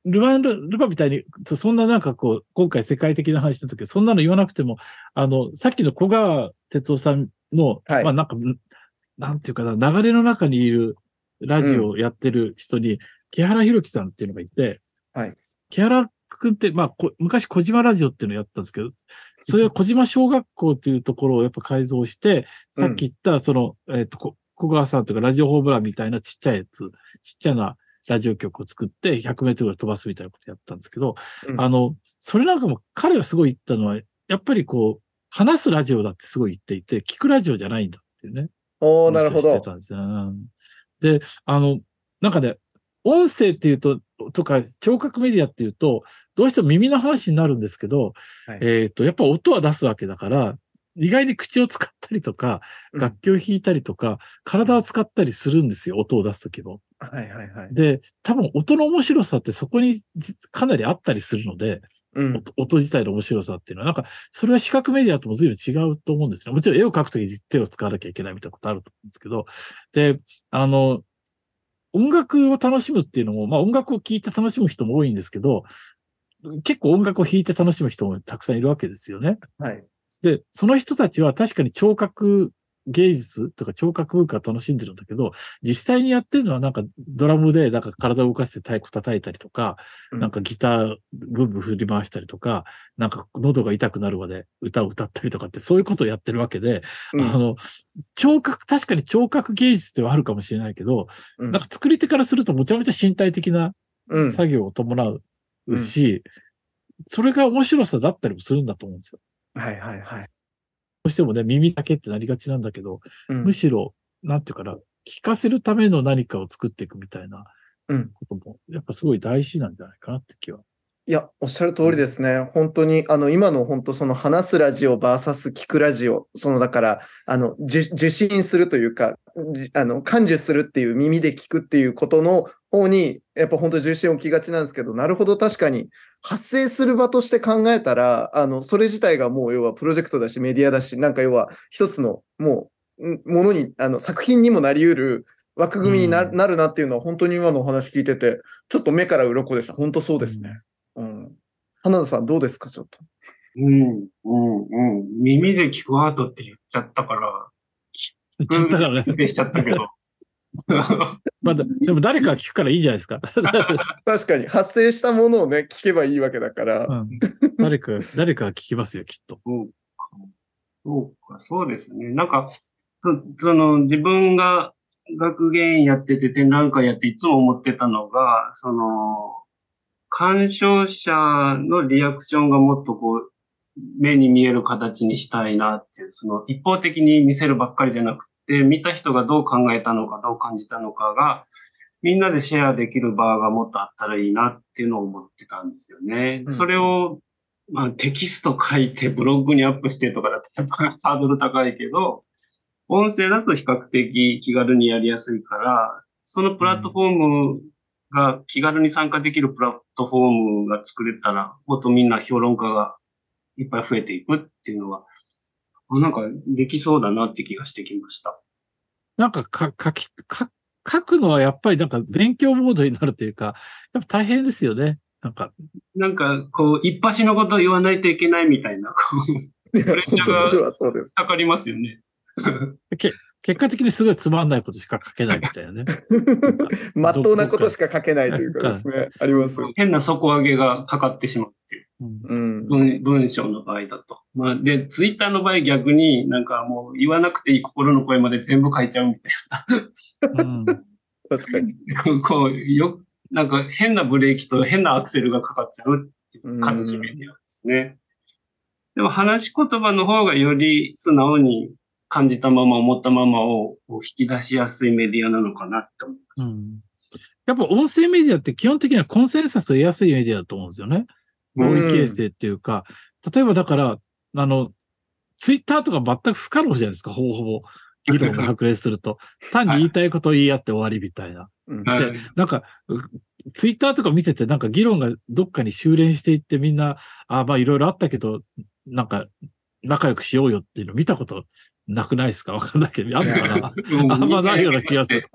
ルバンル、ルバみたいに、そそんななんかこう、今回世界的な話した時そんなの言わなくても、あの、さっきの小川哲夫さんの、はいまあなんか、んなんていうかな、流れの中にいるラジオをやってる人に、木原博樹さんっていうのがいて、はい。木原くんって、まあこ、昔小島ラジオっていうのをやったんですけど、それは小島小学校っていうところをやっぱ改造して、さっき言った、その、えっ、と、こ小川さんとかラジオホームランみたいなちっちゃいやつ、ちっちゃなラジオ局を作って100メートルぐらい飛ばすみたいなことやったんですけど、うんあの、それなんかも彼がすごい言ったのは、やっぱりこう、話すラジオだってすごい言っていて、聞くラジオじゃないんだっていうね。おー、なるほどして。たんですようんで、あの、なんかね、音声っていうと、とか、聴覚メディアっていうと、どうしても耳の話になるんですけど、はいえっ、と、やっぱ音は出すわけだから、意外に口を使ったりとか、うん楽器を弾いたりとか、体を使ったりするんですよ、音を出すときも。はいはいはい。で、多分音の面白さってそこにじかなりあったりするので、うん。音音自体の面白さっていうのは、なんか、それは視覚メディアとも随分違うと思うんですよ。もちろん絵を描くときに手を使わなきゃいけないみたいなことあると思うんですけど、で、あの、音楽を楽しむっていうのも、まあ音楽を聴いて楽しむ人も多いんですけど、結構音楽を弾いて楽しむ人もたくさんいるわけですよね。はい。で、その人たちは確かに聴覚芸術とか聴覚文化を楽しんでるんだけど、実際にやってるのはなんかドラムでなんか体を動かして太鼓叩いたりとか、うんなんかギターブンブン振り回したりとか、なんか喉が痛くなるまで歌を歌ったりとかってそういうことをやってるわけで、うんあの、聴覚、確かに聴覚芸術ではあるかもしれないけど、うんなんか作り手からするとめちゃめちゃ身体的なうん。作業を伴うし、それが面白さだったりもするんだと思うんですよ。はいはいはい。どうしてもね、耳だけってなりがちなんだけど、うんむしろ、なんていうかな、聞かせるための何かを作っていくみたいなうんことも、やっぱすごい大事なんじゃないかなって気は。いや、おっしゃる通りですね。本当に、あの、今の本当その話すラジオ VS 聞くラジオ、そのだから、あの、受受信するというか、じあの、感受するっていう耳で聞くっていうことの方に、やっぱ本当重心を置きがちなんですけど、なるほど確かに発生する場として考えたら、あの、それ自体がもう要はプロジェクトだし、メディアだし、なんか要は一つのもう、んものに、あの、作品にもなり得る枠組みになるなっていうのは本当に今のお話聞いてて、ちょっと目から鱗でした。本当そうですね。うん。花田さんどうですか、ちょっと。うん、うん、うん。耳で聞くアートって言っちゃったから、言っちゃったからね。でしちゃったけど。まあ、だでも誰かが聞くからいいんじゃないですか。確かに、発生したものをね、聞けばいいわけだから。うん誰か、誰かが聞きますよ、きっと。そうか。そうか、そうですね。なんか、そその自分が学芸員やってて展覧会やっていつも思ってたのが、その、鑑賞者のリアクションがもっとこう、目に見える形にしたいなっていう、その一方的に見せるばっかりじゃなくて、見た人がどう考えたのか、どう感じたのかが、みんなでシェアできる場がもっとあったらいいなっていうのを思ってたんですよね。うんそれを、まあ、テキスト書いてブログにアップしてとかだとやっぱハードル高いけど、音声だと比較的気軽にやりやすいから、そのプラットフォームが気軽に参加できるプラットフォームが作れたら、もっとみんな評論家がいっぱい増えていくっていうのは、あなんかできそうだなって気がしてきました。なんかか、書き、か書くのはやっぱりなんか勉強モードになるというか、やっぱ大変ですよね。なんか、なんか、こう、一発のことを言わないといけないみたいな、こう、プレッシャーが。かかりますよね。け結果的にすごいつまんないことしか書けないみたいなね。まっとうなことしか書けないというかですね。あります。変な底上げがかかってしまうっていう。うんうん。文文章の場合だと。まあ、で、ツイッターの場合逆になんかもう言わなくていい心の声まで全部書いちゃうみたいうん確かに。な。こう、よ、なんか変なブレーキと変なアクセルがかかっちゃうっていう活字メディアですね。でも話し言葉の方がより素直に感じたまま思ったままを引き出しやすいメディアなのかなって思います。うんやっぱ音声メディアって基本的にはコンセンサスを得やすいメディアだと思うんですよね。合意形成っていうか、例えばだから、あの、ツイッターとか全く不可能じゃないですか、ほぼほぼ。議論が白熱すると。単に言いたいことを言い合って終わりみたいな。うんはいなんか、ツイッターとか見てて、なんか議論がどっかに修練していってみんな、あまあいろいろあったけど、なんか仲良くしようよっていうの見たことなくないですか？わかんないけど、あるかな？あんまないような気がする。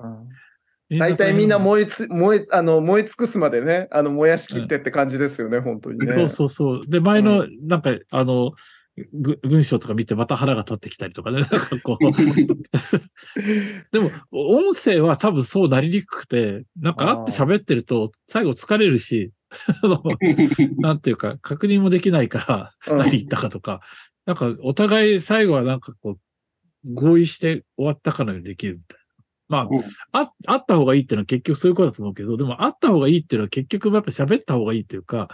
大体みんなも燃えつ、燃え、あの、燃え尽くすまでね、あの、燃やしきってって感じですよね、本当にね。そうそうそう。で、前の、なんか、あの、ぐ文章とか見てまた腹が立ってきたりとかね。なんかこう。でも、音声は多分そうなりにくくて、なんか会って喋ってると最後疲れるし、あ のなんていうか、確認もできないから、うん何言ったかとか、なんかお互い最後はなんかこう、合意して終わったかのようにできるみたいな。まうんあ、あ、あった方がいいっていうのは結局そういうことだと思うけど、でもあった方がいいっていうのは結局やっぱ喋った方がいいっていうか、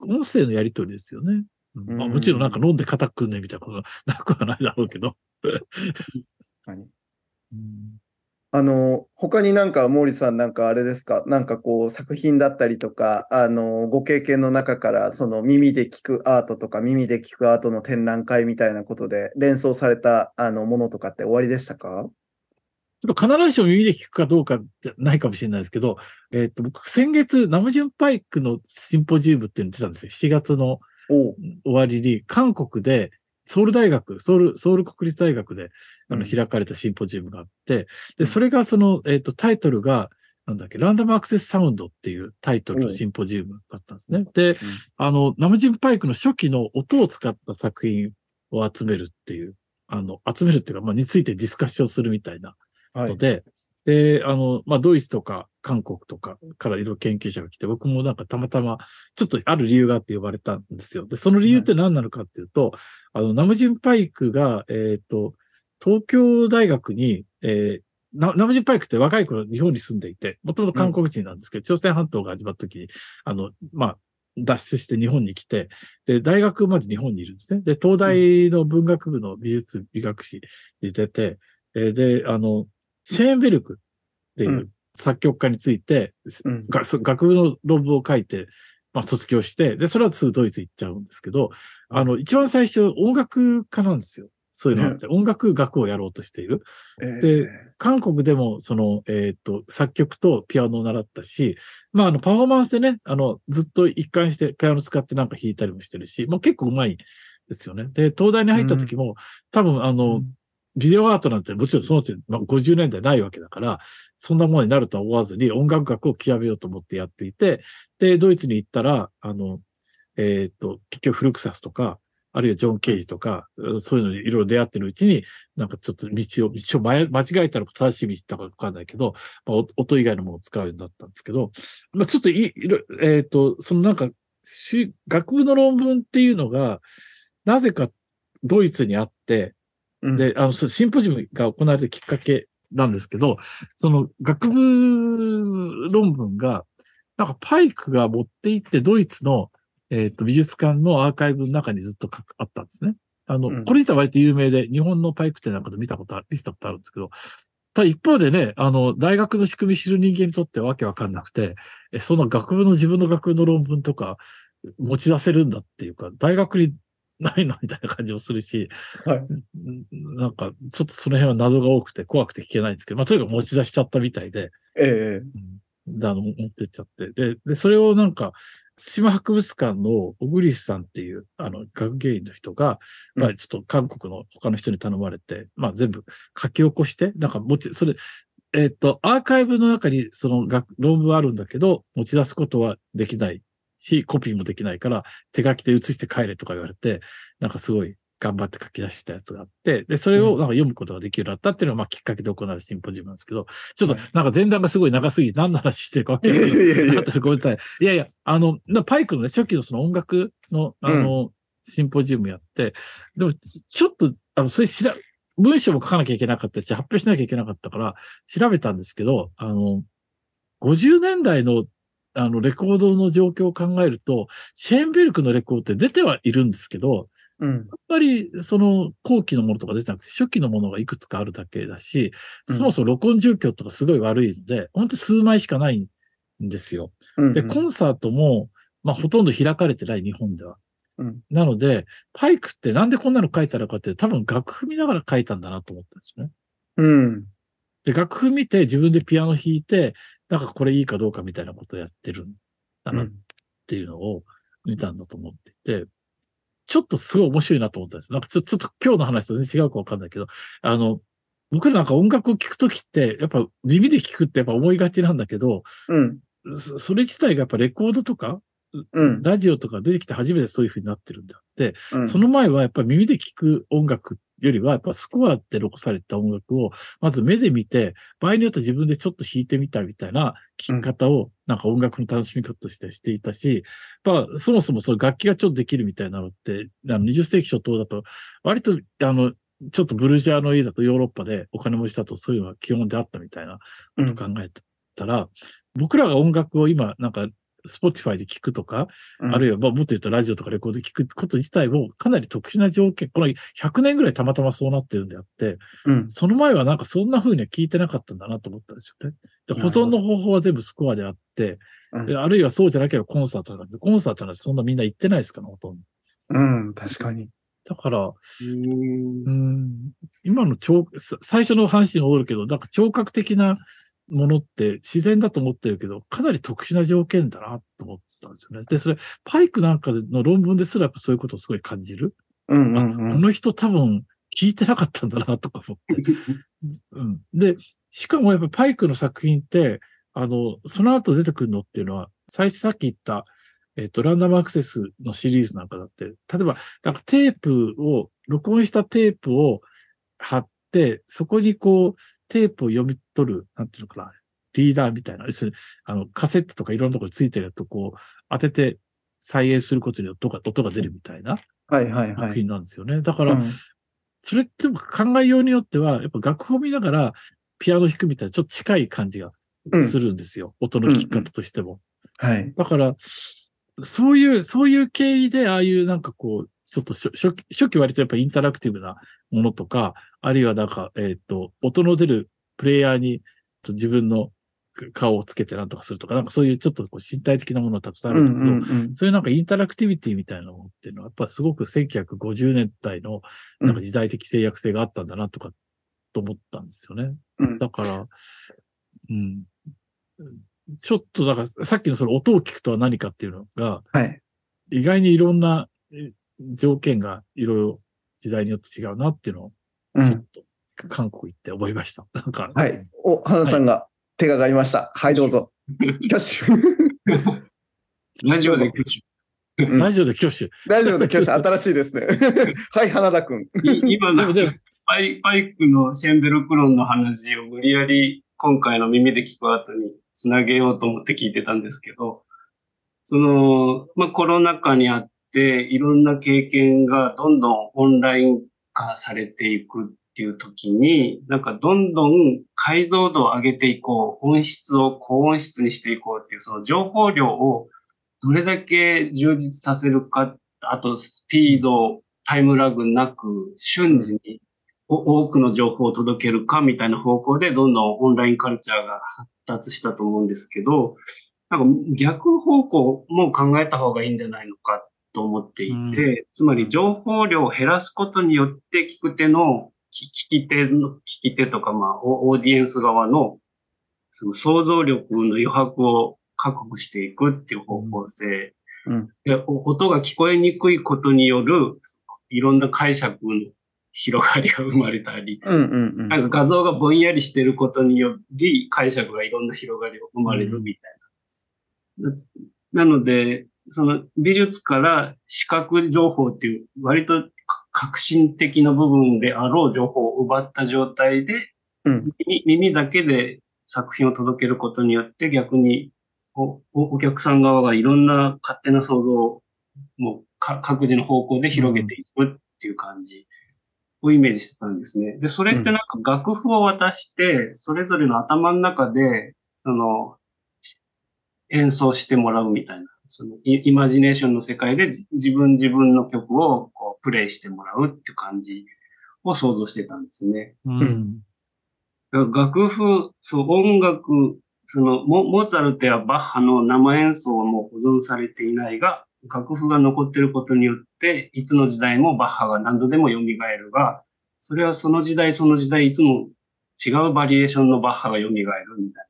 音声のやりとりですよね。うんまあ、うんもちろんなんか飲んで肩くんねみたいなことなくはないだろうけど。はいうんあの、他になんか毛利さんなんかあれですか？なんかこう作品だったりとか、あの、ご経験の中からその耳で聞くアートとか耳で聞くアートの展覧会みたいなことで連想されたあのものとかって終わりでしたか？ちょっと必ずしも耳で聞くかどうかじゃないかもしれないですけど、えっ、と、僕、先月、ナムジュンパイクのシンポジウムっていうの出たんですよ。7月の終わりに、韓国で、ソウル大学、ソウル、ソウル国立大学で、あの、うん開かれたシンポジウムがあって、で、それがその、えっ、と、タイトルが、なんだっけ、ランダムアクセスサウンドっていうタイトルのシンポジウムだったんですね。で、あの、ナムジンパイクの初期の音を使った作品を集めるっていう、あの、集めるっていうか、まあ、についてディスカッションするみたいなはい。ので、で、あの、まあ、ドイツとか韓国とかからいろいろ研究者が来て、僕もなんかたまたま、ちょっとある理由があって呼ばれたんですよ。で、その理由って何なのかっていうと、あの、ナムジンパイクが、えっ、と、東京大学に、えーナナムジンパイクって若い頃日本に住んでいて、もともと韓国人なんですけど、朝鮮半島が始まった時に、あの、まあ、脱出して日本に来て、で、大学まで日本にいるんですね。で、東大の文学部の美術美学史に出て、えーで、あの、シェーンベルクっていううん作曲家について、うん学部の論文を書いて、まあ、卒業して、で、それはすぐドイツ行っちゃうんですけど、あの、一番最初音楽家なんですよ。そういうのって、音楽学をやろうとしている。で韓国でも、その、えっ、と、作曲とピアノを習ったし、まあ、あの、パフォーマンスでね、あの、ずっと一貫してピアノ使ってなんか弾いたりもしてるし、もう結構上手いですよね。で、東大に入った時も、多分、あの、ビデオアートなんてもちろんその時、まあ、50年代ないわけだから、そんなものになるとは思わずに音楽学を極めようと思ってやっていて、で、ドイツに行ったら、あの、えっ、と、結局フルクサスとか、あるいはジョン・ケージとか、そういうのにいろいろ出会ってるうちに、なんかちょっと道を、道を間違えたのか正しい道だかわかんないけど、まあ、音以外のものを使うようになったんですけど、まあ、ちょっとい、いろえっ、と、そのなんか、学部の論文っていうのが、なぜかドイツにあって、で、あの、シンポジウムが行われたきっかけなんですけど、その学部論文が、なんかパイクが持って行ってドイツの、えっ、と、美術館のアーカイブの中にずっとかあったんですね。あの、うんこれ自体は割と有名で、日本のパイク展なんかで見たことある、見せたことあるんですけど、ただ一方でね、あの、大学の仕組み知る人間にとってはわけわかんなくて、え、その学部の自分の学部の論文とか持ち出せるんだっていうか、大学にないのみたいな感じもするし、はい。うんなんか、ちょっとその辺は謎が多くて怖くて聞けないんですけど、まあ、とにかく持ち出しちゃったみたいで、ええうん、であの、持ってっちゃって。で、で、それをなんか、対馬博物館の小栗さんっていう、あの、学芸員の人が、まあ、ちょっと韓国の他の人に頼まれて、まあ、全部書き起こして、なんか持ち、それ、えっ、と、アーカイブの中にその学論文あるんだけど、持ち出すことはできないし、コピーもできないから、手書きで写して帰れとか言われて、なんかすごい頑張って書き出したやつがあって、で、それをなんか読むことができるようになったっていうのが、まあ、きっかけで行われたシンポジウムなんですけど、ちょっとはい。なんか前段がすごい長すぎて何の話してるかわい。やけなごめんなさい。いやいや、あの、なパイクのね、初期のその音楽の、あの、シンポジウムやって、でも、ちょっと、あの、それしら、文章も書かなきゃいけなかったし、発表しなきゃいけなかったから、調べたんですけど、あの、50年代の、あの、レコードの状況を考えると、シェーンベルクのレコードって出てはいるんですけど、うん。やっぱり、その、後期のものとか出てなくて、初期のものがいくつかあるだけだし、うんそもそも録音状況とかすごい悪いので、本当に数枚しかないんですよ。うん。で、コンサートも、まあ、ほとんど開かれてない、日本では。うんなので、パイクってなんでこんなの書いたのかって、多分楽譜見ながら書いたんだなと思ったんですよね。うん。で、楽譜見て自分でピアノ弾いて、なんかこれいいかどうかみたいなことをやってるんだなっていうのを見たんだと思っていて、ちょっとすごい面白いなと思ったんです。なんかちょちょっと今日の話と全然違うかわかんないけど、あの、僕らなんか音楽を聴くときって、やっぱ耳で聴くってやっぱ思いがちなんだけど、うん。そそれ自体がやっぱレコードとか、うん。ラジオとか出てきて初めてそういう風になってるんであって、うん。その前はやっぱり耳で聴く音楽よりは、やっぱスコアで残された音楽を、まず目で見て、場合によっては自分でちょっと弾いてみたみたいな聴き方を、なんか音楽の楽しみ方としてしていたし、まあ、そもそもそういう楽器がちょっとできるみたいなのって、あの20世紀初頭だと、割と、あの、ちょっとブルジョワの家だとヨーロッパでお金持ちだとそういうのが基本であったみたいなことを考えたら、僕らが音楽を今、なんか、スポティファイで聞くとか、あるいは、まあ、もっと言うとラジオとかレコードで聞くこと自体もかなり特殊な条件、この100年ぐらいたまたまそうなってるんであって、うん。その前はなんかそんな風には聞いてなかったんだなと思ったんですよね。で保存の方法は全部スコアであって、うんであるいはそうじゃなければコンサートなんで、コンサートなんてそんなみんな行ってないですから、ほとんど。うん。確かに。だから、うーんうん今の聴、さ最初の話に戻るけど、なんか聴覚的なものって自然だと思ってるけど、かなり特殊な条件だなと思ったんですよね。で、それ、パイクなんかの論文ですらやっぱそういうことをすごい感じる。うんうあ、んうん。この人多分聞いてなかったんだなとか思って。うん。で、しかもやっぱパイクの作品って、あの、その後出てくるのっていうのは、最初さっき言った、えっ、と、ランダムアクセスのシリーズなんかだって、例えば、なんかテープを、録音したテープを貼って、そこにこう、テープを読み取る、なんていうのかな、リーダーみたいな、要するに、あの、カセットとかいろんなところについてると、こう、当てて再現することによって音が音が出るみたいなはいはいはい。作品なんですよね。だから、うんそれって考えようによっては、やっぱ楽譜を見ながらピアノ弾くみたいなちょっと近い感じがうんするんですよ。音の聞き方としても。はい。だから、そういう、そういう経緯で、ああいうなんかこう、ちょっと初初期初期割とやっぱりインタラクティブなものとか、あるいはなんか、えっ、と、音の出るプレイヤーにと自分の顔をつけてなんとかするとか、なんかそういうちょっとこう身体的なものがたくさんあうんるんだけど、うんうん。そういうなんかインタラクティビティみたいなものっていうのは、やっぱすごく1950年代のなんか時代的制約性があったんだなとか、と思ったんですよね。うんだから、うん。ちょっと、だからさっきのその音を聞くとは何かっていうのが、はい。意外にいろんなえ条件がいろいろ時代によって違うなっていうのを、うん。ちょっと韓国行って思いました。なんか、はい。お、花さんが手が上がりました。はい、どうぞ。挙手。ラジオで挙手うんラジオで挙手。大丈夫で、挙手。新しいですね。はい、花田くん。い今のでもでもパイパイクのシェンベルクロンの話を無理やり今回の耳で聞く後につなげようと思って聞いてたんですけど、その、まあ、コロナ禍にあっていろんな経験がどんどんオンライン化されていくっていう時に、なんかどんどん解像度を上げていこう、音質を高音質にしていこうっていう、その情報量をどれだけ充実させるか、あとスピード、タイムラグなく瞬時に多くの情報を届けるかみたいな方向でどんどんオンラインカルチャーが発達したと思うんですけど、なんか逆方向も考えた方がいいんじゃないのかと思っていて、つまり情報量を減らすことによって聞く手の、聞聞き手の、聞き手とかまあオオーディエンス側のその想像力の余白を確保していくっていう方向性。うんでお音が聞こえにくいことによるいろんな解釈の広がりが生まれたり、うんうんうん。なんか画像がぼんやりしてることにより解釈がいろんな広がりが生まれるみたいな。ななので、その美術から視覚情報っていう割とか革新的な部分であろう情報を奪った状態で、うん耳耳だけで作品を届けることによって逆におおお客さん側がいろんな勝手な想像をもうか各自の方向で広げていくっていう感じをイメージしてたんですね。で、それってなんか楽譜を渡して、それぞれの頭の中で、その、し演奏してもらうみたいな、そのイイマジネーションの世界でじ自分自分の曲をこうプレイしてもらうって感じを想像してたんですね。うん。楽譜、そう、音楽、そのモ、モーツァルトやバッハの生演奏はもう保存されていないが、楽譜が残っていることによって、いつの時代もバッハが何度でも蘇るが、それはその時代その時代いつも違うバリエーションのバッハが蘇るみたい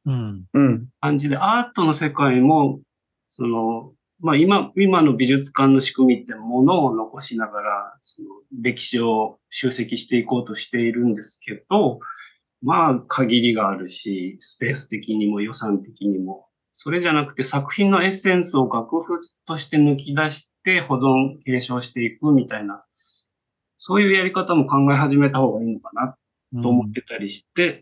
なうん。うん。感じで、アートの世界も、その、まあ今、今の美術館の仕組みってものを残しながら、その歴史を集積していこうとしているんですけど、まあ限りがあるし、スペース的にも予算的にも。それじゃなくて作品のエッセンスを楽譜として抜き出して保存、継承していくみたいな、そういうやり方も考え始めた方がいいのかなと思ってたりして、っ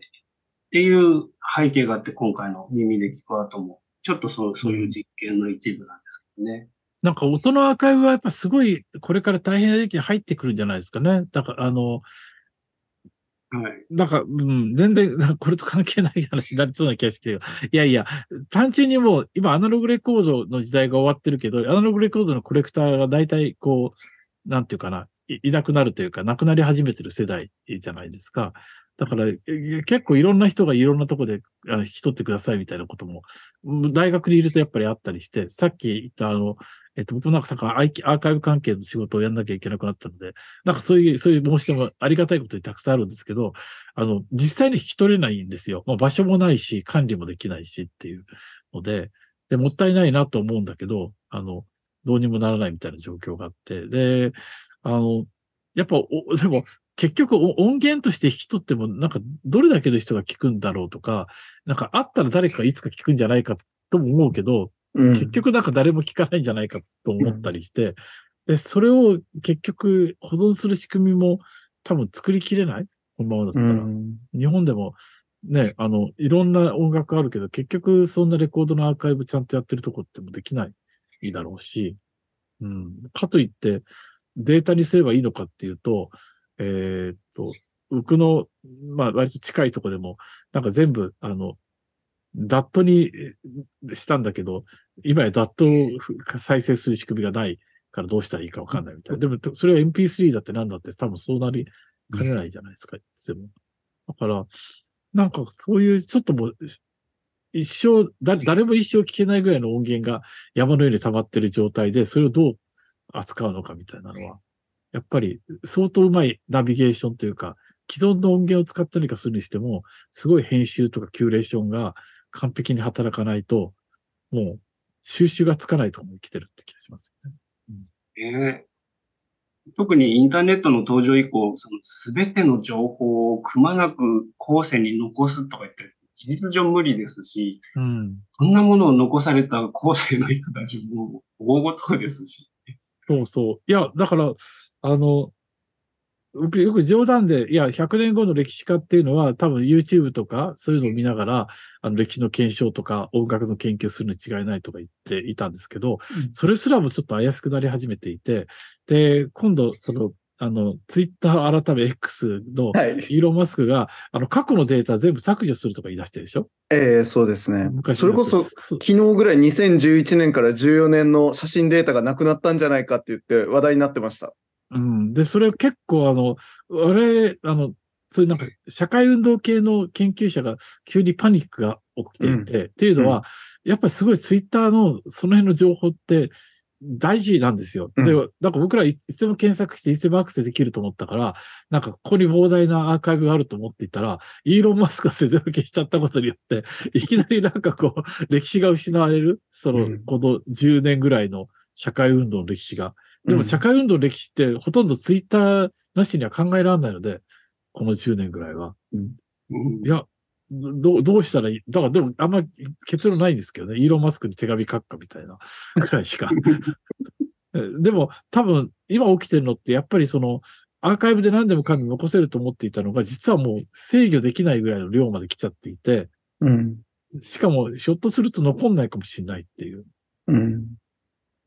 ていう背景があって今回の耳で聞く後も、ちょっとそうそういう実験の一部なんですけどね。なんか音のアーカイブはやっぱすごい、これから大変な時期に入ってくるんじゃないですかね。だから、あの、はい。なんか、うん、全然、これと関係ない話になりそうな気がして、いやいや、単純にもう、今アナログレコードの時代が終わってるけど、アナログレコードのコレクターが大体こう、なんていうかな、いいなくなるというか、なくなり始めてる世代じゃないですか。だから、結構いろんな人がいろんなとこであの引き取ってくださいみたいなことも、大学にいるとやっぱりあったりして、さっき言ったあの、えっと、僕なんかさアイアーカイブ関係の仕事をやんなきゃいけなくなったので、なんかそういう、そういう申し出もありがたいことにたくさんあるんですけど、あの、実際に引き取れないんですよ。まあ、場所もないし、管理もできないしっていうので、で、もったいないなと思うんだけど、あの、どうにもならないみたいな状況があって、で、あの、やっぱ、おでも、結局お音源として引き取っても、なんかどれだけの人が聞くんだろうとか、なんかあったら誰かがいつか聞くんじゃないかとも思うけど、うん結局なんか誰も聞かないんじゃないかと思ったりして、で、それを結局保存する仕組みも多分作りきれない？このままだったうら。ん日本でもね、あの、いろんな音楽あるけど、結局そんなレコードのアーカイブちゃんとやってるとこってもできないだろうし、うん。かといって、データにすればいいのかっていうと、えーっと、僕の、まあ割と近いとこでも、なんか全部、あの、ダットにしたんだけど、今やダットを再生する仕組みがないからどうしたらいいかわかんないみたいな。でも、それは MP3 だってなんだって多分そうなりかねないじゃないですか、いつでも。だから、なんかそういうちょっともう、一生、だ、誰も一生聞けないぐらいの音源が山のように溜まってる状態で、それをどう扱うのかみたいなのは、やっぱり相当うまいナビゲーションというか、既存の音源を使ったりかするにしても、すごい編集とかキュレーションが完璧に働かないと、もう収集がつかないところに来てるって気がしますよね。ええ特にインターネットの登場以降、その全ての情報をくまなく後世に残すとか言って、事実上無理ですし、うん。そんなものを残された後世の人たちも大ごとですし。そうそう。いや、だから、あの、僕よく冗談で、いや、100年後の歴史家っていうのは多分 YouTube とかそういうのを見ながら、あの歴史の検証とか音楽の研究するに違いないとか言っていたんですけど、うんそれすらもちょっと怪しくなり始めていて、で、今度、その、あの、Twitter 改め X のはい。イーロン・マスクが、あの、過去のデータ全部削除するとか言い出してるでしょ？ええそうですね。昔それこそ、昨日ぐらい2011年から14年の写真データがなくなったんじゃないかって言って話題になってました。うん。で、それ結構あの、我々、あの、そういうなんか、社会運動系の研究者が急にパニックが起きていて、っていうのは、やっぱりすごいツイッターのその辺の情報って大事なんですよ。うんで、なんか僕らいつでも検索していつでもアクセスできると思ったから、なんかここに膨大なアーカイブがあると思っていたら、イーロン・マスクが全部消しちゃったことによって、いきなりなんかこう、歴史が失われる、その、うんこの10年ぐらいの社会運動の歴史が。でも社会運動の歴史ってほとんどツイッターなしには考えられないので、この10年ぐらいは。うんいや、どう、どうしたらいい？だからでもあんま結論ないんですけどね。イーロン・マスクに手紙書くかみたいな ぐらいしか。えでも多分今起きてるのってやっぱりそのアーカイブで何でもかんでも残せると思っていたのが実はもう制御できないぐらいの量まで来ちゃっていて、うん。しかもひょっとすると残んないかもしれないっていう。うん。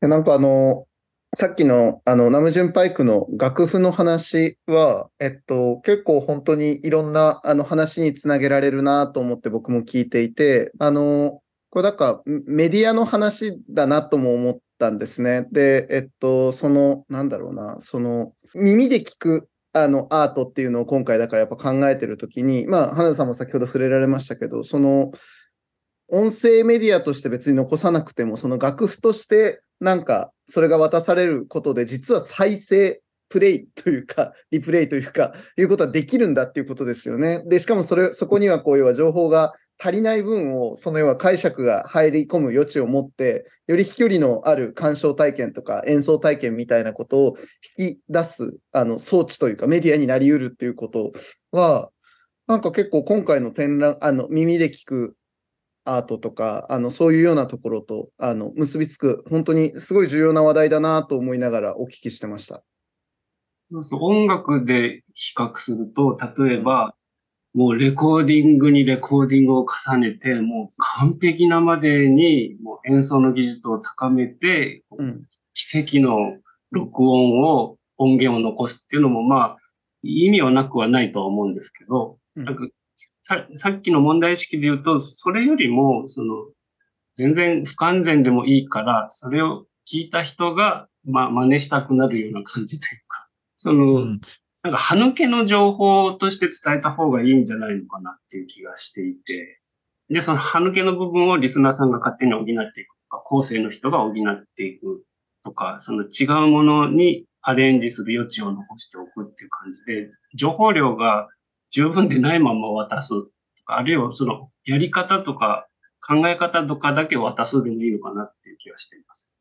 でなんかあの、さっきのあのナムジュンパイクの楽譜の話は、えっと、結構本当にいろんなあの話につなげられるなと思って僕も聞いていて、あの、これなんかメディアの話だなとも思ったんですね。で、えっと、その、なんだろうな、その、耳で聞くあのアートっていうのを今回だからやっぱ考えてるときに、まあ、花田さんも先ほど触れられましたけど、その、音声メディアとして別に残さなくても、その楽譜としてなんかそれが渡されることで、実は再生、プレイというか、リプレイというか、いうことはできるんだっていうことですよね。で、しかもそれ、そこにはこういう情報が足りない分を、その要は解釈が入り込む余地を持って、より飛距離のある鑑賞体験とか演奏体験みたいなことを引き出す、あの、装置というかメディアになり得るっていうことは、なんか結構今回の展覧、あの、耳で聞くアートとか、あの、そういうようなところと、あの、結びつく、本当にすごい重要な話題だなと思いながらお聞きしてました。音楽で比較すると、例えば、もうレコーディングにレコーディングを重ねて、もう完璧なまでにもう演奏の技術を高めて、うん。奇跡の録音を、音源を残すっていうのも、まあ、意味はなくはないとは思うんですけど、うんなんかささっきの問題意識で言うと、それよりも、その、全然不完全でもいいから、それを聞いた人が、まあ、真似したくなるような感じというか、その、うん。なんか、歯抜けの情報として伝えた方がいいんじゃないのかなっていう気がしていて、で、その歯抜けの部分をリスナーさんが勝手に補っていくとか、後世の人が補っていくとか、その違うものにアレンジする余地を残しておくっていう感じで、情報量が十分でないまま渡すとか、あるいはそのやり方とか考え方とかだけ渡すでもいいのかなっていう気がしています。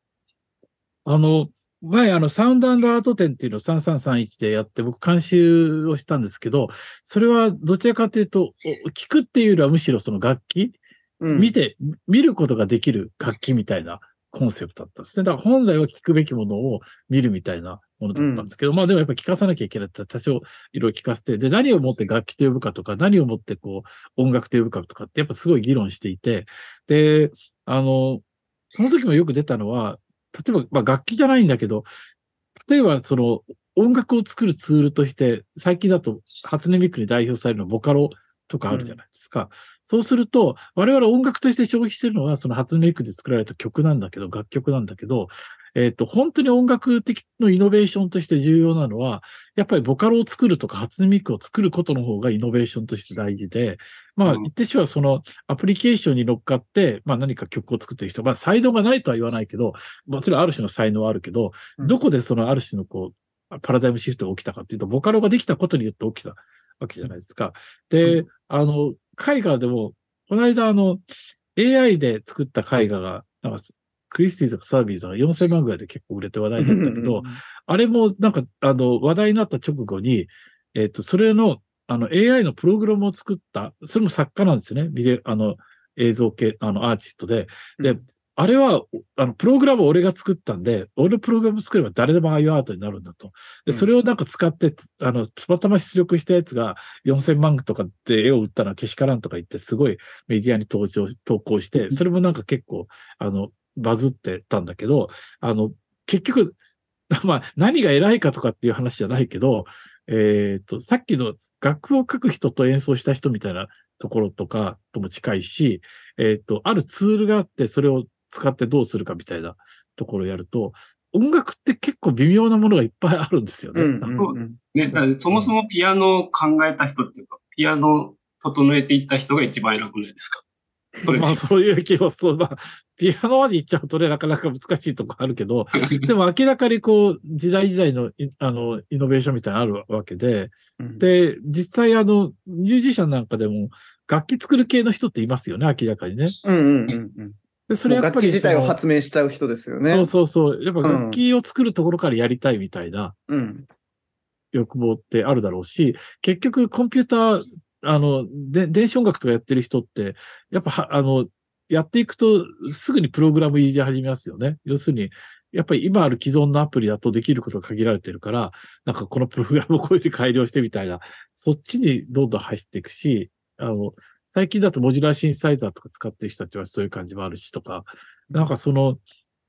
あの、前、あの、サウンドアート展っていうのを3331でやって、僕監修をしたんですけど、それはどちらかというと、お聞くっていうよりはむしろその楽器、うん見て、見ることができる楽器みたいなコンセプトだったんですね。だから本来は聞くべきものを見るみたいなものだったんですけど、まあでもやっぱ聞かさなきゃいけないって多少いろいろ聞かせて、で、何をもって楽器と呼ぶかとか、何をもってこう音楽と呼ぶかとかってやっぱすごい議論していて、で、あの、その時もよく出たのは、例えば、まあ楽器じゃないんだけど、例えばその音楽を作るツールとして、最近だと初音ミクに代表されるのはボカロとかあるじゃないですか。そうすると、我々音楽として消費してるのは、その初音ミクで作られた曲なんだけど、楽曲なんだけど、えっ、と、本当に音楽的のイノベーションとして重要なのは、やっぱりボカロを作るとか初音ミクを作ることの方がイノベーションとして大事で、まあ、うん。言ってしまうそのアプリケーションに乗っかって、まあ何か曲を作ってる人、まあ才能がないとは言わないけど、もちろんある種の才能はあるけど、うん。どこでそのある種のこう、パラダイムシフトが起きたかっていうと、ボカロができたことによって起きたわけじゃないですか。で、あの、絵画でも、この間あの、AI で作った絵画が、なんか、クリスティーズとかサービーズが4000万ぐらいで結構売れて話題だったけど、あれもなんか、あの、話題になった直後に、えっ、と、それの、あの、AI のプログラムを作った、それも作家なんですよね。ビデオ、あの、映像系、あの、アーティストで。で、あれは、あの、プログラムを俺が作ったんで、俺のプログラム作れば誰でもああいうアートになるんだと。で、それをなんか使って、あの、たまたま出力したやつが4000万とかで絵を売ったらけしからんとか言って、すごいメディアに登場、投稿して、それもなんか結構、あの、バズってたんだけど、あの、結局、まあ、何が偉いかとかっていう話じゃないけど、えっ、と、さっきの楽譜を書く人と演奏した人みたいなところとかとも近いし、えっ、と、あるツールがあって、それを使ってどうするかみたいなところをやると、音楽って結構微妙なものがいっぱいあるんですよね。うんうんうんね、そもそもピアノを考えた人っていうか、ピアノを整えていった人が一番偉くないですか？まあ、そういう気は、そう、まあ、ピアノまで行っちゃうとね、なかなか難しいとこあるけど、でも明らかにこう、時代時代のい、あの、イノベーションみたいなのあるわけで、うんで、実際あの、ミュージシャンなんかでも、楽器作る系の人っていますよね、明らかにね。うんうんうんうんで、それやっ楽ぱり器自体を発明しちゃう人ですよね。そうそうそう。やっぱ楽器を作るところからやりたいみたいなうん欲望ってあるだろうし、結局コンピューター、あの、で、電子音楽とかやってる人って、やっぱ、あの、やっていくとすぐにプログラム入れ始めますよね。要するに、やっぱり今ある既存のアプリだとできることが限られてるから、なんかこのプログラムをこういうふうに改良してみたいな、そっちにどんどん走っていくし、あの、最近だとモジュラーシンサイザーとか使ってる人たちはそういう感じもあるしとか、なんかその、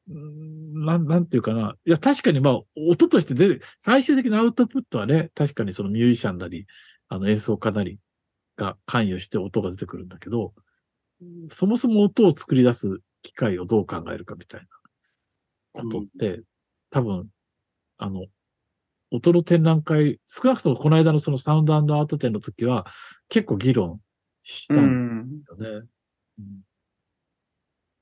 なん、なんていうかな。いや、確かにまあ、音として出て、最終的なアウトプットはね、確かにそのミュージシャンなり、あの演奏家なりが関与して音が出てくるんだけど、そもそも音を作り出す機械をどう考えるかみたいなことって、多分、あの、音の展覧会、少なくともこの間のそのサウンドアート展の時は、結構議論したうんんだよね。うん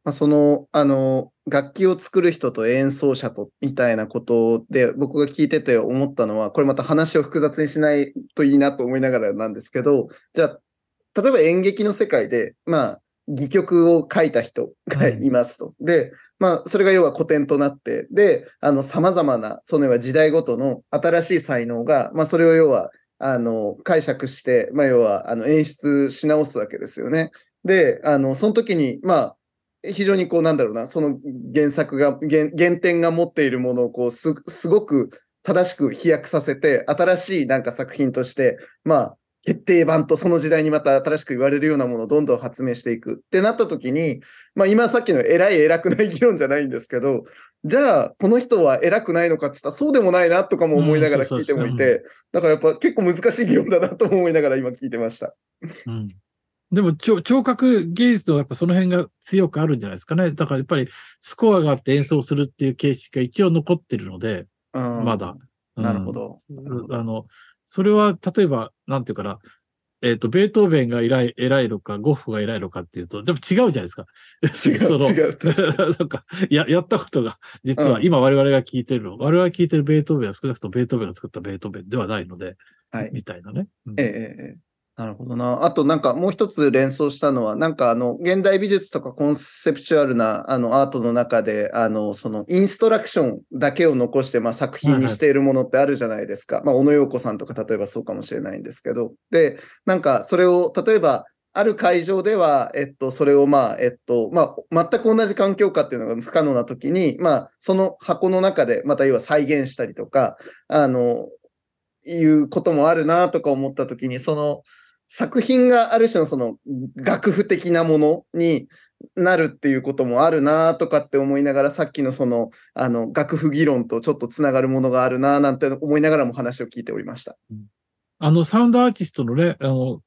まあ、その、あの、楽器を作る人と演奏者とみたいなことで僕が聞いてて思ったのは、これまた話を複雑にしないといいなと思いながらなんですけど、じゃあ、例えば演劇の世界で、まあ、戯曲を書いた人がいますと。で、まあ、それが要は古典となって、で、あの、様々な、その要は時代ごとの新しい才能が、まあ、それを要は、あの、解釈して、まあ、要は、あの、演出し直すわけですよね。で、あの、その時に、まあ、非常にこう、なんだろうな、その原作が、原原点が持っているものを、こう、す、すごく正しく飛躍させて、新しいなんか作品として、まあ、決定版とその時代にまた新しく言われるようなものをどんどん発明していくってなった時に、まあ今さっきの偉い偉くない議論じゃないんですけど、じゃあこの人は偉くないのかって言ったらそうでもないなとかも思いながら聞いてもいうんて、だからやっぱ結構難しい議論だなとも思いながら今聞いてました。うんでも、聴聴覚芸術とやっぱその辺が強くあるんじゃないですかね。だからやっぱりスコアがあって演奏するっていう形式が一応残ってるので、うんまだ。うんなるほど。あの、それは、例えば、なんていうかな、えっ、と、ベートーベンが偉い、偉いのか、ゴッフが偉いのかっていうと、でも違うじゃないですか。違う その違う なんか、や、やったことが、実はうん今我々が聞いてるの、我々が聞いてるベートーベンは少なくともベートーベンが作ったベートーベンではないので、はい。みたいなね。うんええええええなるほどな。あとなんかもう一つ連想したのは、なんかあの、現代美術とかコンセプチュアルなあのアートの中で、あの、そのインストラクションだけを残して、まあ作品にしているものってあるじゃないですか。まあ、小野洋子さんとか例えばそうかもしれないんですけど。で、なんかそれを、例えば、ある会場では、えっと、それをまあ、えっと、まあ、全く同じ環境下っていうのが不可能な時に、まあ、その箱の中で、また要は再現したりとか、あの、いうこともあるなとか思った時に、その、作品がある種のその楽譜的なものになるっていうこともあるなとかって思いながら、さっきのその、あの、楽譜議論とちょっとつながるものがあるななんて思いながらも話を聞いておりました。あの、サウンドアーティストのね、あの、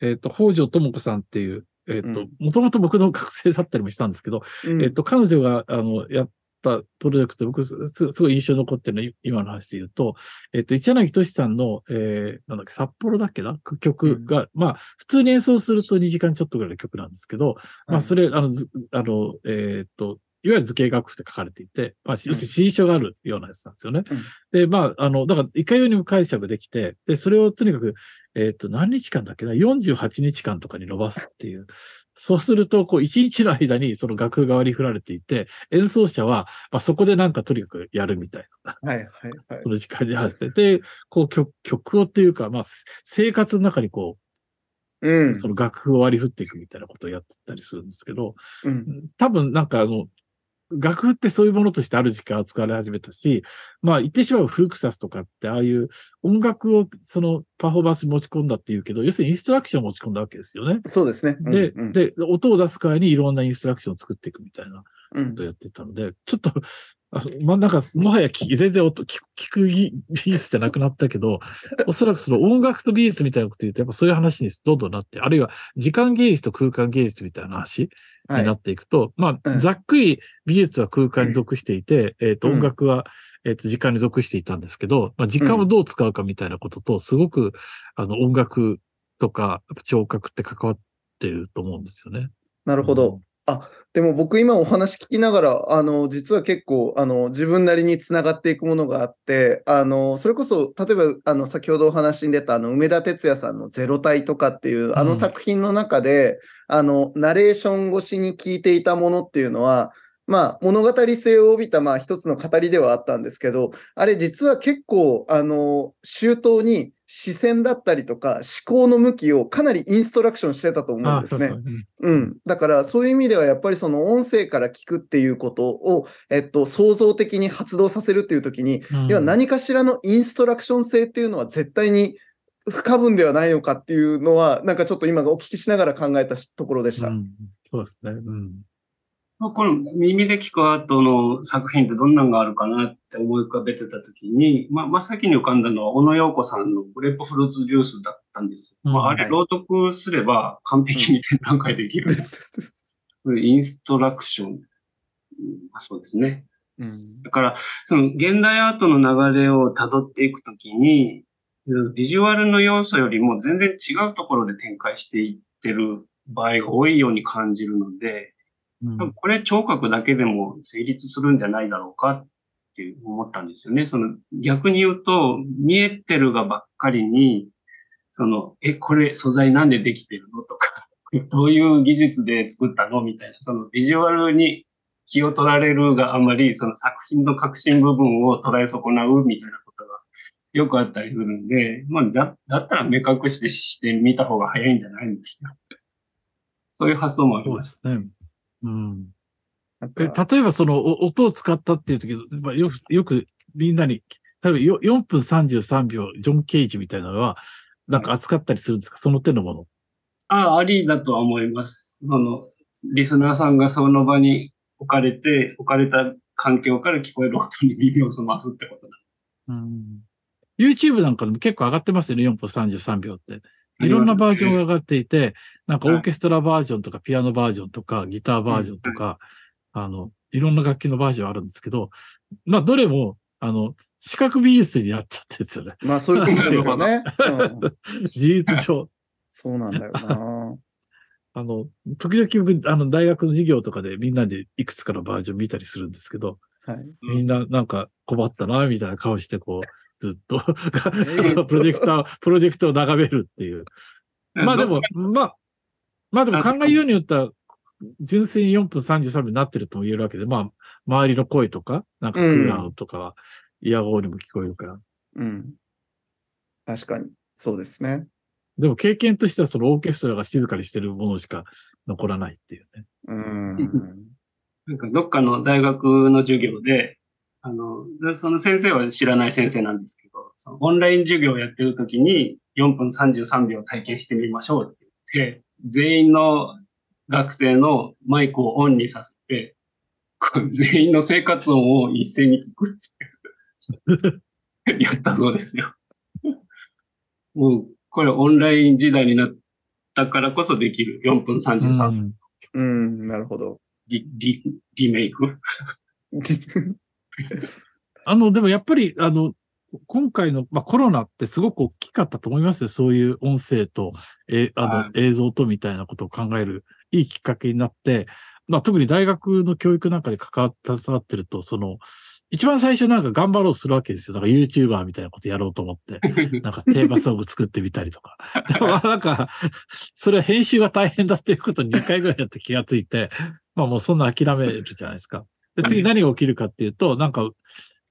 えっ、ー、と、北条智子さんっていう、えっ、ー、と、もともと僕の学生だったりもしたんですけど、うん、えっ、と、彼女が、あの、やったプロジェクト、僕す、すごい印象に残ってるの今の話で言うと、えっと、一柳俊さんの、えー、なんだっけ、札幌だっけな？曲が、うん、まあ、普通に演奏すると2時間ちょっとぐらいの曲なんですけど、まあ、それ、あの、あの、えー、っと、いわゆる図形楽譜って書かれていて、まあ、要するに新書があるようなやつなんですよね。うん、で、まあ、あの、だから、いかようにも解釈できて、で、それをとにかく、えー、っと、何日間だっけな ?48 日間とかに伸ばすっていう、そうすると、こう、一日の間にその楽譜が割り振られていて、演奏者は、まあ、そこでなんかとにかくやるみたいな。はいはいはい。その時間に合わせて。で、こう曲、曲をっていうか、まあ、生活の中にこう、うん、その楽譜を割り振っていくみたいなことをやってたりするんですけど、うん、多分なんかあの、楽譜ってそういうものとしてある時間使われ始めたし、まあ言ってしまうフルクサスとかってああいう音楽をそのパフォーマンスに持ち込んだっていうけど、要するにインストラクションを持ち込んだわけですよね。そうですね。うん、で、うん、で、音を出す代わりにいろんなインストラクションを作っていくみたいなことをやってたので、うん、ちょっとあまあ、なんか、もはや全然音聞く技術じゃなくなったけど、おそらくその音楽と美術みたいなこと言うと、やっぱそういう話にどんどんなって、あるいは時間芸術と空間芸術みたいな話になっていくと、はい、まあ、ざっくり美術は空間に属していて、うん、えっ、と、音楽は、えっ、と、時間に属していたんですけど、まあ、時間をどう使うかみたいなことと、すごく、あの、音楽とか、聴覚って関わってると思うんですよね。なるほど。あ、でも僕今お話聞きながら、あの、実は結構、あの、自分なりにつながっていくものがあって、あの、それこそ、例えば、あの、先ほどお話に出た、あの、梅田哲也さんのゼロ体とかっていう、あの作品の中で、うん、あの、ナレーション越しに聞いていたものっていうのは、まあ、物語性を帯びた、まあ、一つの語りではあったんですけど、あれ実は結構、あの、周到に視線だったりとか思考の向きをかなりインストラクションしてたと思うんですね。うん。だからそういう意味ではやっぱりその音声から聞くっていうことを、えっと、創造的に発動させるっていう時に、うん、要は何かしらのインストラクション性っていうのは絶対に不可分ではないのかっていうのは、なんかちょっと今お聞きしながら考えたところでした。うん、そうですね。うん。この耳で聞くアートの作品ってどんなのがあるかなって思い浮かべてたときに、まあ、真っ先に浮かんだのは小野洋子さんのグレープフルーツジュースだったんです。うん、まあ、あれ朗読すれば完璧に展覧会できる。うん、インストラクション。そうですね。うん、だから、その現代アートの流れを辿っていくときに、ビジュアルの要素よりも全然違うところで展開していってる場合が多いように感じるので、うん、これ聴覚だけでも成立するんじゃないだろうかって思ったんですよね。その逆に言うと、見えてるがばっかりに、その、え、これ素材なんでできてるのとか、どういう技術で作ったのみたいな、そのビジュアルに気を取られるがあまり、その作品の核心部分を捉え損なうみたいなことがよくあったりするんで、まあ、だだったら目隠してしてみた方が早いんじゃないんですか。そういう発想もあります。そうですね。うん。え例えばその音を使ったっていう時、まあ、よく、よくみんなに、例えば4分33秒、ジョン・ケイジみたいなのは、なんか扱ったりするんですか、その手のもの。ああ、ありだとは思います。その、リスナーさんがその場に置かれて、置かれた環境から聞こえる音に耳を澄ますってことだ。うん。YouTube なんかでも結構上がってますよね、4分33秒って。いろんなバージョンが上がっていて、なんかオーケストラバージョンとかピアノバージョンとかギターバージョンとか、あの、いろんな楽器のバージョンあるんですけど、まあ、どれも、あの、視覚美術になっちゃってるんですよね。まあ、そういうことですよね。うん、事実上。そうなんだよな。あの、時々僕、あの、大学の授業とかでみんなでいくつかのバージョン見たりするんですけど、はい、みんななんか困ったな、みたいな顔して、こう、ずっと プロジェクター、プロジェクトを眺めるっていう。まあでも、まあ、まあでも考えようによっては、純粋に4分33秒になってるとも言えるわけで、まあ、周りの声とか、なんかクーラーとかは、イヤホンにも聞こえるから。うん。確かに。そうですね。でも経験としてはそのオーケストラが静かにしてるものしか残らないっていうね。うん。なんかどっかの大学の授業で、あの、でその先生は知らない先生なんですけど、そのオンライン授業をやってる時に4分33秒体験してみましょうって言って、全員の学生のマイクをオンにさせて、全員の生活音を一斉に聞くっていうやったそうですよ。もう、これオンライン時代になったからこそできる4分33秒うんうん、なるほど。リリリメイク？あの、でもやっぱり、あの、今回の、まあ、コロナってすごく大きかったと思いますよ。そういう音声と、えあの、はい映像とみたいなことを考えるいいきっかけになって、まあ、特に大学の教育なんかで関わって、携わってると、その、一番最初なんか頑張ろうとするわけですよ。だから YouTuber みたいなことやろうと思って。なんかテーマソング作ってみたりとか。でもなんか、それは編集が大変だっていうことに2回ぐらいやって気がついて、まあもうそんな諦めるじゃないですか。で、次何が起きるかっていうと、なんか、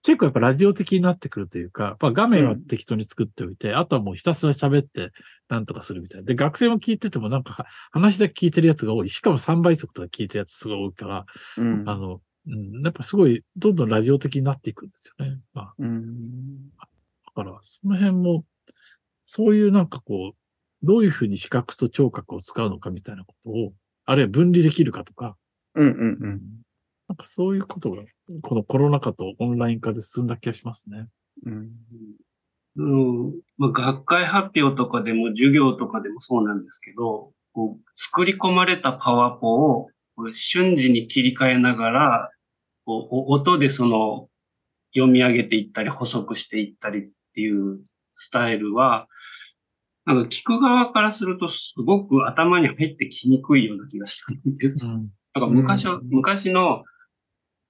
結構やっぱラジオ的になってくるというか、まあ画面は適当に作っておいて、あとはもうひたすら喋ってなんとかするみたいな。で、学生も聞いててもなんか話だけ聞いてるやつが多い。しかも3倍速とか聞いてるやつすごい多いから、うん。あの、うん、やっぱすごいどんどんラジオ的になっていくんですよね。まあ。うん。だから、その辺も、そういうなんかこう、どういうふうに視覚と聴覚を使うのかみたいなことを、あるいは分離できるかとか、うんうんうんなんかそういうことが、このコロナ禍とオンライン化で進んだ気がしますね。うんうんまあ、学会発表とかでも授業とかでもそうなんですけど、こう作り込まれたパワポをこれ瞬時に切り替えながら、こうお音でその読み上げていったり補足していったりっていうスタイルは、なんか聞く側からするとすごく頭に入ってきにくいような気がしたんです。うん。なんか昔は、うん昔の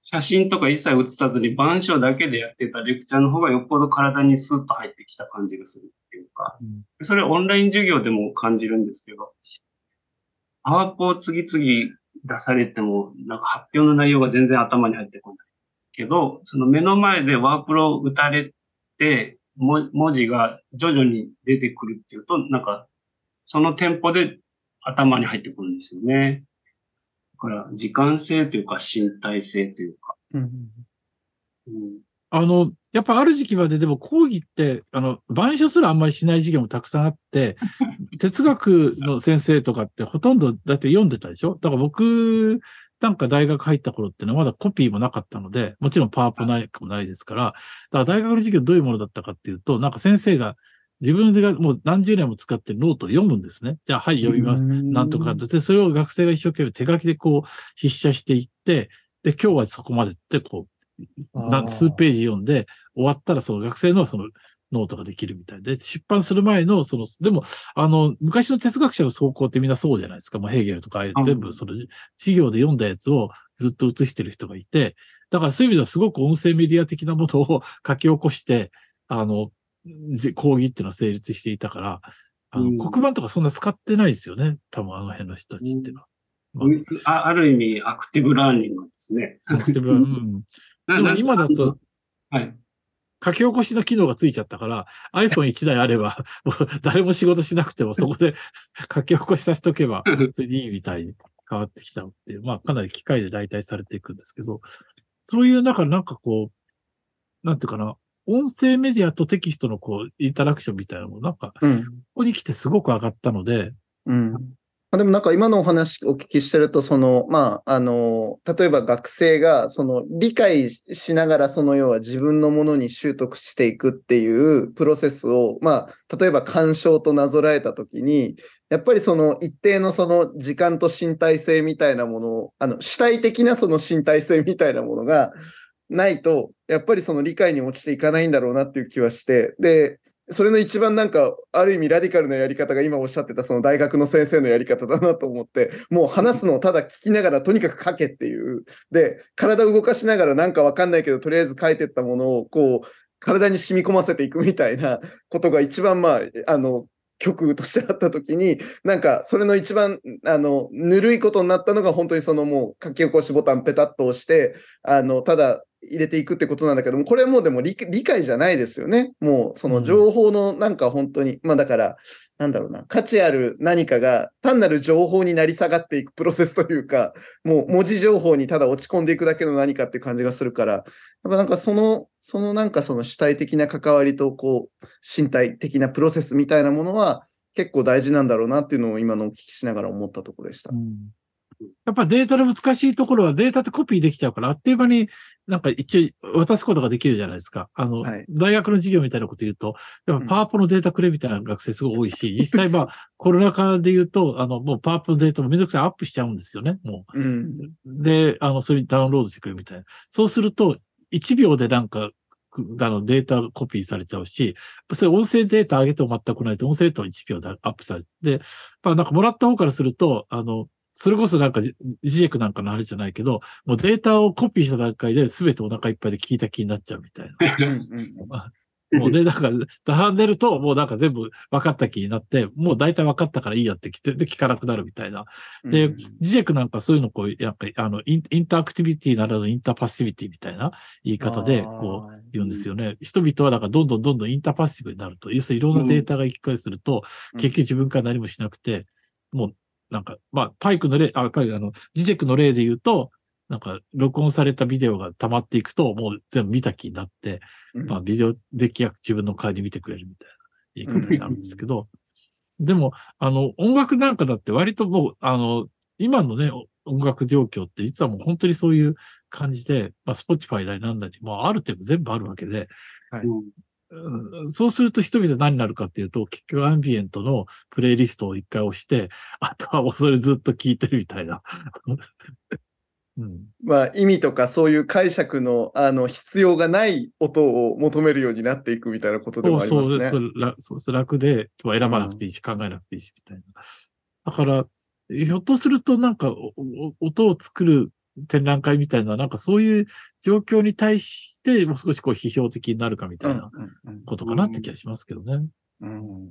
写真とか一切写さずに板書だけでやってたレクチャーの方がよっぽど体にスッと入ってきた感じがするっていうか、うんそれオンライン授業でも感じるんですけど、パワポを次々出されても、なんか発表の内容が全然頭に入ってこない。けど、その目の前でワープロを打たれて、も文字が徐々に出てくるっていうと、なんか、そのテンポで頭に入ってくるんですよね。だから、時間性というか身体性というか。うんうんあの、やっぱある時期まででも講義って、あの、板書すらあんまりしない授業もたくさんあって、哲学の先生とかってほとんどだって読んでたでしょ？だから僕なんか大学入った頃っていうのはまだコピーもなかったので、もちろんパワポなんかもないですから、だから大学の授業どういうものだったかっていうと、なんか先生が自分でがもう何十年も使ってるノートを読むんですね。じゃあ、はい、読みます。なんとかで、それを学生が一生懸命手書きでこう筆写していって、で、今日はそこまでって、こう、数ページ読んで、終わったらその学生のそのノートができるみたいで、出版する前の、その、でも、あの、昔の哲学者の草稿ってみんなそうじゃないですか。まあ、ヘーゲルとか全部その、授業で読んだやつをずっと写してる人がいて、だからそういう意味ではすごく音声メディア的なものを書き起こして、あの、じ講義っていうのは成立していたから、あの、うん黒板とかそんな使ってないですよね。多分あの辺の人たちっていうのは。まああある意味、アクティブラーニングですね。アクティブはうん。なでも今だと、はい。書き起こしの機能がついちゃったから、iPhone1 台あれば、もう誰も仕事しなくてもそこで 書き起こしさせとけば、それでいいみたいに変わってきたっていう、まあかなり機械で代替されていくんですけど、そういう中なんかこう、なんていうかな、音声メディアとテキストのこう、インタラクションみたいなのもなんか、こうん。こに来てすごく上がったので、うん。まあでもなんか今のお話お聞きしてると、その、まあ、あの、例えば学生が、その、理解しながら、その要は自分のものに習得していくっていうプロセスを、まあ、例えば鑑賞となぞらえたときに、やっぱりその一定のその時間と身体性みたいなものを、あの、主体的なその身体性みたいなものがないと、やっぱりその理解に落ちていかないんだろうなっていう気はして、で、それの一番なんか、ある意味ラディカルなやり方が今おっしゃってたその大学の先生のやり方だなと思って、もう話すのをただ聞きながらとにかく書けっていう。で、体動かしながらなんかわかんないけど、とりあえず書いてったものをこう、体に染み込ませていくみたいなことが一番まあ、あの、曲としてあった時に、なんかそれの一番、あの、ぬるいことになったのが本当にそのもう書き起こしボタンペタッと押して、あの、ただ入れていくってことなんだけども、これはもうでも理解じゃないですよね。もうその情報のなんか本当に、うん、まあだから、なんだろうな、価値ある何かが単なる情報になり下がっていくプロセスというか、もう文字情報にただ落ち込んでいくだけの何かって感じがするから、やっぱなんかその、そのなんかその主体的な関わりと、こう、身体的なプロセスみたいなものは結構大事なんだろうなっていうのを今のお聞きしながら思ったところでした。うんやっぱデータの難しいところはデータってコピーできちゃうから、あっという間になんか一応渡すことができるじゃないですか。あの、はい、大学の授業みたいなこと言うと、やっぱパワーポのデータくれみたいな学生すごい多いし、実際まあコロナ禍で言うと、あの、もうパワーポのデータもめんどくさいアップしちゃうんですよね、もう。うん、で、あの、それにダウンロードしてくれみたいな。そうすると、1秒でなんか、あのデータコピーされちゃうし、それ音声データ上げても全くないと、音声データは1秒でアップされて、で、まあなんかもらった方からすると、あの、それこそなんか、ジジェクなんかのあれじゃないけど、もうデータをコピーした段階で全てお腹いっぱいで聞いた気になっちゃうみたいな。もうで、だから、並んでると、もうなんか全部分かった気になって、もう大体分かったからいいやってきて、で、聞かなくなるみたいな。で、ジジェクなんかそういうのこう、やっぱり、あのイン、インターアクティビティならぬインターパッシビティみたいな言い方で、こう、言うんですよね。人々はだからどんどんどんどんインターパッシブになると、要するにいろんなデータが行き来すると、結局自分から何もしなくて、もうなんか、まあ、パイクの例、あ、パイク、あの、ジジェクの例で言うと、なんか、録音されたビデオが溜まっていくと、もう全部見た気になって、うん、まあ、ビデオデッキが自分の代わりに見てくれるみたいな言い方になるんですけど、でも、あの、音楽なんかだって割ともう、あの、今のね、音楽状況って実はもう本当にそういう感じで、まあ、スポティファイだなんだり、まあ、ある程度全部あるわけで、はい、そうすると人々何になるかっていうと、結局アンビエントのプレイリストを一回押して、あとはもうそれずっと聞いてるみたいな。うん、まあ意味とかそういう解釈のあの必要がない音を求めるようになっていくみたいなことでもありますね。そうそう楽で選ばなくていいし、考えなくていいしみたいな。だから、ひょっとするとなんか音を作る展覧会みたいな、なんかそういう状況に対して、もう少しこう批評的になるかみたいなことかなって気がしますけどね。うん、うん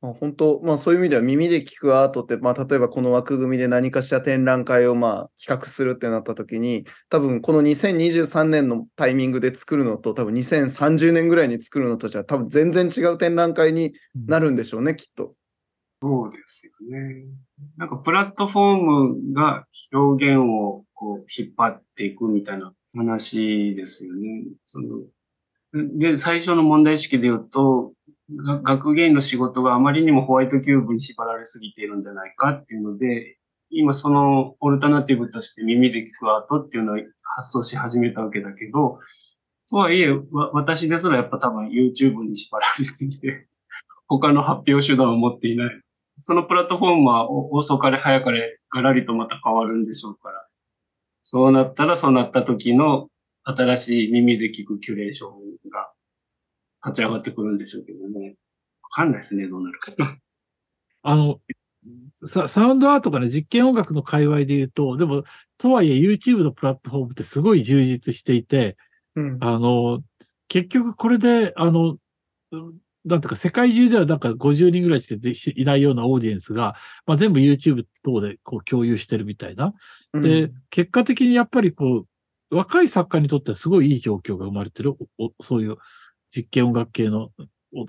まあ、本当、まあそういう意味では耳で聞くアートって、まあ例えばこの枠組みで何かしら展覧会をまあ企画するってなった時に、多分この2023年のタイミングで作るのと、多分2030年ぐらいに作るのとじゃ多分全然違う展覧会になるんでしょうね、うん、きっと。そうですよね。なんかプラットフォームが表現をこう引っ張っていくみたいな話ですよね。そので、最初の問題意識で言うと、学芸員の仕事があまりにもホワイトキューブに縛られすぎているんじゃないかっていうので、今そのオルタナティブとして耳で聞くアートっていうのを発想し始めたわけだけど、とはいえ、私ですらやっぱ多分 YouTube に縛られてきて、他の発表手段を持っていない。そのプラットフォームは遅かれ早かれガラリとまた変わるんでしょうから。そうなったらそうなった時の新しい耳で聞くキュレーションが立ち上がってくるんでしょうけどね。わかんないですね、どうなるか。あの、ササウンドアートかね、実験音楽の界隈で言うと、でも、とはいえ YouTube のプラットフォームってすごい充実していて、うん、あの、結局これで、あの、なんとか世界中ではなんか50人ぐらいしかいないようなオーディエンスが、まあ、全部 YouTube 等でこう共有してるみたいな。で、うん、結果的にやっぱりこう、若い作家にとってはすごいいい状況が生まれてる。そういう実験音楽系の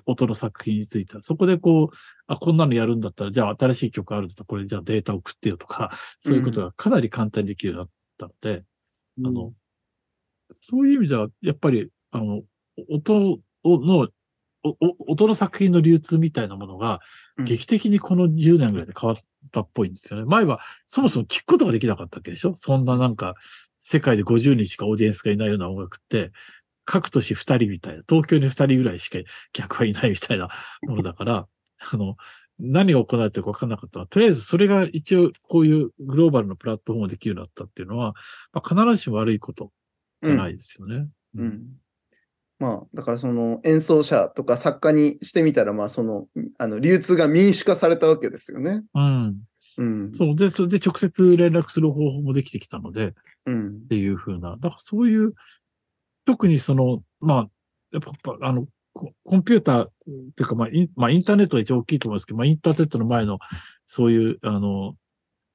音の作品については。そこでこう、あ、こんなのやるんだったら、じゃあ新しい曲あるんだったら、これじゃあデータ送ってよとか、そういうことがかなり簡単にできるようになったので、うん、あの、そういう意味では、やっぱり、あの、音の音の作品の流通みたいなものが、劇的にこの10年ぐらいで変わったっぽいんですよね。前はそもそも聞くことができなかったわけでしょ？そんななんか、世界で50人しかオーディエンスがいないような音楽って、各都市2人みたいな、東京に2人ぐらいしか客はいないみたいなものだから、あの、何が行われてるか分からなかった。とりあえずそれが一応こういうグローバルのプラットフォームできるようになったっていうのは、まあ、必ずしも悪いことじゃないですよね。うん、うんまあ、だからその演奏者とか作家にしてみたら、まあその、あの、流通が民主化されたわけですよね。うん。うん。そう。で、それで直接連絡する方法もできてきたので、うん。っていうふうな。だからそういう、特にその、まあ、やっぱ、あの、ココンピューターっていうか、まあイン、まあ、インターネットが一番大きいと思いますけど、まあ、インターネットの前の、そういう、あの、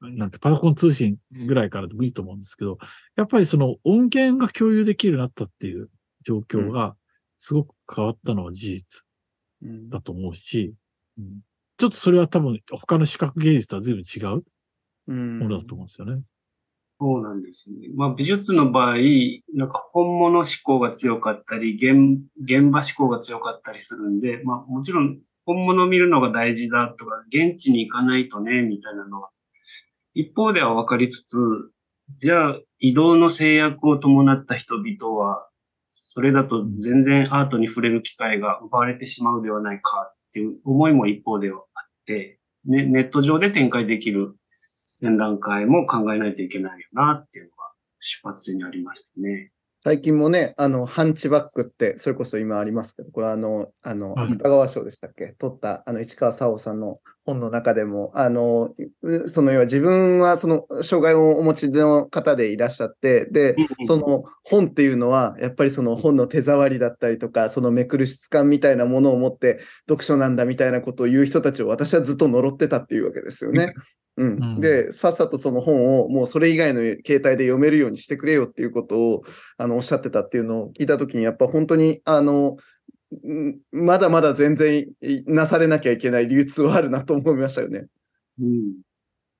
なんて、パソコン通信ぐらいからでもいいと思うんですけど、やっぱりその音源が共有できるようになったっていう状況が、すごく変わったのは事実うんだと思うし、うんちょっとそれは多分他の視覚芸術とは随分違ううんものだと思うんですよね。そうなんですよね。まあ美術の場合、なんか本物思考が強かったり、現現場思考が強かったりするんで、まあもちろん本物を見るのが大事だとか、現地に行かないとね、みたいなのは、一方では分かりつつ、じゃあ移動の制約を伴った人々は、それだと全然アートに触れる機会が奪われてしまうではないかっていう思いも一方ではあって、ね、ネット上で展開できる展覧会も考えないといけないよなっていうのが出発点にありましたね。最近もね、あの、ハンチバックって、それこそ今ありますけど、これあの、あの、はい。芥川賞でしたっけ？取った、あの、市川沙央さんの本の中でも、あの、うその要は自分はその、障害をお持ちの方でいらっしゃって、で、その本っていうのは、やっぱりその本の手触りだったりとか、そのめくる質感みたいなものを持って読書なんだみたいなことを言う人たちを私はずっと呪ってたっていうわけですよね。うんうんで、さっさとその本をもうそれ以外の形態で読めるようにしてくれよっていうことをあのおっしゃってたっていうのを聞いたときに、やっぱ本当にあの、んまだまだ全然なされなきゃいけない流通はあるなと思いましたよね。うん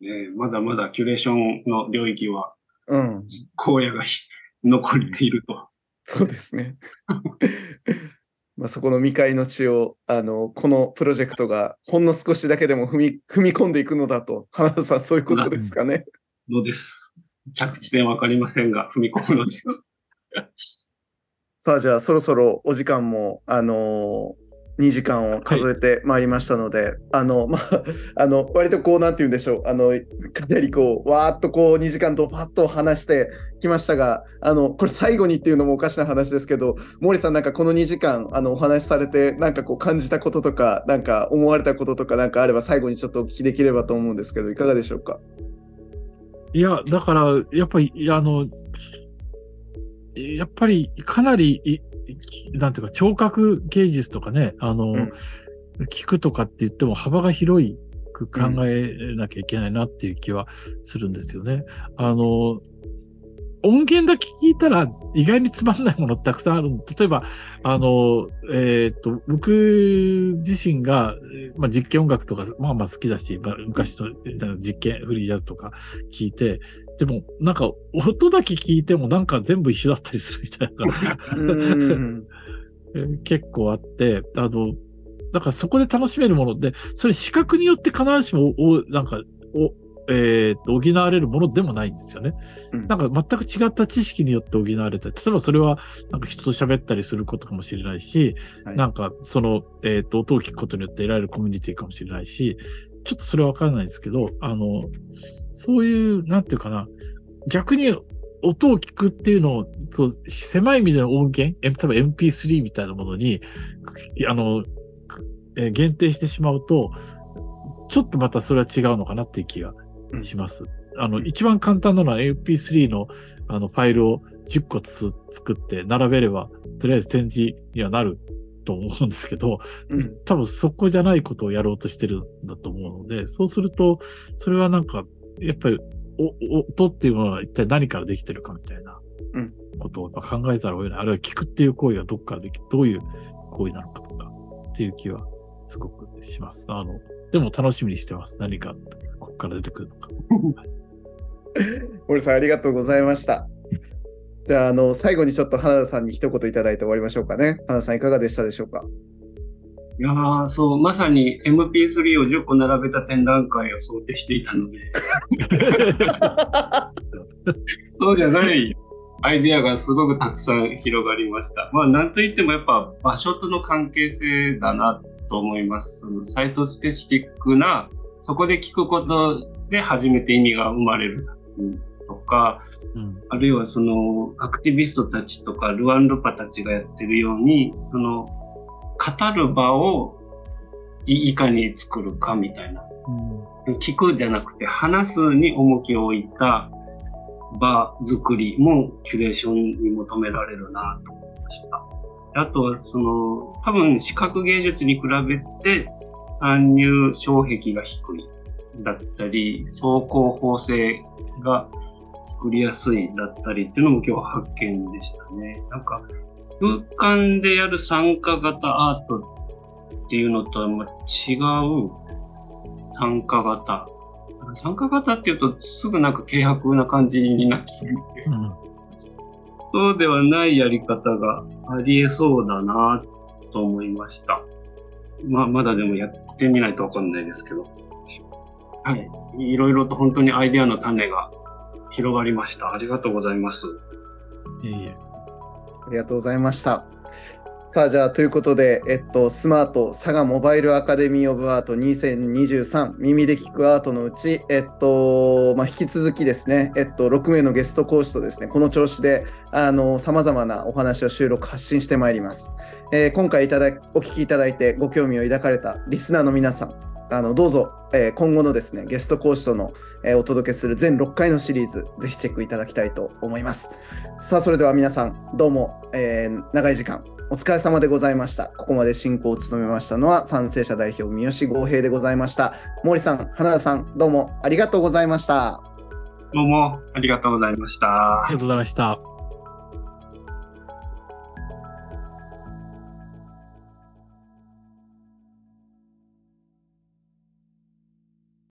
ねえまだまだキュレーションの領域はうん。荒野がひ残っていると。そうですね。まあそこの未開の地を、あの、このプロジェクトがほんの少しだけでも踏み 踏み込んでいくのだと、花田さん、そういうことですかね。のです。着地点わかりませんが、踏み込むのです。さあ、じゃあそろそろお時間も、あの2時間を数えてまいりましたので、あの、まあ、あの、割とこう、なんて言うんでしょう、あの、かなりこう、わーっとこう、2時間とパッと話してきましたが、あの、これ最後にっていうのもおかしな話ですけど、毛利さん、なんかこの2時間、あの、お話しされて、なんかこう、感じたこととか、なんか思われたこととか、なんかあれば最後にちょっとお聞きできればと思うんですけど、いかがでしょうか？いや、だから、やっぱり、あの、やっぱりかなり、なんていうか、聴覚芸術とかね、あの、うん聞くとかって言っても幅が広く考えなきゃいけないなっていう気はするんですよね。あの、音源だけ聞いたら意外につまんないものたくさんある。例えば、あの、えっ、と、僕自身が、えーまあ、実験音楽とか、まあまあ好きだし、まあ、昔のえー実験、フリージャズとか聞いて、でも、なんか、音だけ聞いてもなんか全部一緒だったりするみたいな。結構あって、あの、だからそこで楽しめるもので、それ視覚によって必ずしも、お、なんか、お、えーと、補われるものでもないんですよね。うん。なんか全く違った知識によって補われた。り、例えばそれはなんか人と喋ったりすることかもしれないし、はい。なんかその、えっ、と、音を聞くことによって得られるコミュニティかもしれないし、ちょっとそれはわからないですけど、あの、そういう、なんていうかな、逆に音を聞くっていうのを、そう、狭い意味での音源、え例えば MP3 みたいなものに、あの、えー限定してしまうと、ちょっとまたそれは違うのかなっていう気がします。あの、一番簡単なのは MP3 のあのファイルを10個つ作って並べれば、とりあえず展示にはなると思うんですけど、うん多分そこじゃないことをやろうとしてるんだと思うので、そうすると、それはなんか、やっぱり、お音っていうものは一体何からできてるかみたいなうんことを考えざるを得ない。あるいは聞くっていう行為がどっからでき、どういう行為なのかとかっていう気はすごくします。あの、でも楽しみにしてます。何がここから出てくるのか。森さん、ありがとうございました。じゃあ、あの、最後にちょっと花田さんに一言いただいて終わりましょうかね。花田さん、いかがでしたでしょうか？いやーそう、まさに MP3 を10個並べた展覧会を想定していたので、そうじゃないアイデアがすごくたくさん広がりました。まあ、なんといってもやっぱ場所との関係性だなと思います。そのサイトスペシフィックな、そこで聞くことで初めて意味が生まれる作品とか、うんあるいはそのアクティビストたちとかルアンルパたちがやってるように、その語る場をいいかに作るかみたいな。聞くじゃなくて話すに重きを置いた場作りもキュレーションに求められるなと思いました。あと、その、多分視覚芸術に比べて参入障壁が低いだったり、走行縫製が作りやすいだったりっていうのも今日は発見でしたね。なんか空間でやる参加型アートっていうのとはま違う参加型。参加型っていうとすぐなんか軽薄な感じになってくるうん、そうではないやり方がありえそうだなと思いました。まあ、まだでもやってみないとわかんないですけど。はい。いろいろと本当にアイデアの種が広がりました。ありがとうございます。いえいえ。ありがとうございました。さあじゃあということで、えっと、スマート佐賀モバイルアカデミー・オブ・アート2023耳で聞くアートのうち、えっとまあ、引き続きですね、えっと、6名のゲスト講師とですねこの調子でさまざまなお話を収録発信してまいります。えー、今回いただお聞きいただいてご興味を抱かれたリスナーの皆さんあのどうぞ、えー、今後のですねゲスト講師との、えー、お届けする全6回のシリーズぜひチェックいただきたいと思います。さあそれでは皆さんどうも、えー、長い時間お疲れ様でございました。ここまで進行を務めましたのは賛成者代表三好剛平でございました。毛利さん、花田さん、どうもありがとうございました。どうもありがとうございました。ありがとうございました。